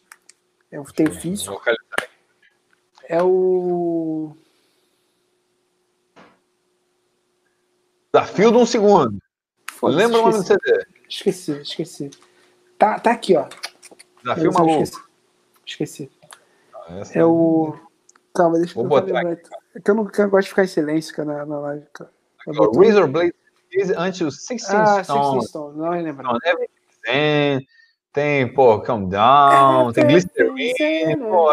Eu tenho físico é o. Desafio de um segundo. Lembra o nome do esqueci. CD? Esqueci, esqueci. Tá, tá aqui, ó. Desafio Eu maluco. Esqueci. esqueci. Essa É o. Calma, deixa Vou eu botar lembrar. É que eu não eu gosto de ficar em silêncio cara, na, na live. cara. Eu Ó, botei- Razor Blade antes o Sixteen Ah, Stone. Sixteen Stone, não Never Zen, tem, pô, Calm Down, tem Glycerine, pô,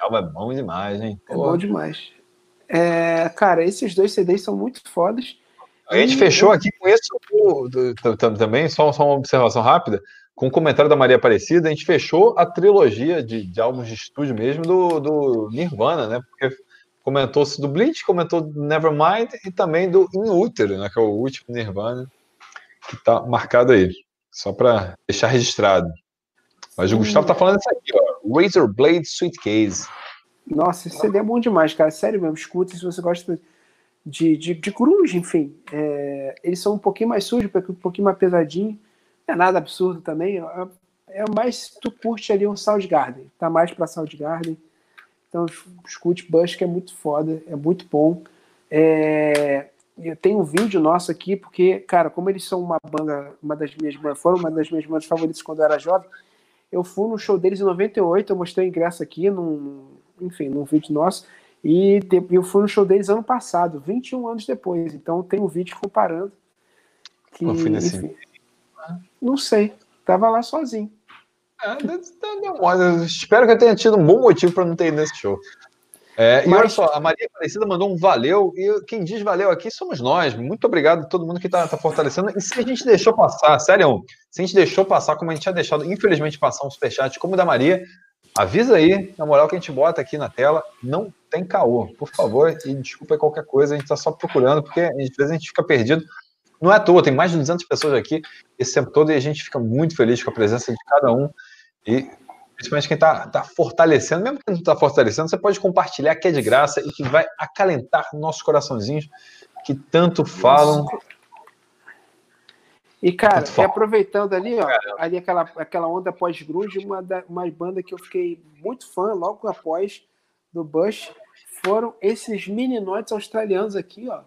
álbum é bom demais, hein? É Pô. bom demais. É, cara, esses dois CDs são muito fodas. A gente E- fechou aqui com isso também, só, só uma observação rápida, com o comentário da Maria Aparecida, a gente fechou a trilogia de, de álbuns de estúdio mesmo do, do Nirvana, né? Porque comentou-se do Bleach, comentou do Nevermind e também do In Utero, né? Que é o último Nirvana, que tá marcado aí, só para deixar registrado. Mas o Sim. Gustavo tá falando isso aqui, ó, Razor Blade Suitcase. Nossa, esse CD é bom demais, cara. Sério mesmo, escuta se você gosta de, de, de grunge, enfim. É, eles são um pouquinho mais sujos, um pouquinho mais pesadinho. Não é nada absurdo também. É, é mais tu curte ali um Soundgarden. Tá mais pra Soundgarden. Então escute Bush, que é muito foda, é muito bom. É, eu tenho um vídeo nosso aqui, porque, cara, como eles são uma banda, uma das minhas bandas, foram uma das minhas bandas favoritas quando eu era jovem, eu fui no show deles em 98, eu mostrei o ingresso aqui, num, enfim, num vídeo nosso, e eu fui no show deles ano passado, 21 anos depois. Então tem um vídeo comparando. Que, fui nesse enfim, não sei, tava lá sozinho. Eu espero que eu tenha tido um bom motivo para não ter ido nesse show. É, e Mas... olha só, a Maria Aparecida mandou um valeu, e quem diz valeu aqui somos nós. Muito obrigado a todo mundo que está tá fortalecendo. E se a gente deixou passar, sério, se a gente deixou passar, como a gente tinha deixado, infelizmente, passar um superchat como o da Maria, avisa aí, na moral que a gente bota aqui na tela, não tem caô, por favor, e desculpa aí qualquer coisa, a gente está só procurando, porque às vezes a gente fica perdido. Não é à toa, tem mais de 200 pessoas aqui esse tempo todo e a gente fica muito feliz com a presença de cada um. E principalmente quem está tá fortalecendo, mesmo que não está fortalecendo, você pode compartilhar que é de graça e que vai acalentar nossos coraçõezinhos que tanto falam. E, cara, e aproveitando ali, ó, ali aquela, aquela onda pós-grunge, uma, da, uma banda que eu fiquei muito fã logo após do Bush foram esses meninotes australianos aqui, ó.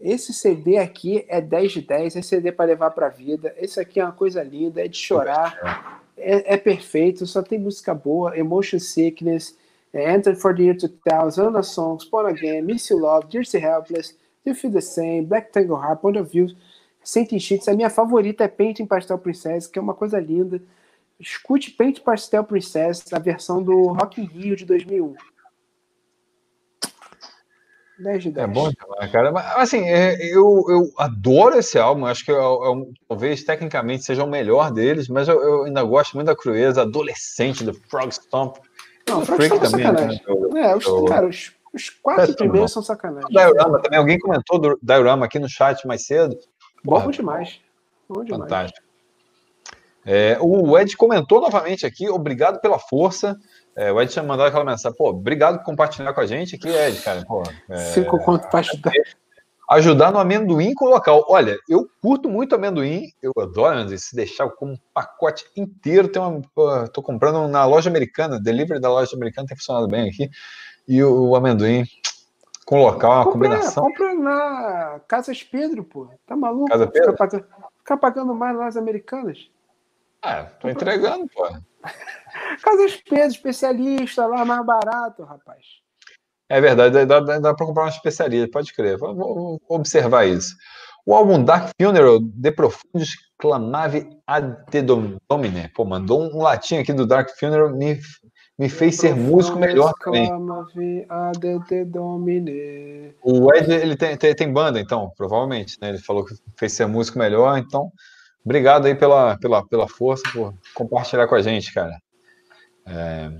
Esse CD aqui é 10 de 10, é CD para levar para a vida. Esse aqui é uma coisa linda, é de chorar é, é, perfeito, só tem música boa, Emotion Sickness, é, Enter for the Year 2000, Anna Songs, Born Again, Miss You Love, Jersey Helpless, You Feel the Same, Black Tango Heart, Point of View, Saint Sheets. A minha favorita é Paint in Pastel Princess, que é uma coisa linda. Escute Paint Pastel Princess, a versão do Rock in Rio de 2001. 10 de 10. É bom demais, cara. Mas, assim, é, eu, eu adoro esse álbum. Acho que é, é, talvez tecnicamente seja o melhor deles, mas eu, eu, ainda gosto muito da crueza adolescente do Frog Stomp. Não, o Frog Stomp é também, né? É, os, eu... cara, os, os quatro é, primeiros são sacanagem. Diorama também. Alguém comentou do Diorama aqui no chat mais cedo. Bom Porra, demais. Bom demais. Fantástico. É, o Ed comentou novamente aqui, obrigado pela força. É, o Ed tinha mandado aquela mensagem, pô, obrigado por compartilhar com a gente aqui, Ed, cara. Pô, é, Cinco conto para ajudar. Ajudar no amendoim com o local. Olha, eu curto muito amendoim, eu adoro amendoim. Se deixar como um pacote inteiro, tem uma, pô, tô comprando na loja americana, delivery da loja americana tem funcionado bem aqui. E o, o amendoim com local, uma compra, combinação. Compra na Casas Pedro, pô. Tá maluco? Casa Pedro? Ficar pagando, ficar pagando mais nas americanas. Ah, tô entregando, pô. Casas Pedro, especialista lá, mais barato, rapaz. É verdade, dá, dá, dá para comprar uma especialista, pode crer. Vou, vou, observar isso. O álbum Dark Funeral, De Profundis Clamave Ad Te Domine. Pô, mandou um latim aqui do Dark Funeral, me, me fez ser músico melhor também. O Ed, ele tem, tem, tem, banda, então, provavelmente, né? Ele falou que fez ser músico melhor, então Obrigado aí pela, pela, pela força, por compartilhar com a gente, cara. É...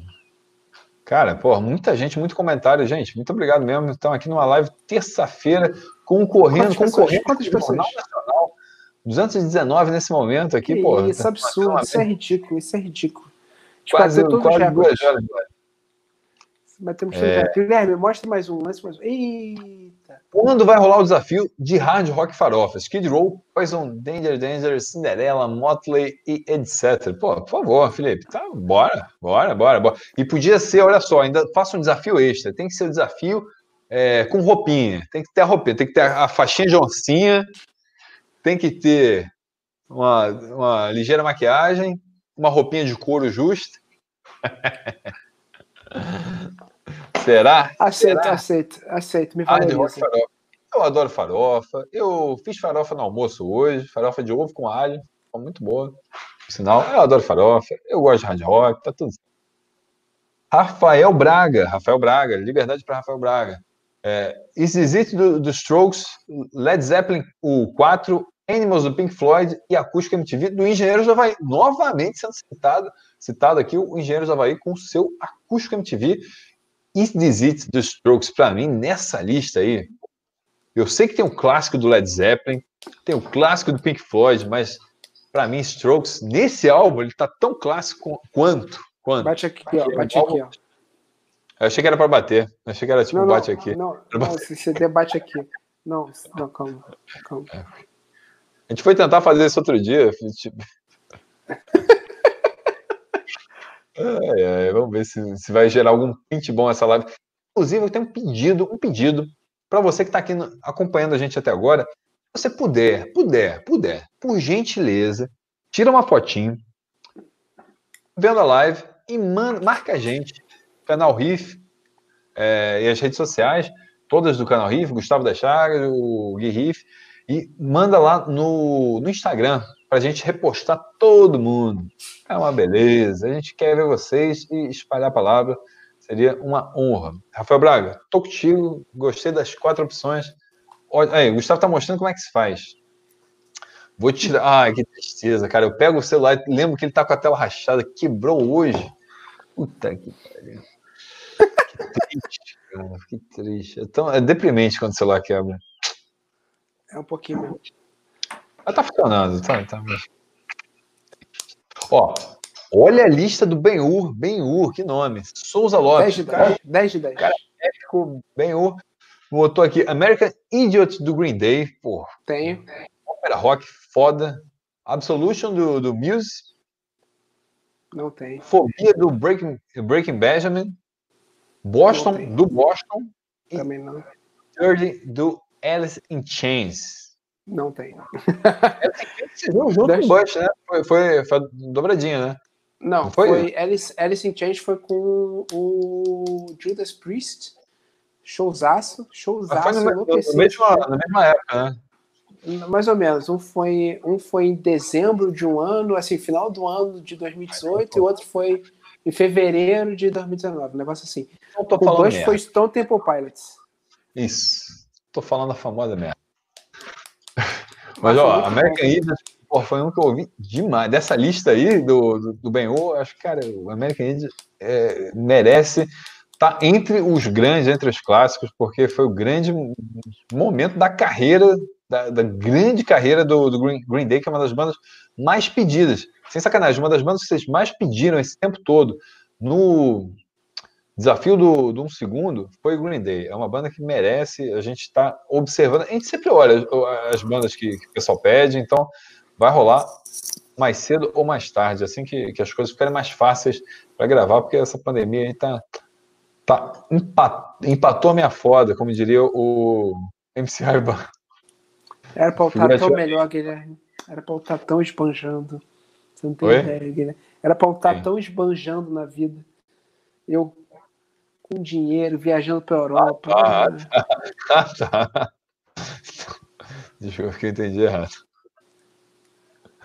Cara, pô, muita gente, muito comentário, gente. Muito obrigado mesmo. Estão aqui numa live terça-feira, concorrendo, Quantas concorrendo Quantas pessoas? Jornal Nacional. 219 nesse momento aqui, que pô. Isso é absurdo, isso é ridículo, isso é ridículo. Quase, quase duas horas. Batemos é... Guilherme, mostra mais um, mais um. Eita. Quando vai rolar o desafio de hard rock farofa? Skid Row, Poison, Danger Danger, Cinderella, Motley e etc. Pô, por favor, Felipe, tá, bora, bora, bora, bora. E podia ser, olha só, ainda faça um desafio extra. Tem que ser o um desafio é, com roupinha. Tem que ter a roupinha, tem que ter a faixinha de oncinha, tem que ter uma, uma ligeira maquiagem, uma roupinha de couro justa. [LAUGHS] [LAUGHS] Será? Aceito, Será? aceito, aceito. Me fala farofa. Eu adoro farofa. Eu fiz farofa no almoço hoje, farofa de ovo com alho. Ficou muito boa. Sinal, eu adoro farofa. Eu gosto de hard rock, tá tudo. Rafael Braga, Rafael Braga, liberdade para Rafael Braga. É, Is It do, do Strokes, Led Zeppelin, o 4, Animals do Pink Floyd e Acústica MTV do Engenheiros do Havaí. Novamente sendo citado, citado aqui o Engenheiros do Havaí com seu Acústica MTV. Is This It dos Strokes, para mim, nessa lista aí, eu sei que tem um clássico do Led Zeppelin, tem o um clássico do Pink Floyd, mas para mim, Strokes, nesse álbum, ele tá tão clássico quanto. quanto. Bate aqui, ó, bate aqui, ó. Eu achei que era para bater. Eu achei que era tipo, não, bate aqui. Não, não, se você debate aqui. Não, não, calma, calma. É. A gente foi tentar fazer isso outro dia. Tipo... [LAUGHS] Vamos ver se, se vai gerar algum print bom essa live. Inclusive, eu tenho um pedido, um pedido para você que está aqui no, acompanhando a gente até agora. Se você puder, puder, puder, por gentileza, tira uma fotinho, vendo a live e manda, marca a gente, canal Riff é, e as redes sociais, todas do canal Riff, Gustavo da Chagas, o Gui Riff, e manda lá no, no Instagram para a gente repostar todo mundo. É uma beleza. A gente quer ver vocês e espalhar a palavra. Seria uma honra. Rafael Braga, tô contigo, gostei das quatro opções. Olha, aí, o Gustavo tá mostrando como é que se faz. Vou tirar. Ai, que tristeza, cara. Eu pego o celular e lembro que ele tá com a tela rachada, quebrou hoje. Puta que pariu. Que triste, cara. Que triste. É, tão... é deprimente quando o celular quebra. É um pouquinho mesmo. Mas tá funcionando, tá, tá. Ó, olha a lista do Ben-Hur. Ben-Hur, que nome. Souza Lopes. 10 de 10. 10 de 10. Cara, épico Ben-Hur. Botou aqui American Idiot do Green Day. Pô. Tenho. Ópera rock foda. Absolution do, do Muse. Não tem. Fobia do Breaking, Breaking Benjamin. Boston do Boston. Também não. Dirty do Alice in Chains. Não tem. Você viu junto com o Bush, né? Foi, foi, foi dobradinha, né? Não, Não foi? foi, Alice, Alice in Chains foi com o Judas Priest. Showzaço. Showzaço. Mas foi no, no, mesma, na mesma época, né? Mais ou menos. Um foi, um foi em dezembro de um ano, assim, final do ano de 2018, e o outro foi em fevereiro de 2019. Um negócio assim. Não tô O falando Bush merda. foi Stone Temple Pilots. Isso. Tô falando a famosa merda. [LAUGHS] Mas, ó, American. Idiot pô, foi um que eu ouvi demais. Dessa lista aí do, do, do Ben-Hur, acho que, cara, o American Idiot é, merece estar entre os grandes, entre os clássicos, porque foi o grande momento da carreira, da, da grande carreira do, do Green, Green Day, que é uma das bandas mais pedidas. Sem sacanagem, uma das bandas que vocês mais pediram esse tempo todo no desafio do, do um segundo foi Green Day. É uma banda que merece, a gente está observando. A gente sempre olha as bandas que, que o pessoal pede, então vai rolar mais cedo ou mais tarde, assim que, que as coisas ficarem mais fáceis para gravar, porque essa pandemia aí tá, tá empa- empatou a minha foda, como diria o MC Aiban. Era pra eu estar Figura tão melhor, Guilherme. Era pra eu estar tão esbanjando. Você não tem Oi? ideia, Guilherme. Era pra eu estar Sim. tão esbanjando na vida. Eu com dinheiro, viajando pra Europa. Ah, [LAUGHS] Ah, tá. [LAUGHS] Desculpa que eu entendi errado.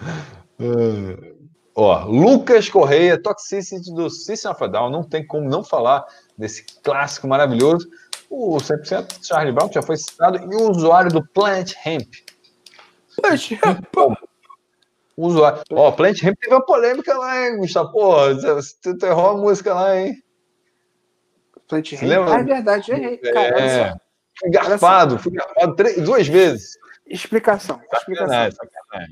Ah, Ó, Lucas Correia, Toxicity do System of a Down, não tem como não falar desse clássico maravilhoso. O 100% Charlie Brown que já foi citado e o usuário do Planet Hemp. Poxa, O usuário. Ó, Planet Hemp teve uma polêmica lá, hein, Gustavo? Pô, você errou a música lá, hein? Plant lembra? Ah, é verdade, errei. É. Fui garfado, fui garfado três, duas vezes. Explicação. Explicação.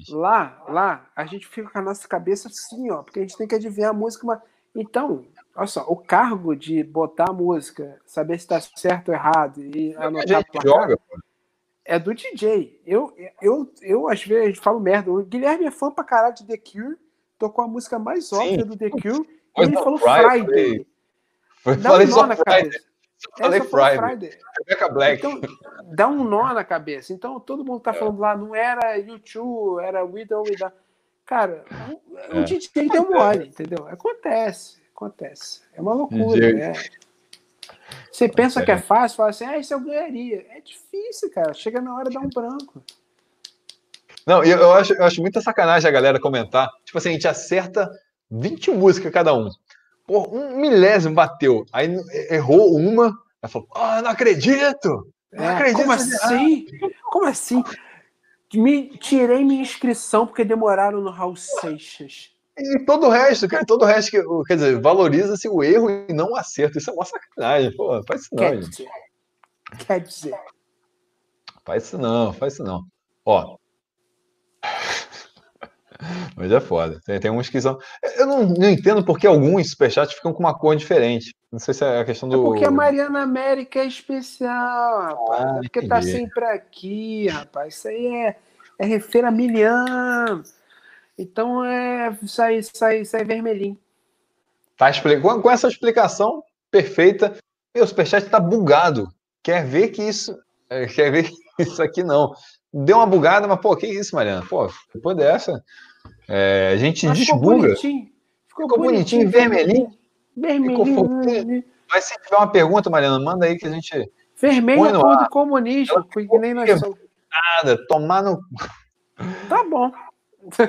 Lá, lá, a gente fica com a nossa cabeça assim, ó, porque a gente tem que adivinhar a música. Mas... Então, olha só, o cargo de botar a música, saber se tá certo ou errado e A anotar placar, joga, pô. é do DJ. Eu, eu, eu, às vezes, falo merda. O Guilherme é fã pra caralho de The Cure, tocou a música mais Sim. óbvia do The Cure, e ele falou Friday. Friday. Foi, Dá falei um nó na Friday. cabeça. Só falei É, só falou Friday. Rebecca Black. Então, dá um nó na cabeça. Então, todo mundo tá falando lá, não era YouTube, era Widow Without. Cara, o, É. DJ deu mole, entendeu? Acontece, acontece. É uma loucura. DJ. né? Você pensa É. que é fácil, fala assim, ah, isso eu ganharia. É difícil, cara. Chega na hora, dá um branco. Não, e eu, eu acho, eu acho muita sacanagem a galera comentar. Tipo assim, a gente acerta 20 músicas cada um. Pô, um milésimo bateu. Aí errou uma. Aí falou, ah, não acredito! Não É, acredito como assim? Como assim? Me, tirei minha inscrição porque demoraram no Raul Seixas. E todo o resto, cara, todo o resto, que, quer dizer, valoriza-se o erro e não o acerto. Isso é uma sacanagem. Pô, faz isso não, Quer gente. dizer, quer dizer. Faz isso não, faz isso não. Ó. Mas é foda. Tem, tem uns que são. Eu não, não entendo porque alguns superchats ficam com uma cor diferente. Não sei se é a questão É do. porque a Mariana América é especial, rapaz. Ah, é porque tá sempre aqui, rapaz. Isso aí é, é refeira milhão. Então é. Sai, sai, sai vermelhinho. Tá expli- com, essa explicação perfeita, meu superchat tá bugado. Quer ver que isso. é, Quer ver que isso aqui não. Deu uma bugada, mas, pô, que isso, Mariana? Pô, depois dessa. é, a gente Mas ficou desbuga. bonitinho. Ficou, Ficou bonitinho, vermelhinho. Vermelhinho. Ficou vermelhinho. Mas se tiver uma pergunta, Mariana, manda aí que a gente. Vermelho é cor do comunismo, que nem nós somos. Nada, tomar no. Tá bom.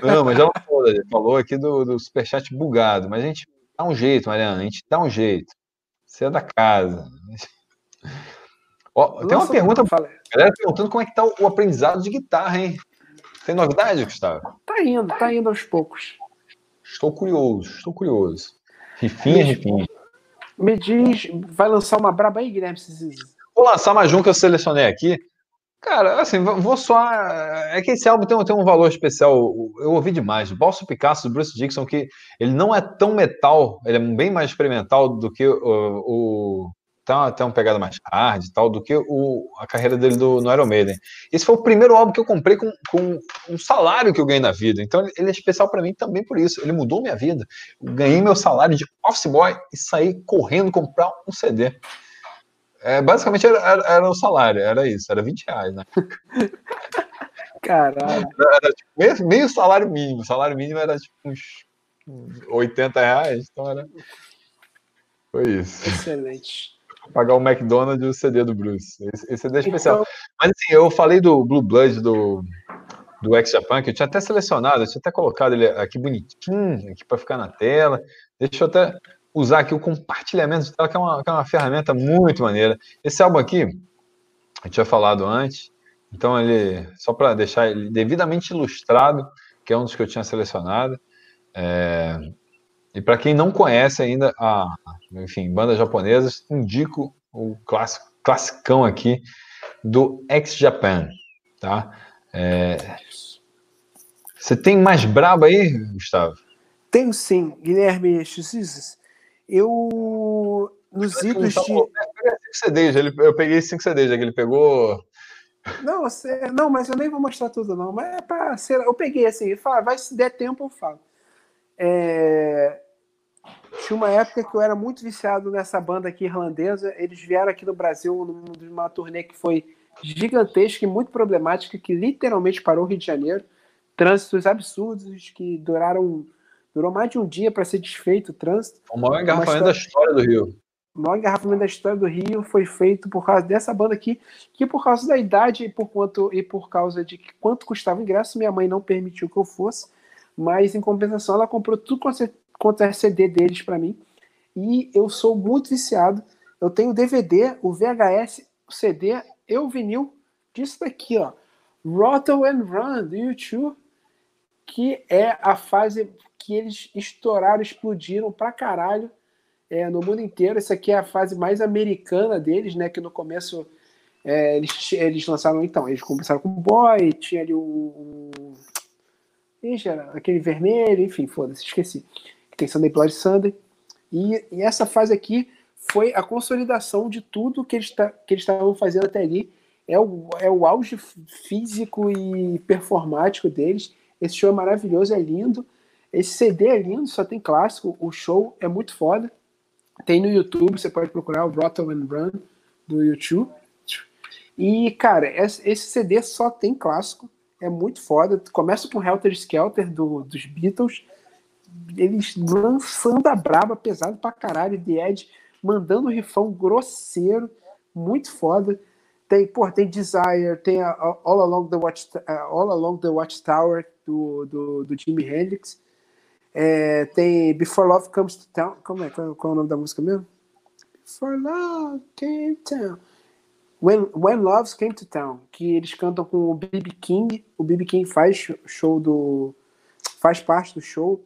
Não, mas ela falou, ela falou aqui do, do superchat bugado. Mas a gente dá um jeito, Mariana, a gente dá um jeito. Você é da casa. Ó, tem uma pergunta. Galera perguntando como é que tá o aprendizado de guitarra, hein? Tem novidade, Gustavo? Tá indo, tá indo aos poucos. Estou curioso, estou curioso. Rifinha, rifinha. Me diz, vai lançar uma braba aí, Guilherme? Vou lançar mais um que eu selecionei aqui. Cara, assim, vou só. É que esse álbum tem, tem um valor especial. Eu ouvi demais. Balso Picasso do Bruce Dixon, que ele não é tão metal, ele é bem mais experimental do que o. o tem, uma, tem uma pegada mais hard e tal, do que o, a carreira dele do, no Iron Maiden. Esse foi o primeiro álbum que eu comprei com, com um salário que eu ganhei na vida. Então ele é especial para mim também por isso. Ele mudou minha vida. Eu ganhei meu salário de office boy e saí correndo comprar um CD. É, basicamente era, era, era, o salário, era isso, era 20 reais, né? [LAUGHS] Caralho. Era, tipo, meio, meio, salário mínimo. O salário mínimo era tipo uns 80 reais, então era. Foi isso. Excelente. Pagar o McDonald's e o CD do Bruce. Esse, esse CD é especial. Então... Mas assim, eu falei do Blue Blood do, do X Japan, que eu tinha até selecionado, eu tinha até colocado ele aqui bonitinho, aqui para ficar na tela. Deixa eu até usar aqui o compartilhamento de tela, que é, uma, que é uma ferramenta muito maneira. Esse álbum aqui, eu tinha falado antes, então ele, só para deixar ele devidamente ilustrado, que é um dos que eu tinha selecionado. É, e para quem não conhece ainda a, enfim, bandas japonesas, indico o clássico, classicão aqui do X Japan, tá? É, você tem mais braba aí, Gustavo? Tenho sim, Guilherme Xizes. Eu. Nos idos de. Eu peguei cinco CDs, ele, eu peguei CDs, ele pegou. Não, você, não, mas eu nem vou mostrar tudo, não. Mas é pra ser. Eu peguei assim, fala, vai se der tempo, eu falo. É, tinha uma época que eu era muito viciado nessa banda aqui irlandesa. Eles vieram aqui no Brasil numa turnê que foi gigantesca e muito problemática, que literalmente parou o Rio de Janeiro. Trânsitos absurdos que duraram Durou mais de um dia para ser desfeito o trânsito. O maior engarrafamento da história do Rio. O maior engarrafamento da história do Rio foi feito por causa dessa banda aqui, que por causa da idade e por, quanto, e por causa de quanto custava o ingresso, minha mãe não permitiu que eu fosse, mas em compensação ela comprou tudo quanto é CD deles para mim. E eu sou muito viciado. Eu tenho DVD, o VHS, o CD e o vinil disso daqui, ó. Rotten and Run, do YouTube, que é a fase que eles estouraram, explodiram pra caralho é, no mundo inteiro. Essa aqui é a fase mais americana deles, né? Que no começo é, eles, eles lançaram, então, eles começaram com o Boy, tinha ali o. o Era aquele vermelho, enfim, foda-se, esqueci. Tem Sunday Blood Sunday. E, e, essa fase aqui foi a consolidação de tudo que eles, que eles estavam fazendo até ali. É o, é o auge físico e performático deles. Esse show é maravilhoso, é lindo. Esse CD é lindo, só tem clássico. O show é muito foda. Tem no YouTube, você pode procurar o Rotten and Run do YouTube. E, cara, esse CD só tem clássico. É muito foda. Começa com Helter Skelter do, dos Beatles. Eles lançando a braba, pesado pra caralho. The Edge mandando rifão grosseiro. Muito foda. Tem, porra, tem Desire, tem a All, Along the Watch, All Along the Watchtower do, do, do Jimi Hendrix. É, tem Before Love Comes to Town. Como é? Qual, qual, é o nome da música mesmo? Before Love Came to Town. When, When Loves Came to Town. Que eles cantam com o B.B. King. O B.B. King faz show do. faz parte do show.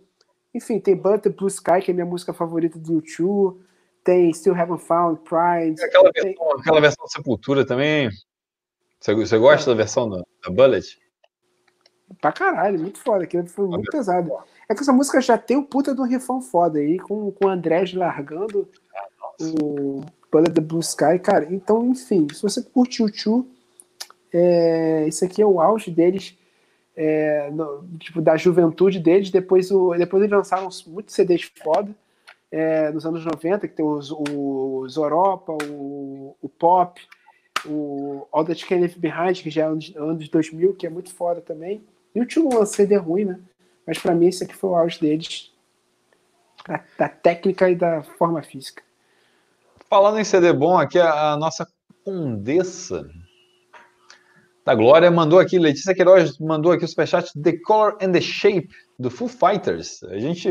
Enfim, tem Butter Blue Sky, que é minha música favorita do YouTube. Tem Still Haven't Found, Pride. Aquela, tem... versão, aquela versão Sepultura também. Você, você gosta é. da versão da, da Bullet? Pra caralho, muito foda. Aquilo foi muito pesado. É que essa música já tem o puta do rifão foda aí, com, com o Andrés largando o Bullet the Blue Sky, cara. Então, enfim, se você curte o Chu, é, isso aqui é o auge deles, é, no, tipo, da juventude deles. Depois, o, depois eles lançaram muitos CDs foda. É, nos anos 90, que tem os, o Zoropa, o, o Pop, o All That Can Leave Behind, que já é anos, anos 2000, que é muito foda também. E o Tio lança CD ruim, né? Mas para mim esse aqui foi o auge deles, da, da, técnica e da forma física. Falando em CD bom, aqui a, a nossa condessa da Glória mandou aqui, Letícia Queiroz mandou aqui o superchat The Color and the Shape do Foo Fighters. A gente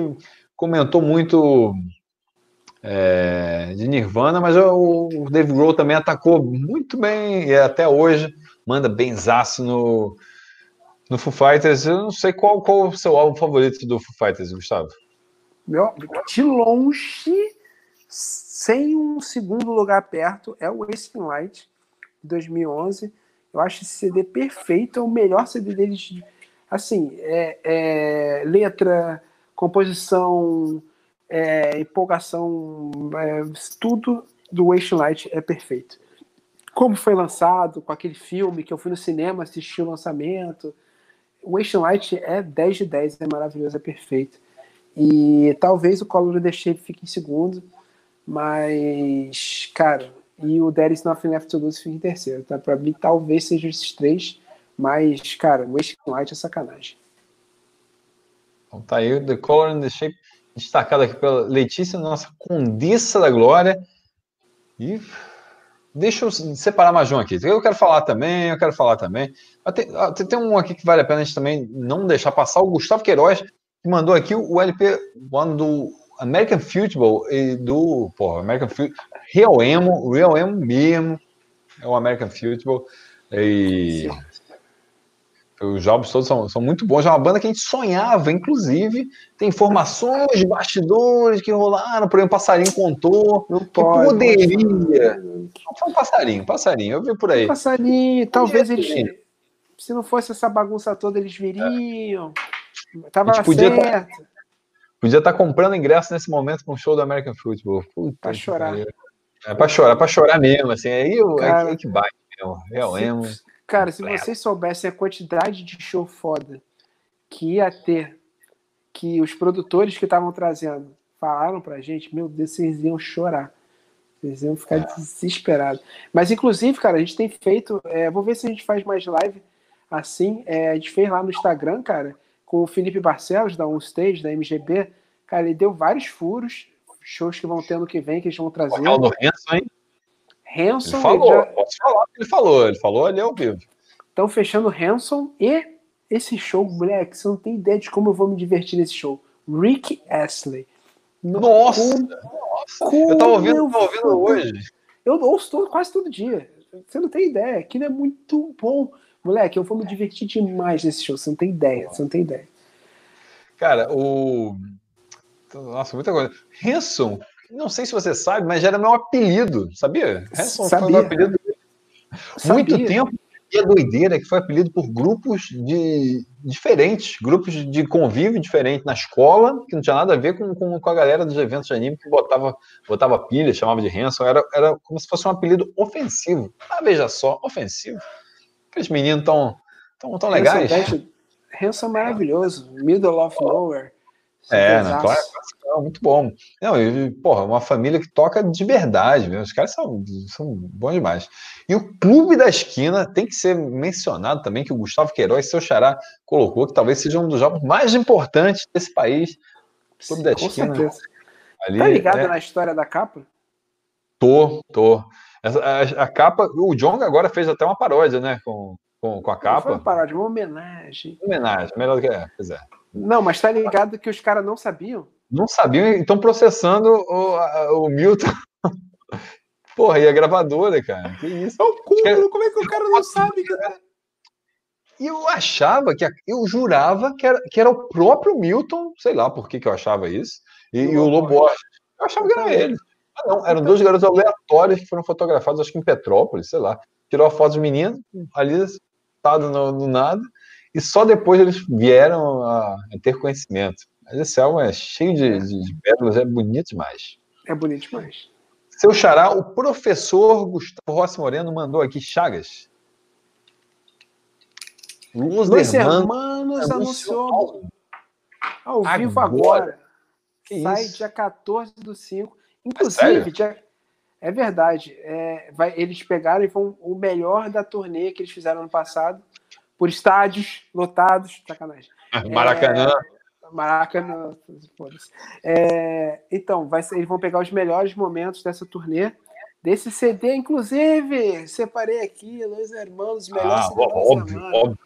comentou muito é, de Nirvana, mas o, o Dave Grohl também atacou muito bem e até hoje manda benzaço no, no Foo Fighters. Eu não sei qual, qual o seu álbum favorito do Foo Fighters, Gustavo. Meu, de longe, sem um segundo lugar perto, é o Wasting Light, de 2011. Eu acho esse CD perfeito, é o melhor CD deles. Assim, é, é letra, composição, é, empolgação, é, tudo do Wasting Light é perfeito. Como foi lançado, com aquele filme que eu fui no cinema assistir o lançamento. O Wasting Light é 10 de 10, é maravilhoso, é perfeito. E talvez o Color the Shape fique em segundo, mas, cara, e o There is Nothing Left to Lose fica em terceiro, tá? Pra mim, talvez seja esses três, mas, cara, Wasting Light é sacanagem. Então tá aí The Color and the Shape, destacado aqui pela Letícia, nossa condessa da glória. E deixa eu separar mais um aqui. Eu quero falar também, eu quero falar também. Tem, tem um aqui que vale a pena a gente também não deixar passar. O Gustavo Queiroz que mandou aqui o LP one do American Football e do porra, American Football, Real Emo, Real Emo mesmo, é o American Football e os jogos todos são, são muito bons. É uma banda que a gente sonhava, inclusive. Tem informações de bastidores que rolaram. Por exemplo, Passarinho contou. Não que pode, poderia. Não foi um passarinho, passarinho. Eu vi por aí. Um passarinho. Talvez eles. Se não fosse essa bagunça toda, eles viriam. É. Tava podia certo. Podia estar tá comprando ingresso nesse momento com o show do American Football. Puta pra chorar. É pra chorar, pra chorar mesmo, assim. Aí, cara, aí que bate mesmo. Real emo. Cara, se vocês soubessem a quantidade de show foda que ia ter, que os produtores que estavam trazendo falaram pra gente, meu Deus, vocês iam chorar. Vocês iam ficar é. desesperados. Mas, inclusive, cara, a gente tem feito. É, vou ver se a gente faz mais live assim. É, a gente fez lá no Instagram, cara com o Felipe Barcelos, da Stage, da MGB. Cara, ele deu vários furos, shows que vão ter ano que vem, que eles vão trazer. O do Hanson, hein? Hanson. Ele falou, já... posso falar que ele falou, ele falou ali ao vivo. Estão fechando Hanson e esse show, moleque, você não tem ideia de como eu vou me divertir nesse show. Rick Astley. Nossa! Como, nossa. eu tava ouvindo, eu tava ouvindo hoje. Eu ouço todo, quase todo dia. Você não tem ideia, aquilo é muito bom. Moleque, eu vou me divertir demais nesse show, você não tem ideia, você não tem ideia. Cara, o. Nossa, muita coisa. Hanson, não sei se você sabe, mas já era meu apelido, sabia? Hanson sabia. foi meu apelido. Muito tempo. E a doideira é que foi apelido por grupos de diferentes, grupos de convívio diferente na escola, que não tinha nada a ver com, com, com a galera dos eventos de anime que botava, botava pilha, chamava de Hanson, era, era como se fosse um apelido ofensivo. Ah, veja só, ofensivo. Aqueles meninos tão, tão, tão legais. Hanson é maravilhoso. Middle of Nowhere. É, na claro, é muito bom. Não, e, porra, uma família que toca de verdade, mesmo. os caras são, são bons demais. E o Clube da Esquina tem que ser mencionado também, que o Gustavo Queiroz, seu xará, colocou, que talvez seja um dos jogos mais importantes desse país. Clube da Esquina. Ali, tá ligado né? na história da capa? Tô, tô. A, a, capa, o Jong agora fez até uma paródia, né? Com, com, com a capa. Não foi uma paródia, uma homenagem. Homenagem, melhor do que é, pois é. Não, mas tá ligado que os caras não sabiam? Não sabiam e estão processando o, o Milton. [LAUGHS] Porra, e a gravadora, cara? Que isso? É o cúmulo, como é que o cara não sabe, cara? E eu achava que, eu jurava que era, que era o próprio Milton, sei lá por que, que eu achava isso, e, e o Lobo Eu achava que era ele. Ah, não, eram dois garotos aleatórios que foram fotografados, acho que em Petrópolis, sei lá. Tirou a foto dos meninos, ali, estado no, no, nada, e só depois eles vieram a, a ter conhecimento. Mas esse álbum é cheio de, de, de pérolas, é bonito demais. É bonito demais. Seu xará, o professor Gustavo Rossi Moreno mandou aqui Chagas. Luz Los Hermanos anunciou ao vivo agora. agora. Sai dia 14 do 5. Inclusive, é, é verdade. É, vai, eles pegaram e vão o melhor da turnê que eles fizeram ano passado, por estádios lotados. Sacanagem. Maracanã. É, Maracanã. É, então, vai eles vão pegar os melhores momentos dessa turnê. Desse CD, inclusive, separei aqui, Los Hermanos, melhores ah, óbvio, óbvio.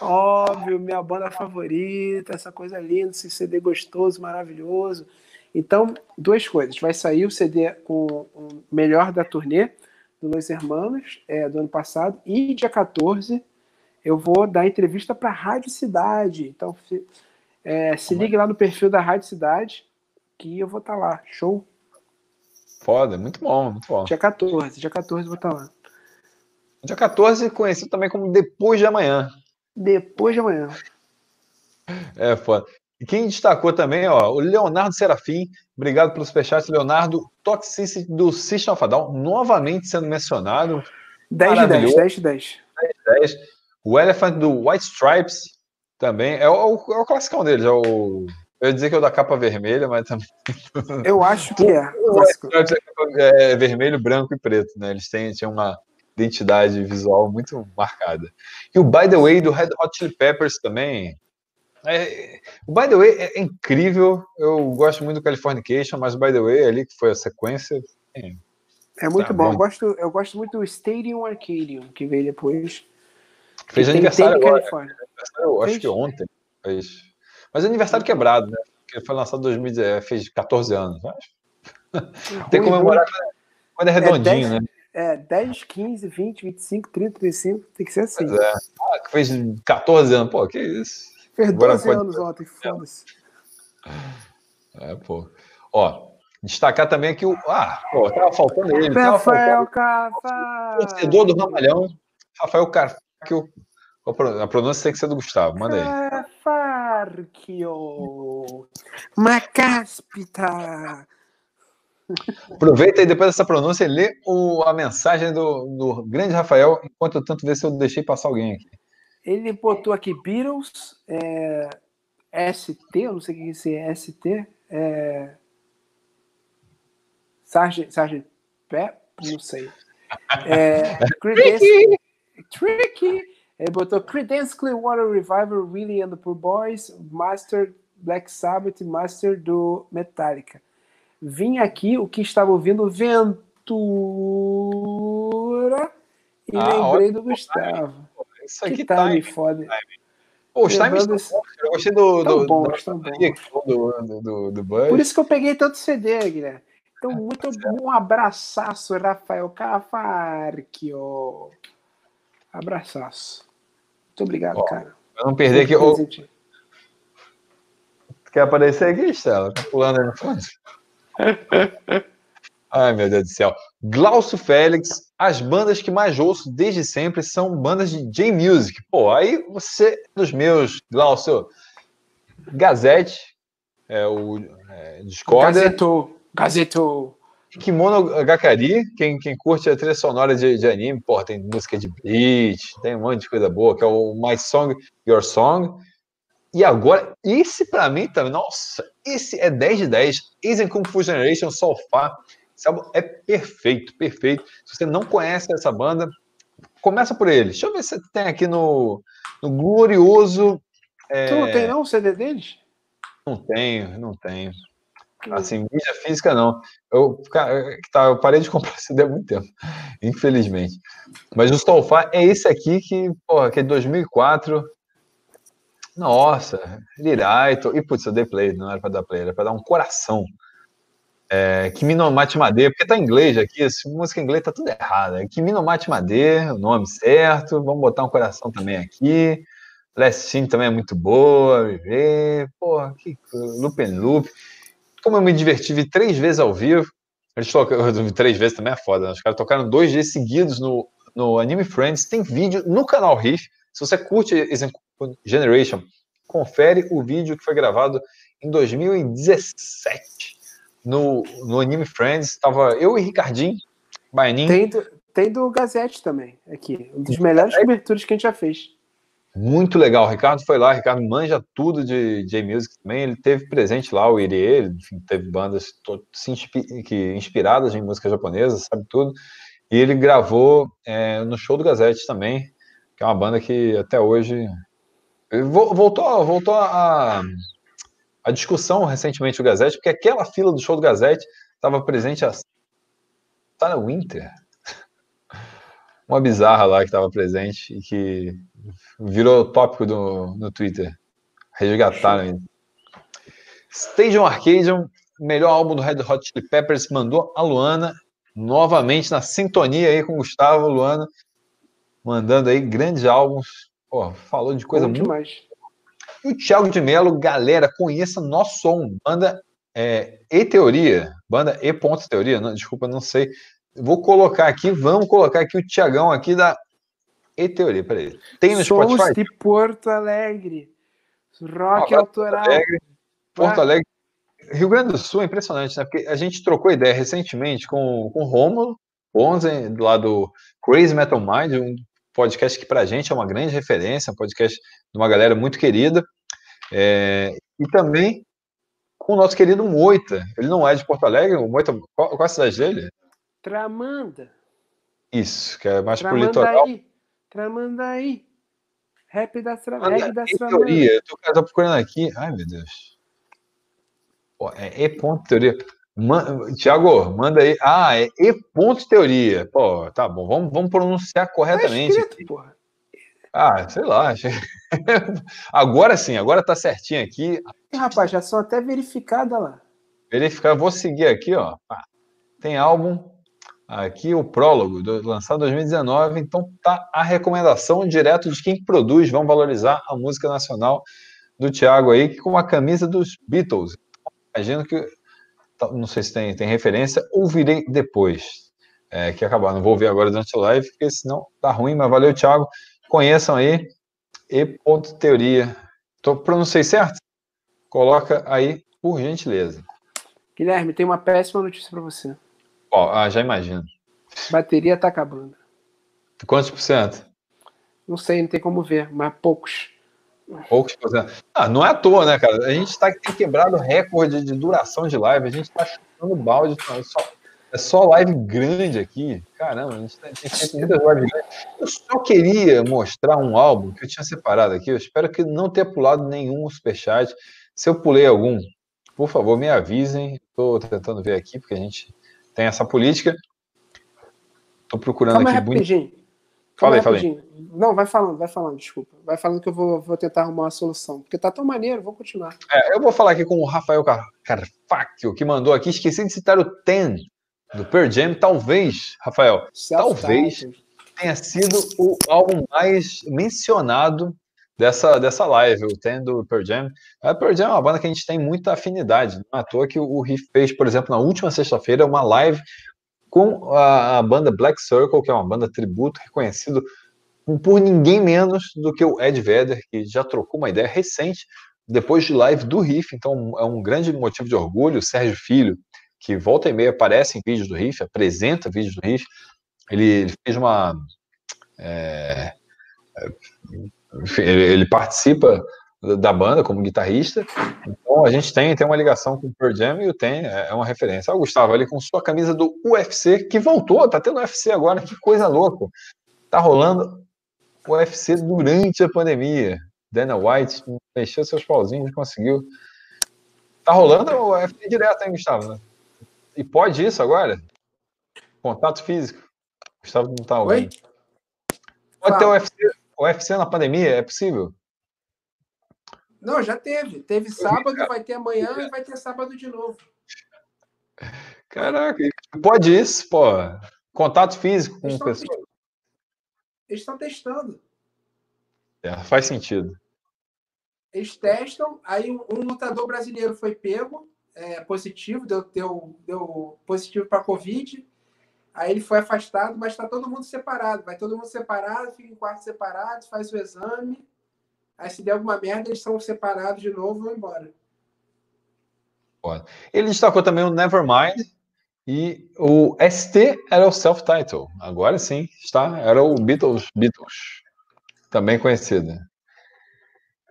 Óbvio, minha banda favorita, essa coisa linda, esse CD gostoso, maravilhoso. Então, duas coisas. Vai sair o CD com o melhor da turnê do Los Hermanos é, do ano passado. E dia 14 eu vou dar entrevista para a Rádio Cidade. Então, é, se ligue lá no perfil da Rádio Cidade que eu vou estar tá lá. Show? Foda, muito bom, muito bom. Dia 14, dia 14 eu vou estar tá lá. Dia 14, conhecido também como Depois de Amanhã. Depois de amanhã. É, foda. E quem destacou também, ó, o Leonardo Serafim, obrigado pelo superchat, Leonardo, Toxicity do System of a Down, novamente sendo mencionado. 10 de 10, 10 de 10. 10 de 10. O Elephant do White Stripes também, é o, é o classicão deles, é o... Eu ia dizer que é o da capa vermelha, mas também... [LAUGHS] Eu acho que é. O White Stripes é, é vermelho, branco e preto, né? Eles têm, têm uma identidade visual muito marcada. E o By The Way do Red Hot Chili Peppers também, é, o By the Way é, incrível. Eu gosto muito do Californication, mas o By the Way ali, que foi a sequência. É, é muito tá bom. bom. Eu, gosto, eu gosto muito do Stadium Arcadium, que veio depois. Fez aniversário agora. Aniversário, acho que ontem. Fez. Mas aniversário quebrado, né? Porque foi lançado em 2010, fez 14 anos. Tem que comemorar quando é redondinho, é 10, né? É, 10, 15, 20, 25, 30, 35, tem que ser assim. Pois é. Ah, fez 14 anos, pô, que isso. Fez 12 pode... anos ontem, foda-se. É, pô. Ó, destacar também aqui o. Ah, pô, tava faltando ele. Rafael Carvalho. Torcedor do Ramalhão. Rafael Carvalho. A pronúncia tem que ser do Gustavo, manda aí. Farquio. Macaspita. Aproveita aí depois dessa pronúncia e lê o, a mensagem do, do grande Rafael, enquanto eu tanto ver se eu deixei passar alguém aqui. Ele botou aqui Beatles, é, ST, eu não sei o que é esse é ST, é, Sargent, Sargent Pep, não sei. É, Tricky! Tricky! Ele botou Creedence Clearwater Revival, Really and the Poor Boys, Master Black Sabbath Master do Metallica. Vim aqui o que estava ouvindo Ventura e ah, lembrei do Gustavo. Isso aqui tá time foda. Pô, os times estão Eu gostei do, do, bom, do, do, do, do, Buzz. Por isso que eu peguei tanto CD, Guilherme. Então, é, muito é. um abraçaço, Rafael Cafarquio. Abraçaço. Muito obrigado, cara. Pra não perder aqui. Ô... Quer aparecer aqui, Estela? Tá pulando aí no fundo. [LAUGHS] Ai, meu Deus do céu. Glaucio Félix, as bandas que mais ouço desde sempre são bandas de J-Music. Pô, aí você, dos meus, Glaucio, Gazette, é, o é, Discord. Gazetou, Gazetou. Kimono Gakari, quem, quem curte a trilha sonora de, de anime, pô, tem música de Bleach, tem um monte de coisa boa, que é o My Song, Your Song. E agora, esse pra mim também, nossa, esse é 10 de 10. Asian Kung Fu Generation, Sofá. Esse álbum é perfeito, perfeito. Se você não conhece essa banda, começa por ele. Deixa eu ver se tem aqui no, no glorioso. É... Tu não tem não o CD deles? Não tenho, não tenho. Assim, mídia física não. Eu, cara, tá, eu parei de [LAUGHS] comprar CD há muito tempo, infelizmente. Mas o Stolfar é esse aqui que, porra, que é de 2004. Nossa, Liraito. E putz, eu dei play, não era para dar play, era para dar um coração. É, Kiminomate Made, porque tá em inglês aqui, essa música em inglês tá tudo errado. É Kiminomate Made, o nome certo. Vamos botar um coração também aqui. Last também é muito boa. Viver, porra, que loop and loop. Como eu me diverti, vi três vezes ao vivo. Eles tocaram três vezes também é foda. Né? Os caras tocaram dois dias seguidos no, no Anime Friends. Tem vídeo no canal Riff. Se você curte Generation, confere o vídeo que foi gravado em 2017 no, no Anime Friends, estava eu e Ricardinho, Baianinho. Tem do, tem do Gazette também, aqui. Um dos melhores coberturas que a gente já fez. Muito legal. O Ricardo foi lá, o Ricardo manja tudo de J-Music também. Ele teve presente lá, o Irie, enfim, teve bandas que, inspiradas em música japonesa, sabe tudo. E ele gravou é, no show do Gazette também, que é uma banda que até hoje. Voltou, voltou a, a discussão recentemente do Gazette, porque aquela fila do show do Gazette estava presente a Sarah Winter. [LAUGHS] Uma bizarra lá que estava presente e que virou tópico do, no Twitter. Resgataram ele. Stadium Arcadium, melhor álbum do Red Hot Chili Peppers, mandou a Luana, novamente na sintonia aí com o Gustavo, Luana, mandando aí grandes álbuns. Pô, falou de coisa Bom muito. demais. E o Thiago de Mello, galera, conheça nosso som, banda é, E Teoria, banda E ponto Teoria, não, desculpa, não sei. Vou colocar aqui, vamos colocar aqui o Tiagão aqui da E Teoria, peraí. Tem no Sons Spotify? de Porto Alegre. Rock Ah, autoral. Alegre, Porto. Alegre. Rio Grande do Sul é impressionante, né? Porque a gente trocou ideia recentemente com, com o Rômulo Bonzen, lá do Crazy Metal Mind, um podcast que pra gente é uma grande referência, um podcast de uma galera muito querida. É, e também com o nosso querido Moita. Ele não é de Porto Alegre, o Moita, qual, qual é a cidade dele? Tramanda. Isso, que é mais pro litoral. Tramandaí. Tramandaí. Rap das tra... Manda Reggae das E Tramandas. teoria, eu tô, eu tô procurando aqui. Ai, meu Deus. É E ponto teoria. Man, Tiago, manda aí. Ah, é E ponto teoria. Pô, tá bom, vamos, vamos pronunciar Tá corretamente. escrito, porra. Ah, sei lá. [LAUGHS] agora sim, agora tá certinho aqui. Rapaz, já são até verificadas lá. Verificar, vou seguir aqui, ó. Ah, tem álbum aqui, o prólogo, do- lançado em 2019. Então tá a recomendação direto de quem produz. Vamos valorizar a música nacional do Thiago aí, que com a camisa dos Beatles. Imagino que, não sei se tem, tem referência, ouvirei depois. É, que acabar, não vou ouvir agora durante a live, porque senão tá ruim, mas valeu, Thiago. Conheçam aí, e.teoria. Tô, pronunciei certo? Coloca aí, por gentileza. Guilherme, tem uma péssima notícia pra você. Ó, ah, já imagino. Bateria tá acabando. Quantos por cento? Não sei, não tem como ver, mas poucos. Poucos. Ah, não é à toa, né, cara? A gente tá, tem quebrado recorde de duração de live, a gente tá chutando balde. É só, é só live grande aqui. Caramba, a gente tem, tem feito muitas lives grandes. Eu só queria mostrar um álbum que eu tinha separado aqui. Eu espero que não tenha pulado nenhum superchat. Se eu pulei algum, por favor, me avisem. Estou tentando ver aqui, porque a gente tem essa política. Estou procurando Calma aqui. bonito. rapidinho. Fala aí. rapidinho. Não, vai falando, vai falando, desculpa. Vai falando que eu vou, vou tentar arrumar uma solução. Porque tá tão maneiro, vou continuar. É, eu vou falar aqui com o Rafael Car- Carfacchio, que mandou aqui. Esqueci de citar o Ten do Pearl Jam. Talvez, Rafael, Talvez. Tenha sido o álbum mais mencionado dessa, dessa live, o Ten do Pearl Jam. A Pearl Jam é uma banda que a gente tem muita afinidade. Não é à toa que o Riff fez, por exemplo, na última sexta-feira, uma live com a, a banda Black Circle, que é uma banda tributo reconhecido por ninguém menos do que o Ed Vedder, que já trocou uma ideia recente depois de live do Riff, então é um grande motivo de orgulho. O Sérgio Filho, que volta e meia aparece em vídeos do Riff, apresenta vídeos do Riff, ele, ele fez uma. é, é, ele, ele participa da- da banda como guitarrista, então a gente tem, tem uma ligação com o Pearl Jam e o Tem é é uma referência. O Gustavo ali com sua camisa do UFC, que voltou, tá tendo UFC agora, que coisa louca. Tá rolando o UFC durante a pandemia. Dana White mexeu seus pauzinhos e conseguiu. Tá rolando o UFC direto, hein, Gustavo? E pode isso agora? Contato físico. Gustavo não tá Oi? ouvindo. Pode ter o. UFC, o UFC na pandemia? É possível? Não, já teve. Teve sábado, vai ter amanhã e vai ter sábado de novo. Caraca, pode isso, pô. Contato físico com estão pessoas. Eles estão testando. É, faz sentido. Eles testam, aí um, lutador brasileiro foi pego, é, positivo, deu, deu, deu positivo para Covid. Aí ele foi afastado, mas está todo mundo separado. Vai todo mundo separado, fica em quartos separados, faz o exame. Aí se der alguma merda, eles são separados de novo e vão embora. Ele destacou também o Nevermind e o ST era o self-title. Agora sim, está. Era o Beatles, Beatles, também conhecido.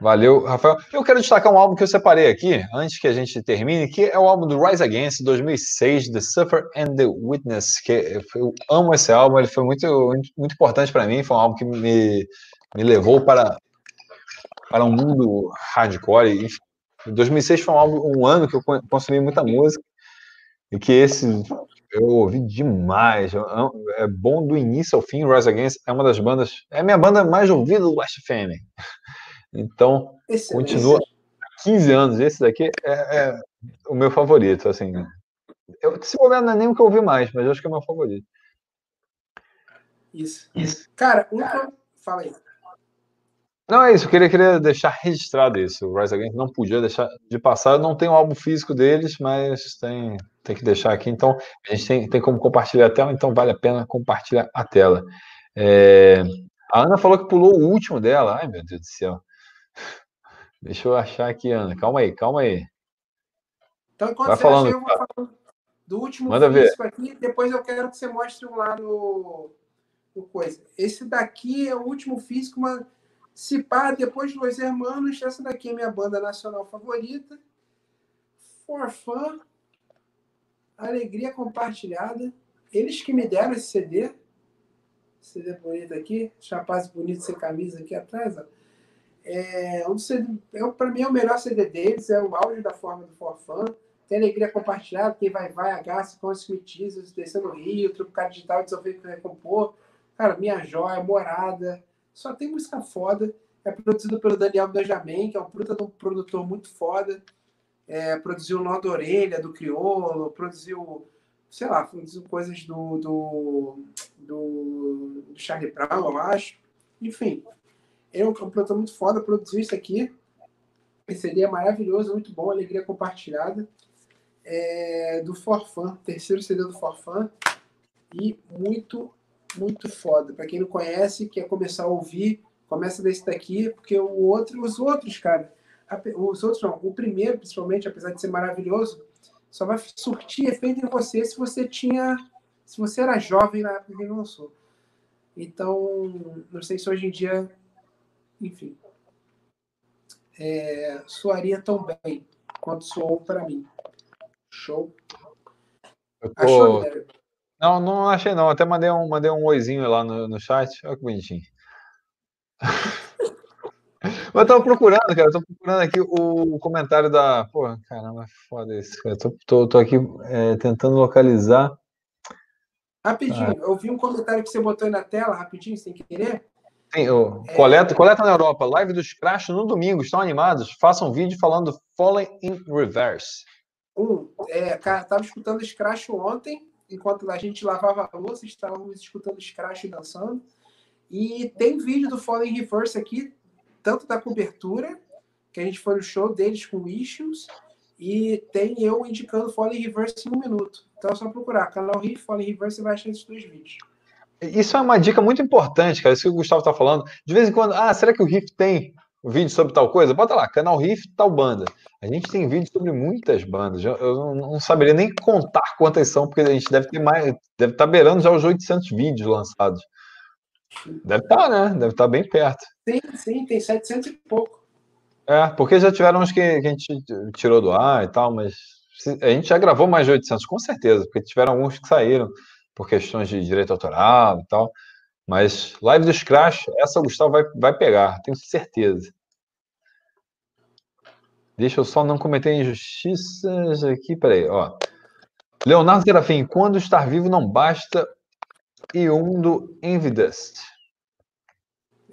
Valeu, Rafael. Eu quero destacar um álbum que eu separei aqui, antes que a gente termine, que é o álbum do Rise Against, 2006, The Suffer and the Witness, que eu amo esse álbum, ele foi muito, muito importante para mim, foi um álbum que me, me levou para, para um mundo hardcore, enfim. 2006 foi um, álbum, um ano que eu consumi muita música, e que esse eu ouvi demais, é bom do início ao fim, Rise Against é uma das bandas, é a minha banda mais ouvida do Last FM. Então, Excelente. continua 15 anos. Esse daqui é, é o meu favorito, assim. Eu, se bobear, não é nem o que eu ouvi mais, mas eu acho que é o meu favorito. Isso. Isso. Cara, um eu... Fala aí. Não, é isso. Eu queria, queria deixar registrado isso. O Rise Against não podia deixar de passar. Eu não tenho o álbum físico deles, mas tem, tem que deixar aqui. Então, a gente tem, tem como compartilhar a tela, então vale a pena compartilhar a tela. É... A Ana falou que pulou o último dela. Ai, meu Deus do céu. [LAUGHS] Deixa eu achar aqui, Ana. Calma aí, calma aí. Então, enquanto Vai você falando, acha, eu vou falando do último Manda ver. aqui. Depois eu quero que você mostre um lá no, no coisa. Esse daqui é o último físico, mas se pá, depois de Los Hermanos, essa daqui é minha banda nacional favorita. For Fun, Alegria Compartilhada. Eles que me deram esse CD. CD bonito aqui, rapaz bonito sem camisa aqui atrás. Ó. É, um é, para mim é o melhor CD deles, é o áudio da forma do For Fun. Tem alegria compartilhada, tem Vai Vai, os Teasers, Descendo no Rio, Truco Digital, Desenvolver e Recompor. Cara, Minha Joia, Morada. Só tem música foda. É produzido pelo Daniel Benjamin, que é um produtor muito foda. É, produziu Nó da Orelha, do Criolo, produziu sei lá, produziu coisas do, do, do, do Charlie Brown, eu acho. Enfim, é um produtor muito foda, produziu isso aqui. Esse CD é maravilhoso, muito bom, alegria compartilhada. É, do Forfan, terceiro CD do Forfan. E muito, muito foda. Para quem não conhece, quer começar a ouvir, começa desse daqui, porque o outro, os outros, cara, os outros não, o primeiro, principalmente, apesar de ser maravilhoso, só vai surtir efeito em você se você tinha. Se você era jovem na época que ele lançou. Então, não sei se hoje em dia. Enfim. É, soaria tão bem quanto soou para mim. Show. Tô... Achou, Não, não achei não. Até mandei um, mandei um oizinho lá no, no chat. Olha que bonitinho. [LAUGHS] Mas eu tava procurando, cara, eu tô procurando aqui o comentário da. Pô, caramba, foda isso, cara. Tô, tô, tô aqui é, tentando localizar. Rapidinho, ah. eu vi um comentário que você botou aí na tela, rapidinho, sem querer. Sim, o, é... coleta, coleta na Europa, live dos Crash no domingo, estão animados? Façam um vídeo falando Fallen in Reverse. Um, é, cara, tava escutando Scratch ontem, enquanto a gente lavava a louça, estávamos escutando Scratch dançando. E tem vídeo do Fallen Reverse aqui, tanto da cobertura, que a gente foi no show deles com Issues, e tem eu indicando Fallen Reverse em um minuto. Então é só procurar, canal Riff, Fallen Reverse, e vai achar esses dois vídeos. Isso é uma dica muito importante, cara, isso que o Gustavo está falando. De vez em quando, ah, será que o Riff tem vídeo sobre tal coisa? Bota lá, canal Riff, tal banda. A gente tem vídeo sobre muitas bandas. Eu não saberia nem contar quantas são, porque a gente deve ter mais, deve estar tá beirando já os 800 vídeos lançados. Deve estar, tá, né? Deve estar tá bem perto. Sim, sim, tem 700 e pouco. É, porque já tiveram uns que, que a gente tirou do ar e tal, mas a gente já gravou mais de 800, com certeza, porque tiveram alguns que saíram por questões de direito autoral e tal. Mas live dos Crash, essa o Gustavo vai, vai pegar, tenho certeza. Deixa eu só não cometer injustiças aqui, peraí, ó. Leonardo Serafim, quando estar vivo não basta, e um do Envidust.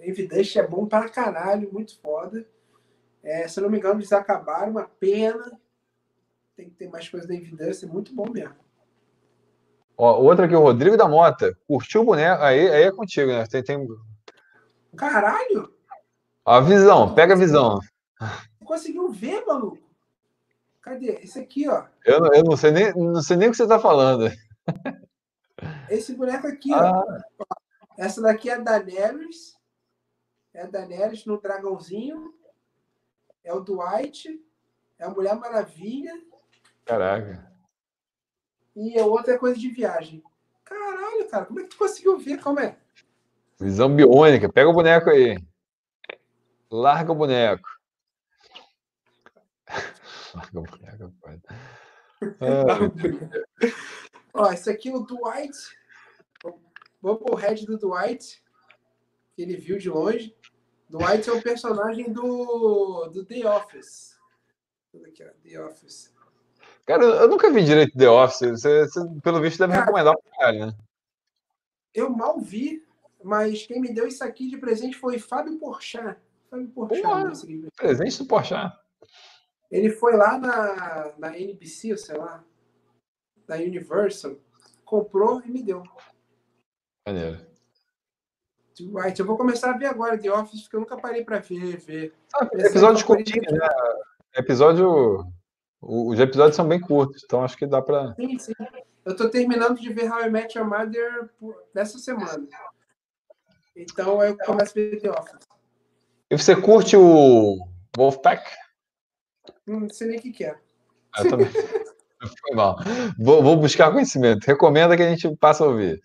Envidust é bom para caralho, muito foda. É, se não me engano, eles acabaram, uma pena. Tem que ter mais coisa da Envidust, é muito bom mesmo. Ó, outra aqui, o Rodrigo da Mota. Curtiu o boneco? Aí, aí é contigo, né? Tem, tem... Caralho! A visão, pega a visão. Conseguiu ver, maluco? Cadê? Esse aqui, ó. Eu, eu não, sei nem, não sei nem o que você tá falando. Esse boneco aqui, ah. ó. Essa daqui é a Daenerys. É a Daenerys no dragãozinho. É o Dwight. É a Mulher Maravilha. Caraca. E a outra é coisa de viagem. Caralho, cara, como é que tu conseguiu ver? Como é? Visão biônica. Pega o boneco aí. Larga o boneco. [LAUGHS] Larga o boneco, pai. [LAUGHS] Ah, Ó, esse aqui é o Dwight. O Head do Dwight. Que ele viu de longe. Dwight é o personagem do, do The Office. Aqui, ó, The Office. Cara, eu nunca vi direito The Office. Você, você pelo visto, deve Cara, recomendar pra caralho, né? Eu mal vi, mas quem me deu isso aqui de presente foi Fábio Porchat. Fábio Porchat. Porra, presente do Porchat. Ele foi lá na, na NBC, sei lá, da Universal, comprou e me deu. Maneiro. White. Eu vou começar a ver agora The Office, porque eu nunca parei para ver. ver. Ah, episódios curtinhos, né? Episódio. Os episódios são bem curtos, então acho que dá para. Sim, sim. Eu tô terminando de ver How I Met Your Mother nessa semana. Então eu começo a ver The Office. E você curte o Wolfpack? Não sei nem o que, que é. Eu também. [LAUGHS] Foi mal. Vou, vou, buscar conhecimento. Recomenda que a gente passe a ouvir.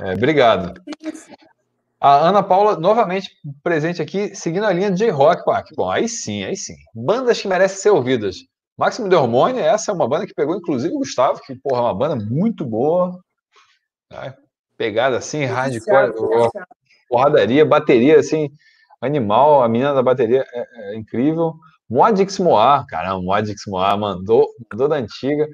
É, obrigado. A Ana Paula, novamente presente aqui, seguindo a linha de J-Rock. Bom, aí sim, aí sim. Bandas que merecem ser ouvidas. Máximo de Hormônio, essa é uma banda que pegou, inclusive, o Gustavo, que, porra, é uma banda muito boa. Né? Pegada assim, hardcore, porradaria, bateria, assim, animal. A menina da bateria é, é incrível. Moadix Moar, caramba, Moadix Moar mandou, mandou da antiga.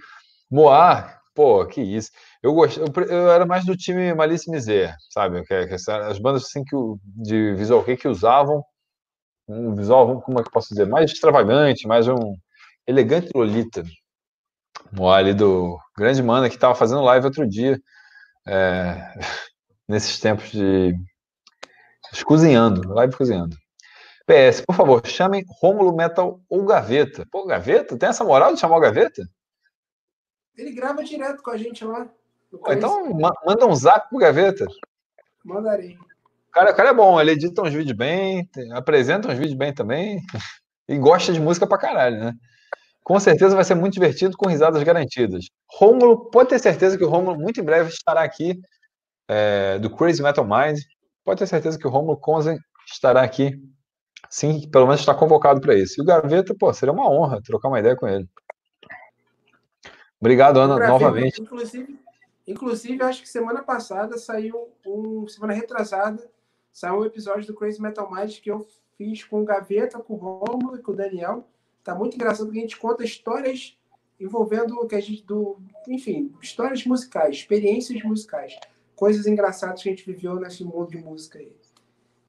Moar, pô, que isso. Eu, gost... eu, eu era mais do time Malice Miser, sabe? Que, que as bandas assim que, de visual que, que usavam um visual, como é que eu posso dizer, mais extravagante, mais um elegante Lolita. Moar ali do grande mana que estava fazendo live outro dia, é, [LAUGHS] nesses tempos de cozinhando, live cozinhando. PS, por favor, chamem Rômulo Metal ou Gaveta. Pô, Gaveta? Tem essa moral de chamar o Gaveta? Ele grava direto com a gente lá. Pô, então manda um zap pro Gaveta. Mandarei. Cara, o cara é bom, ele edita uns vídeos bem, apresenta uns vídeos bem também. [LAUGHS] E gosta de música pra caralho, né? Com certeza vai ser muito divertido, com risadas garantidas. Rômulo, pode ter certeza que o Rômulo muito em breve estará aqui, é, do Crazy Metal Mind. Pode ter certeza que o Rômulo Conzen estará aqui. Sim, pelo menos está convocado para isso. E o Gaveta, pô, seria uma honra trocar uma ideia com ele. Obrigado, Ana, novamente. Inclusive, Inclusive, acho que semana passada saiu um. Semana retrasada, saiu um episódio do Crazy Metal Mind que eu fiz com o Gaveta, com o Romulo e com o Daniel. Tá muito engraçado porque a gente conta histórias envolvendo o que a gente. Do, enfim, histórias musicais, experiências musicais. Coisas engraçadas que a gente viveu nesse mundo de música aí.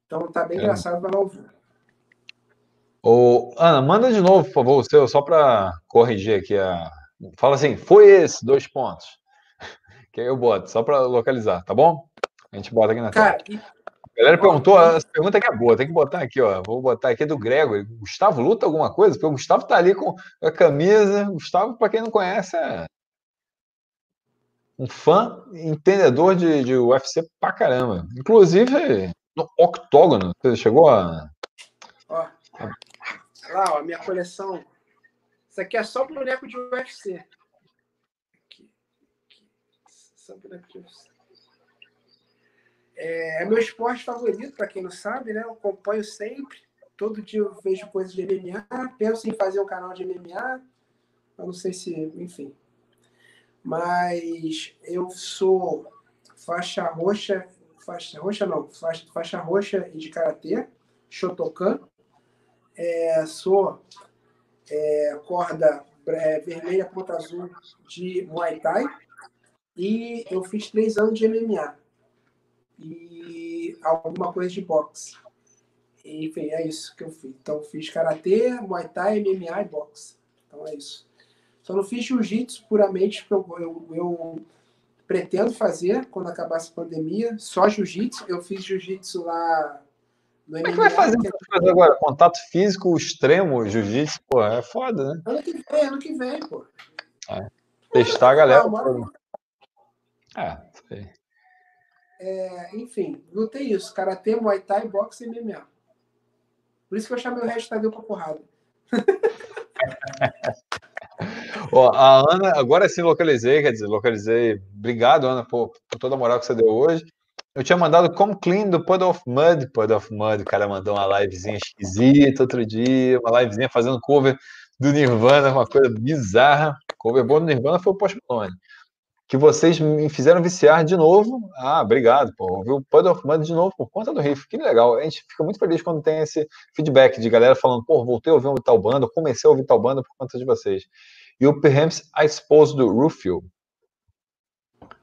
Então tá bem é. engraçado, vai lá ouvir. Ô, Ana, manda de novo, por favor, o seu, só para corrigir aqui a. Fala assim, foi esse, dois pontos. [LAUGHS] Que aí eu boto, só para localizar, tá bom? A gente bota aqui na Cara, tela. A galera perguntou, essa pergunta aqui é boa, tem que botar aqui, ó. Vou botar aqui do Gregory. Gustavo luta alguma coisa? Porque o Gustavo tá ali com a camisa. Gustavo, para quem não conhece, é um fã entendedor de, de UFC pra caramba. Inclusive no octógono. Você chegou a. Ó, lá, ó, minha coleção. Isso aqui é só boneco de UFC. É, é meu esporte favorito, para quem não sabe, né? Eu acompanho sempre. Todo dia eu vejo coisas de MMA. Penso em fazer um canal de MMA. Eu não sei se, enfim. Mas eu sou faixa roxa, faixa roxa não, faixa, faixa roxa de karatê, Shotokan. É, sou é, corda é, vermelha ponta azul de Muay Thai e eu fiz três anos de MMA. E alguma coisa de boxe. Enfim, é isso que eu fiz. Então, fiz karatê, muay thai, MMA e boxe. Então, é isso. Só não fiz jiu-jitsu puramente porque eu, eu, eu, pretendo fazer quando acabar essa pandemia. Só jiu-jitsu. Eu fiz jiu-jitsu lá no MMA. Como é que vai fazer que... agora? Contato físico extremo, jiu-jitsu? Pô, é foda, né? Ano que vem, ano que vem, pô. É. Testar a galera. Ah, é, sei. É, enfim, lutei isso. Karatê, Muay Thai, boxe e MMA. Por isso que eu chamei o resto pra porrada. Ó, a Ana, agora sim localizei, quer dizer, localizei. Obrigado, Ana, por, por, toda a moral que você deu hoje. Eu tinha mandado Come Clean do Puddle of Mud. Puddle of Mud, o cara mandou uma livezinha esquisita outro dia, uma livezinha fazendo cover do Nirvana, uma coisa bizarra. Cover bom do Nirvana foi o Post Malone que vocês me fizeram viciar de novo. Ah, obrigado, pô. Ouviu o Puddle of Mud de novo por conta do riff. Que legal. A gente fica muito feliz quando tem esse feedback de galera falando, pô, voltei a ouvir um tal banda, comecei a ouvir tal banda por conta de vocês. E o Perhaps I Suppose do Rufio.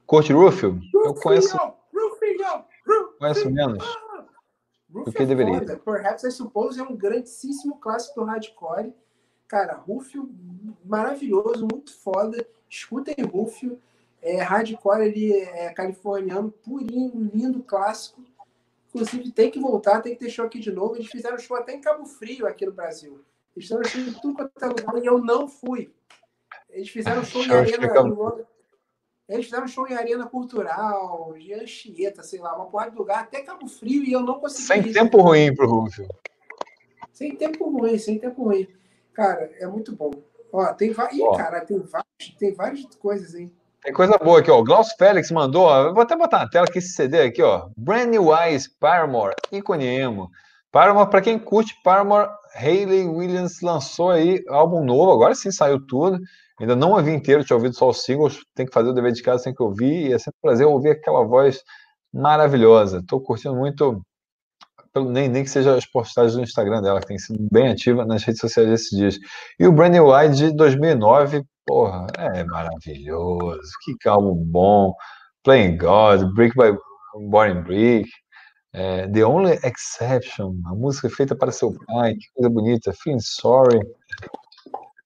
Curte Rufio? Eu conheço. Rufio, Rufio, conheço menos. do que deveria. Perhaps I Suppose é um grandíssimo clássico do hardcore Cara, Rufio, maravilhoso, muito foda. Escutem Rufio. É, hardcore, ele é californiano, purinho, lindo, clássico. Inclusive, tem que voltar, tem que ter show aqui de novo. Eles fizeram show até em Cabo Frio, aqui no Brasil. Eles fizeram show em tudo quanto é lugar e eu não fui. Eles fizeram show em arena. Em... Eles fizeram show em arena cultural, de Anchieta, sei lá, uma porrada de lugar, até Cabo Frio, e eu não consegui. Sem tempo ruim pro Rufio. Sem tempo ruim, sem tempo ruim. Cara, é muito bom. Ó, tem vários. Ih, cara, tem vários, tem várias coisas, hein? Tem coisa boa aqui, ó. O Glaucio Félix mandou, ó, vou até botar na tela aqui esse CD aqui, ó. Brand New Eyes, Paramore, ícone emo. Paramore, para quem curte Paramore, Hayley Williams lançou aí álbum novo, agora sim saiu tudo. Ainda não ouvi inteiro, tinha ouvido só os singles, tem que fazer o dever de casa, tem que ouvir, e é sempre um prazer ouvir aquela voz maravilhosa. Estou curtindo muito nem, nem que seja as postagens do Instagram dela, que tem sido bem ativa nas redes sociais esses dias. E o Brand New Eye de 2009, porra, é maravilhoso, que calmo bom. Playing God, Brick by Boring Brick, é, The Only Exception, a música feita para seu pai, que coisa bonita, Feeling Sorry,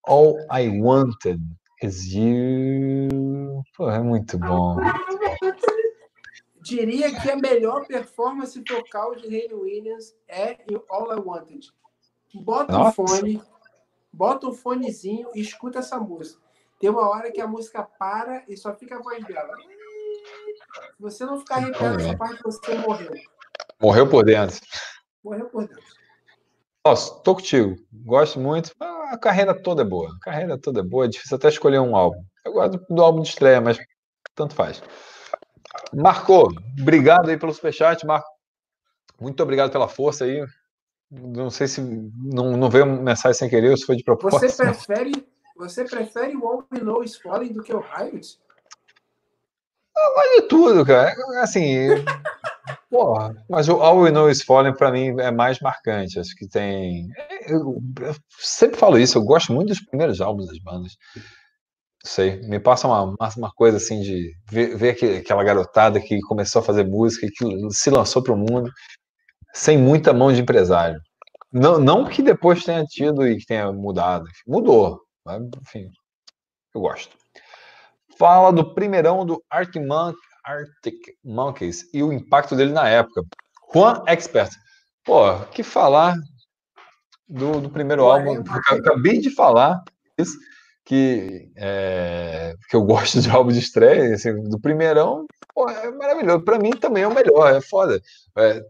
All I Wanted Is You, Pô, é muito bom. Diria que a melhor performance vocal de Hayley Williams é em All I Wanted. Bota Nossa. um fone, bota um fonezinho e escuta essa música. Tem uma hora que a música para e só fica a voz dela. Se você não ficar arrepiado nessa parte, você morreu. Morreu por dentro. Morreu por dentro. Nossa, tô contigo. Gosto muito. A carreira toda é boa. A carreira toda é boa. É difícil até escolher um álbum. Eu gosto do álbum de estreia, mas tanto faz. Marco, obrigado aí pelo superchat, Marco. Muito obrigado pela força aí. Não sei se não, não veio mensagem sem querer ou se foi de propósito. Você prefere, você prefere o All We Know Is Falling do que o Highlights? Vale tudo, cara. Assim, [LAUGHS] porra, mas o All We Know Is Falling para mim é mais marcante. Acho que tem. Eu, eu sempre falo isso, eu gosto muito dos primeiros álbuns das bandas sei, me passa uma, uma coisa assim de ver, ver aquela garotada que começou a fazer música e que se lançou para o mundo sem muita mão de empresário. Não, não que depois tenha tido e que tenha mudado, mudou, enfim, eu gosto. Fala do primeirão do Arctic, Mon Arctic Monkeys e o impacto dele na época. Juan Expert. Pô, que falar do, do primeiro Pô, álbum, é acabei de falar isso que, é, que eu gosto de álbum de estreia, assim, do primeirão, pô, é maravilhoso. Para mim também é o melhor, é foda. É,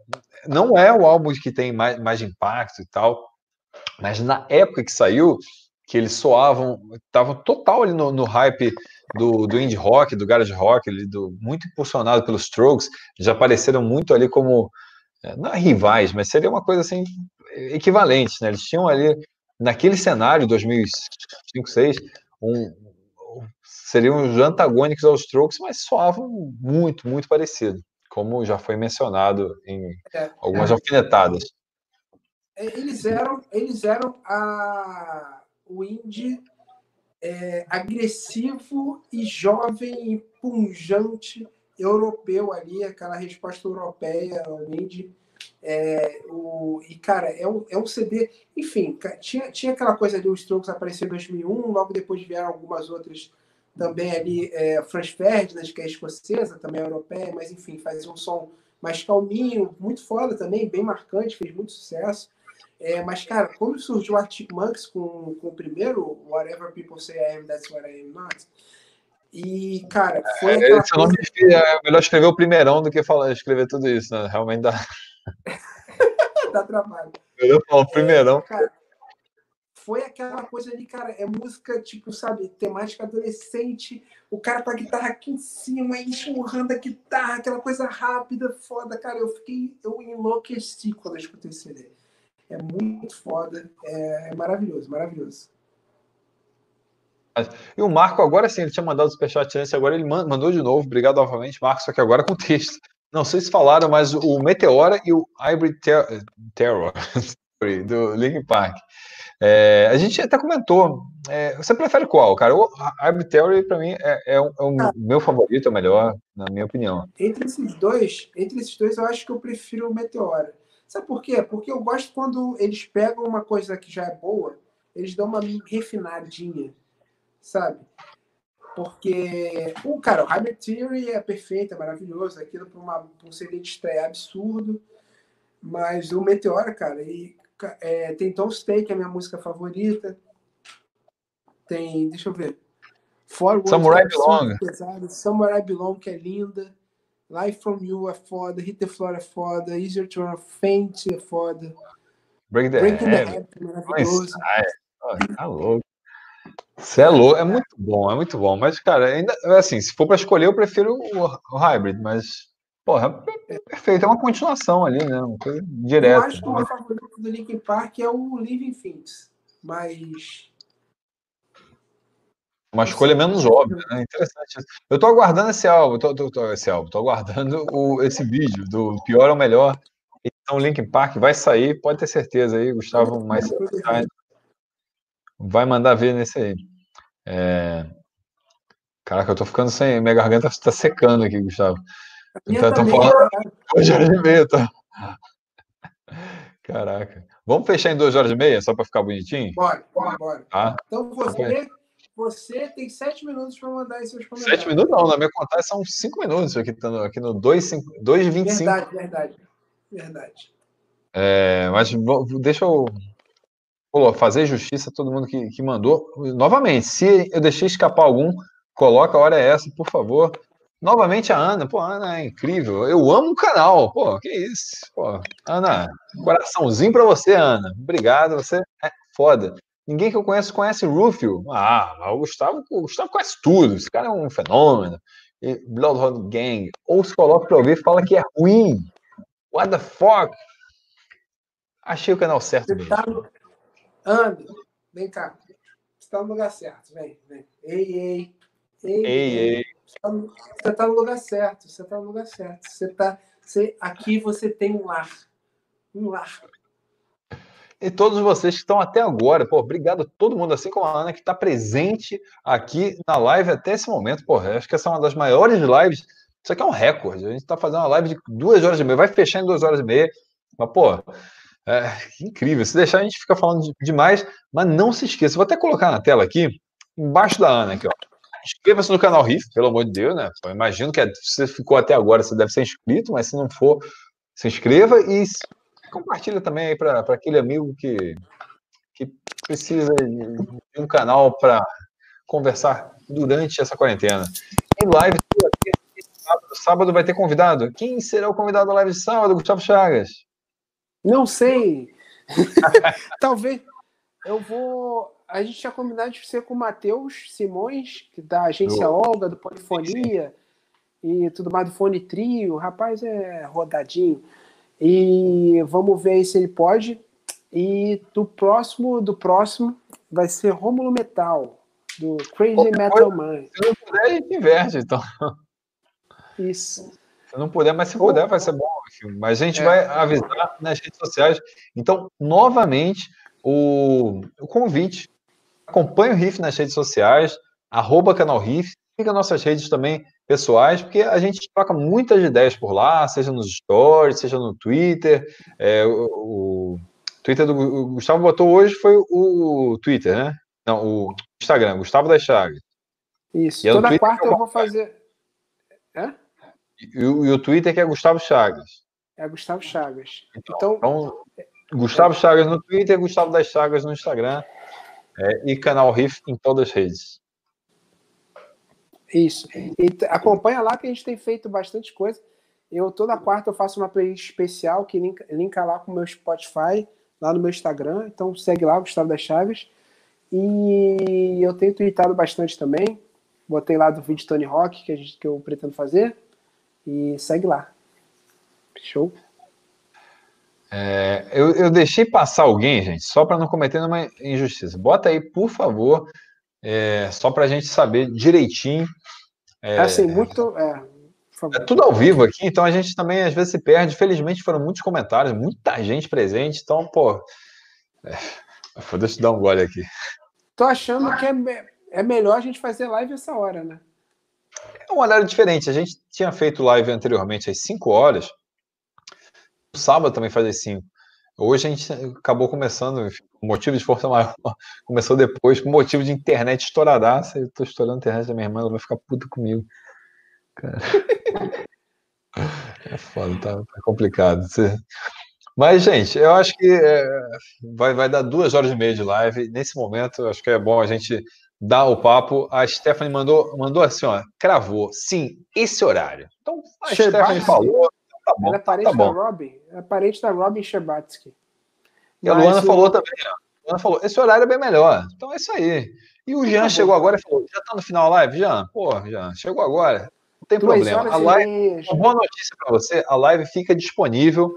não é o álbum que tem mais, mais impacto e tal, mas na época que saiu, que eles soavam, estavam total ali no, no, hype do, do indie rock, do garage rock, ali, do, muito impulsionado pelos Strokes, já apareceram muito ali como, é, não é rivais, mas seria uma coisa assim, equivalente, né? Eles tinham ali naquele cenário, 2005, 2006, um, seriam os antagônicos aos Strokes, mas soavam muito, muito parecido, como já foi mencionado em é, algumas é. alfinetadas. É, eles eram, eles eram a, o indie é, agressivo e jovem e punjante europeu ali, aquela resposta europeia ao indie é, o, e, cara, é um, é um CD. Enfim, tinha, tinha aquela coisa ali, os Strokes apareceram em 2001, logo depois vieram algumas outras também ali. É, Franz Ferdinand, que é escocesa, também é europeia, mas enfim, fazia um som mais calminho, muito foda também, bem marcante, fez muito sucesso. É, mas, cara, quando surgiu o Arctic Monkeys com, com o primeiro Whatever People Say I Am, That's What I Am Not, e, cara, foi. É, esse coisa... é melhor escrever o primeirão do que falar, escrever tudo isso, né? Realmente dá. [LAUGHS] Dá trabalho. Eu falo primeirão. É, cara, foi aquela coisa ali, cara, é música, tipo, sabe, temática adolescente, o cara com a guitarra aqui em cima, enxurrando a guitarra, aquela coisa rápida, foda, cara, eu fiquei, eu enlouqueci quando eu escutei esse CD. É muito foda, é, maravilhoso, maravilhoso. E o Marco, agora sim, ele tinha mandado o superchat antes, agora ele mandou de novo, obrigado novamente, Marco, só que agora com texto. Não sei se falaram, mas o Meteora e o Hybrid Ter Terror [LAUGHS] do Link Park. É, a gente até comentou. É, você prefere qual, cara? O Hybrid Theory, para mim, é, é, o, é ah, meu favorito, é o melhor, na minha opinião. Entre esses dois, entre esses dois, eu acho que eu prefiro o Meteora. Sabe por quê? Porque eu gosto quando eles pegam uma coisa que já é boa, eles dão uma refinadinha, sabe? Porque, o cara, o Hybrid Theory é perfeito, é maravilhoso, aquilo para um CD de estreia absurdo, mas o Meteora, cara, e, é, tem Tom Stay, que é a minha música favorita, tem, deixa eu ver, Forward, Samurai é Belong. Pesado, Samurai Belong, que é linda, Life From You é foda, Hit The Floor é foda, Easier To Run Faint é foda, Break The Breaking Habit, the Habit é. Tá louco. Você é louco, é muito bom, é muito bom. Mas, cara, ainda assim, se for para escolher, eu prefiro o, o Hybrid, mas, porra, é perfeito, é uma continuação ali, né? Uma coisa direta. Eu acho que o meu favorito do Linkin Park é o Living Things, mas. Uma escolha menos óbvia, né? Interessante. Eu tô aguardando esse álbum, tô, tô, tô, esse álbum, tô aguardando o, esse vídeo do pior ao melhor. Então, Linkin Park vai sair, pode ter certeza aí, Gustavo, mais vai mandar ver nesse aí. É... Caraca, eu tô ficando sem. Minha garganta está secando aqui, Gustavo. Então, tô falando. Duas horas e meia, tá? Caraca. Vamos fechar em duas horas e meia, só para ficar bonitinho? Bora, bora, bora. Tá? Então você, você tem sete minutos para mandar esses seus comentários. Sete minutos não, na minha contagem são cinco minutos aqui, aqui no 2,25. Verdade, verdade. Verdade. É, mas deixa eu Pô, fazer justiça a todo mundo que, que mandou. Novamente, se eu deixei escapar algum, coloca a hora é essa, por favor. Novamente a Ana, pô, Ana é incrível. Eu amo o canal, pô, que isso, pô. Ana, coraçãozinho para você, Ana. Obrigado, você é foda. Ninguém que eu conheço conhece Rufio. Ah, o Gustavo, o Gustavo conhece tudo. Esse cara é um fenômeno. E Bloodhound Gang. Ou se coloca para ouvir fala que é ruim. What the fuck? Achei o canal certo mesmo. Tá, Anda, vem cá. Você está no lugar certo, vem, vem. Ei, ei. Ei, ei. ei. Você está no lugar certo, você está no lugar certo. Você tá, você, aqui você tem um lar. Um lar. E todos vocês que estão até agora, pô, obrigado a todo mundo, assim como a Ana, que está presente aqui na live até esse momento. Pô, acho que essa é uma das maiores lives. Isso aqui é um recorde. A gente está fazendo uma live de duas horas e meia, vai fechar em duas horas e meia. Mas, pô, é, incrível. Se deixar, a gente fica falando demais, mas não se esqueça. Vou até colocar na tela aqui, embaixo da Ana, aqui, ó. Inscreva-se no canal Riff, pelo amor de Deus, né? Eu imagino que você ficou até agora, você deve ser inscrito, mas se não for, se inscreva e compartilha também aí para aquele amigo que, que precisa de um canal para conversar durante essa quarentena. Em live, sábado, sábado vai ter convidado. Quem será o convidado da live de sábado? Gustavo Chagas. Não sei. [LAUGHS] Talvez. Eu vou. A gente tinha combinado de ser com o Matheus Simões, que da agência Olga, do Polifonia e tudo mais do Fone Trio. O rapaz é rodadinho. E vamos ver aí se ele pode. E do próximo, do próximo vai ser Rômulo Metal, do Crazy Metal Man. Se não puder, a gente inverte, então. Isso. Se não puder, mas se puder, vai ser bom. Mas a gente é. vai avisar nas redes sociais. Então, novamente, o, o convite. Acompanhe o Riff nas redes sociais, arroba canal Riff, siga nossas redes também pessoais, porque a gente troca muitas ideias por lá, seja nos stories, seja no Twitter. É, o, o, Twitter do o Gustavo botou hoje foi o, o, Twitter, né? Não, o Instagram, Gustavo das Chagas. Isso, toda quarta eu vou fazer. É? E, o, e o Twitter que é Gustavo Chagas. É Gustavo Chagas. Então, então, então Gustavo Chagas no Twitter, Gustavo das Chagas no Instagram é, e canal Riff em todas as redes. Isso. E acompanha lá que a gente tem feito bastante coisa. Eu toda quarta eu faço uma playlist especial que linka, linka lá com o meu Spotify, lá no meu Instagram. Então segue lá, Gustavo das Chagas. E eu tenho tweetado bastante também. Botei lá do vídeo Tony Rock que, a gente, que eu pretendo fazer. E segue lá. Show. É, eu, eu, deixei passar alguém, gente, só para não cometer uma injustiça. Bota aí, por favor, é, só para a gente saber direitinho. É, assim, muito. É, é, tudo ao vivo aqui, então a gente também às vezes se perde. Felizmente foram muitos comentários, muita gente presente, então, pô. É, deixa eu dar um gole aqui. Tô achando que é, é melhor a gente fazer live essa hora, né? É um horário diferente. A gente tinha feito live anteriormente às 5 horas. O sábado também faz às 5. Hoje a gente acabou começando, o motivo de força maior [LAUGHS] começou depois, com motivo de internet estouradaça. Eu tô estourando a internet da minha irmã, ela vai ficar puta comigo. Cara. [LAUGHS] É foda, tá, tá complicado. Mas, gente, eu acho que é, vai, vai dar duas horas e meia de live. Nesse momento, acho que é bom a gente dar o papo. A Stephanie mandou, mandou assim, ó, cravou. Sim, esse horário. Então, a Stephanie falou. Tá bom, Ela é parente tá bom. da Robin. É parente da Robin Sherbatsky. E a Luana o- falou também, ó. A Luana falou, esse horário é bem melhor. Então é isso aí. E o Jean bom. chegou agora e falou, já tá no final da live, Jean? Pô, Jean, chegou agora. Não tem Duas problema. A live, uma boa notícia para você, a live fica disponível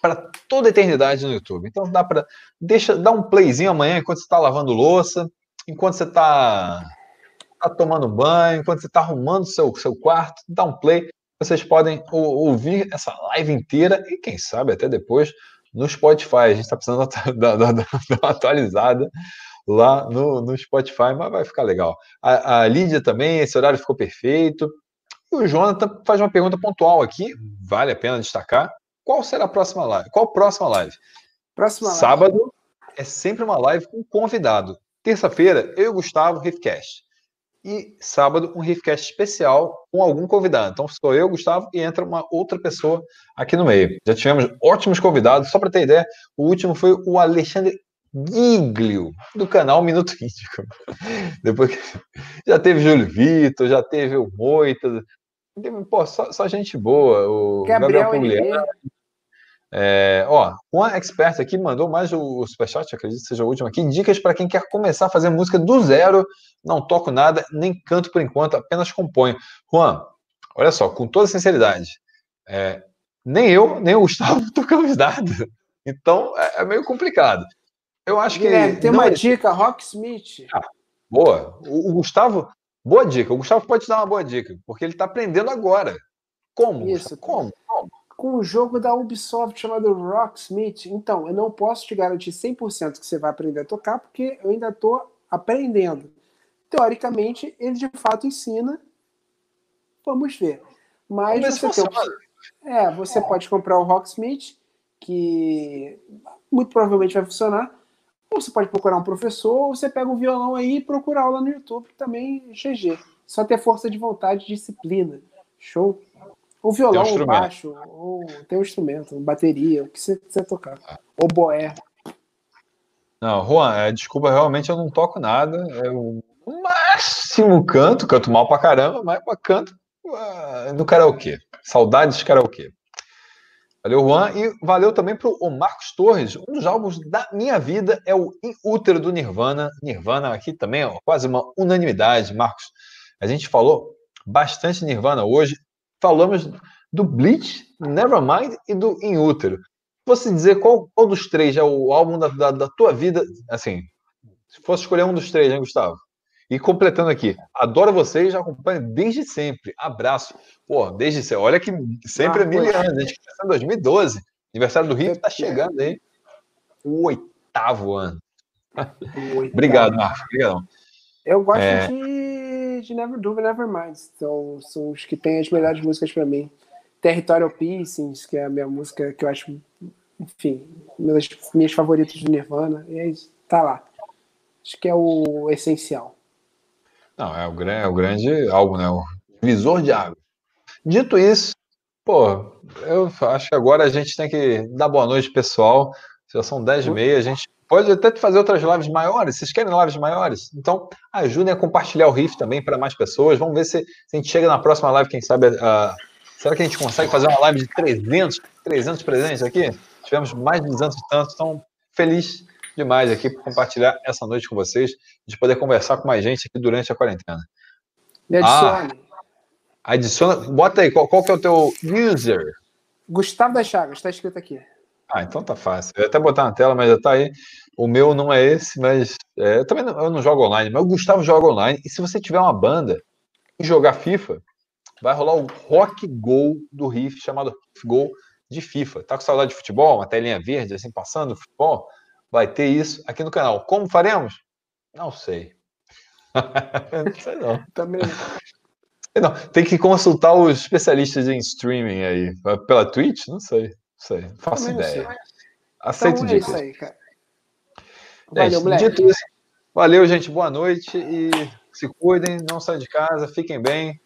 para toda a eternidade no YouTube. Então dá para deixa, dá um playzinho amanhã enquanto você está lavando louça, enquanto você está tá tomando banho, enquanto você está arrumando seu seu quarto, dá um play. Vocês podem ou- ouvir essa live inteira e quem sabe até depois no Spotify. A gente está precisando [LAUGHS] dar uma atualizada lá no, no Spotify, mas vai ficar legal. A, a Lídia também, esse horário ficou perfeito. E o Jonathan faz uma pergunta pontual aqui, vale a pena destacar. Qual será a próxima live? Qual a próxima live? Próxima live. Sábado é sempre uma live com convidado. Terça-feira, eu e o Gustavo, Riffcast. E sábado, um Riffcast especial com algum convidado. Então, sou eu, Gustavo, e entra uma outra pessoa aqui no meio. Já tivemos ótimos convidados. Só para ter ideia, o último foi o Alexandre Giglio, do canal Minuto Índico. [LAUGHS] Depois [LAUGHS] já teve Júlio Vitor, já teve o Moita. Pô, só, só gente boa. O Gabriel, Gabriel Pugliese. É, ó, uma expert aqui mandou mais o, o superchat, acredito que seja o último aqui. Dicas para quem quer começar a fazer música do zero. Não toco nada, nem canto por enquanto, apenas componho. Juan, olha só, com toda sinceridade, é, nem eu, nem o Gustavo [LAUGHS] tocamos nada. Então é, é meio complicado. Eu acho que. Guilherme, tem uma é- dica, Rocksmith. Boa. O, o Gustavo, boa dica. O Gustavo pode te dar uma boa dica, porque ele está aprendendo agora. Como? Isso. Como? Como? Com um jogo da Ubisoft chamado Rocksmith. Então, eu não posso te garantir 100% que você vai aprender a tocar, porque eu ainda estou aprendendo. Teoricamente, ele de fato ensina. Vamos ver. Mas se você, é, você pode comprar o Rocksmith, que muito provavelmente vai funcionar. Ou você pode procurar um professor, ou você pega um violão aí e procura aula no YouTube, que também é GG. Só ter força de vontade e disciplina. Show. Ou violão, ou instrumento. baixo, ou tem um instrumento, bateria, o que você quiser tocar. Ou boé. Não, Juan, é, desculpa, realmente eu não toco nada. Eu máximo canto, canto mal pra caramba, mas canto ah, no karaokê. Saudades de karaokê. Valeu, Juan. E valeu também pro o Marcos Torres. Um dos álbuns da minha vida é o In Útero do Nirvana. Nirvana aqui também, ó, quase uma unanimidade, Marcos. A gente falou bastante Nirvana hoje. Falamos do Bleach, Nevermind e do In Útero fosse dizer qual, qual dos três é o álbum da, da, da tua vida, assim, se fosse escolher um dos três, né, Gustavo? E completando aqui, adoro vocês, já acompanho desde sempre. Abraço. Pô, desde sempre. Olha que sempre é Ah, mil pois. anos. A gente começou em 2012. Aniversário do Rio tá chegando aí. O oitavo ano. Obrigado, Marcos. Eu gosto É. de, de Never Do Nevermind. Então, são os que têm as melhores músicas pra mim. Territorial Pieces, que é a minha música que eu acho, enfim, uma das minhas favoritas do Nirvana. E é isso. Tá lá. Acho que é o essencial. Não, é o, é o grande álbum, né? O visor de água. Dito isso, pô, eu acho que agora a gente tem que dar boa noite, pessoal. Já são 10 e meia, a gente pode até fazer outras lives maiores. Vocês querem lives maiores? Então, ajudem a compartilhar o riff também para mais pessoas. Vamos ver se, se a gente chega na próxima live, quem sabe. ah, será que a gente consegue fazer uma live de 300, 300 presentes aqui? Tivemos mais de 200 e tantos, então feliz demais aqui por compartilhar essa noite com vocês, de poder conversar com mais gente aqui durante a quarentena. Me adicione. Adiciona, bota aí, qual, qual que é o teu user? Gustavo das Chagas, tá escrito aqui. Ah, então tá fácil. Eu ia até botar na tela, mas já tá aí. O meu não é esse, mas é, eu também não, eu não jogo online, mas o Gustavo joga online. E se você tiver uma banda e jogar FIFA, vai rolar o Rock Gol do Riff, chamado Riff Gol de FIFA. Tá com saudade de futebol? Uma telinha verde assim passando futebol? Vai ter isso aqui no canal. Como faremos? Não sei. [LAUGHS] não sei não. Também. Não, tem que consultar os especialistas em streaming aí. Pela Twitch? Não sei. Sei. Não faço Também ideia. sei. Aceito então, dicas. É isso aí, cara. Valeu, Gente, moleque. dito isso, valeu, gente. Boa noite e se cuidem, não saiam de casa, fiquem bem.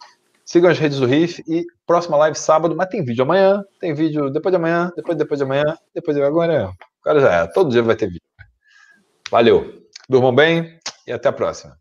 Sigam as redes do Riff e próxima live sábado, mas tem vídeo amanhã, tem vídeo depois de amanhã, depois depois de amanhã, depois de agora. O cara já é, todo dia vai ter vídeo. Valeu. Durmam bem e até a próxima.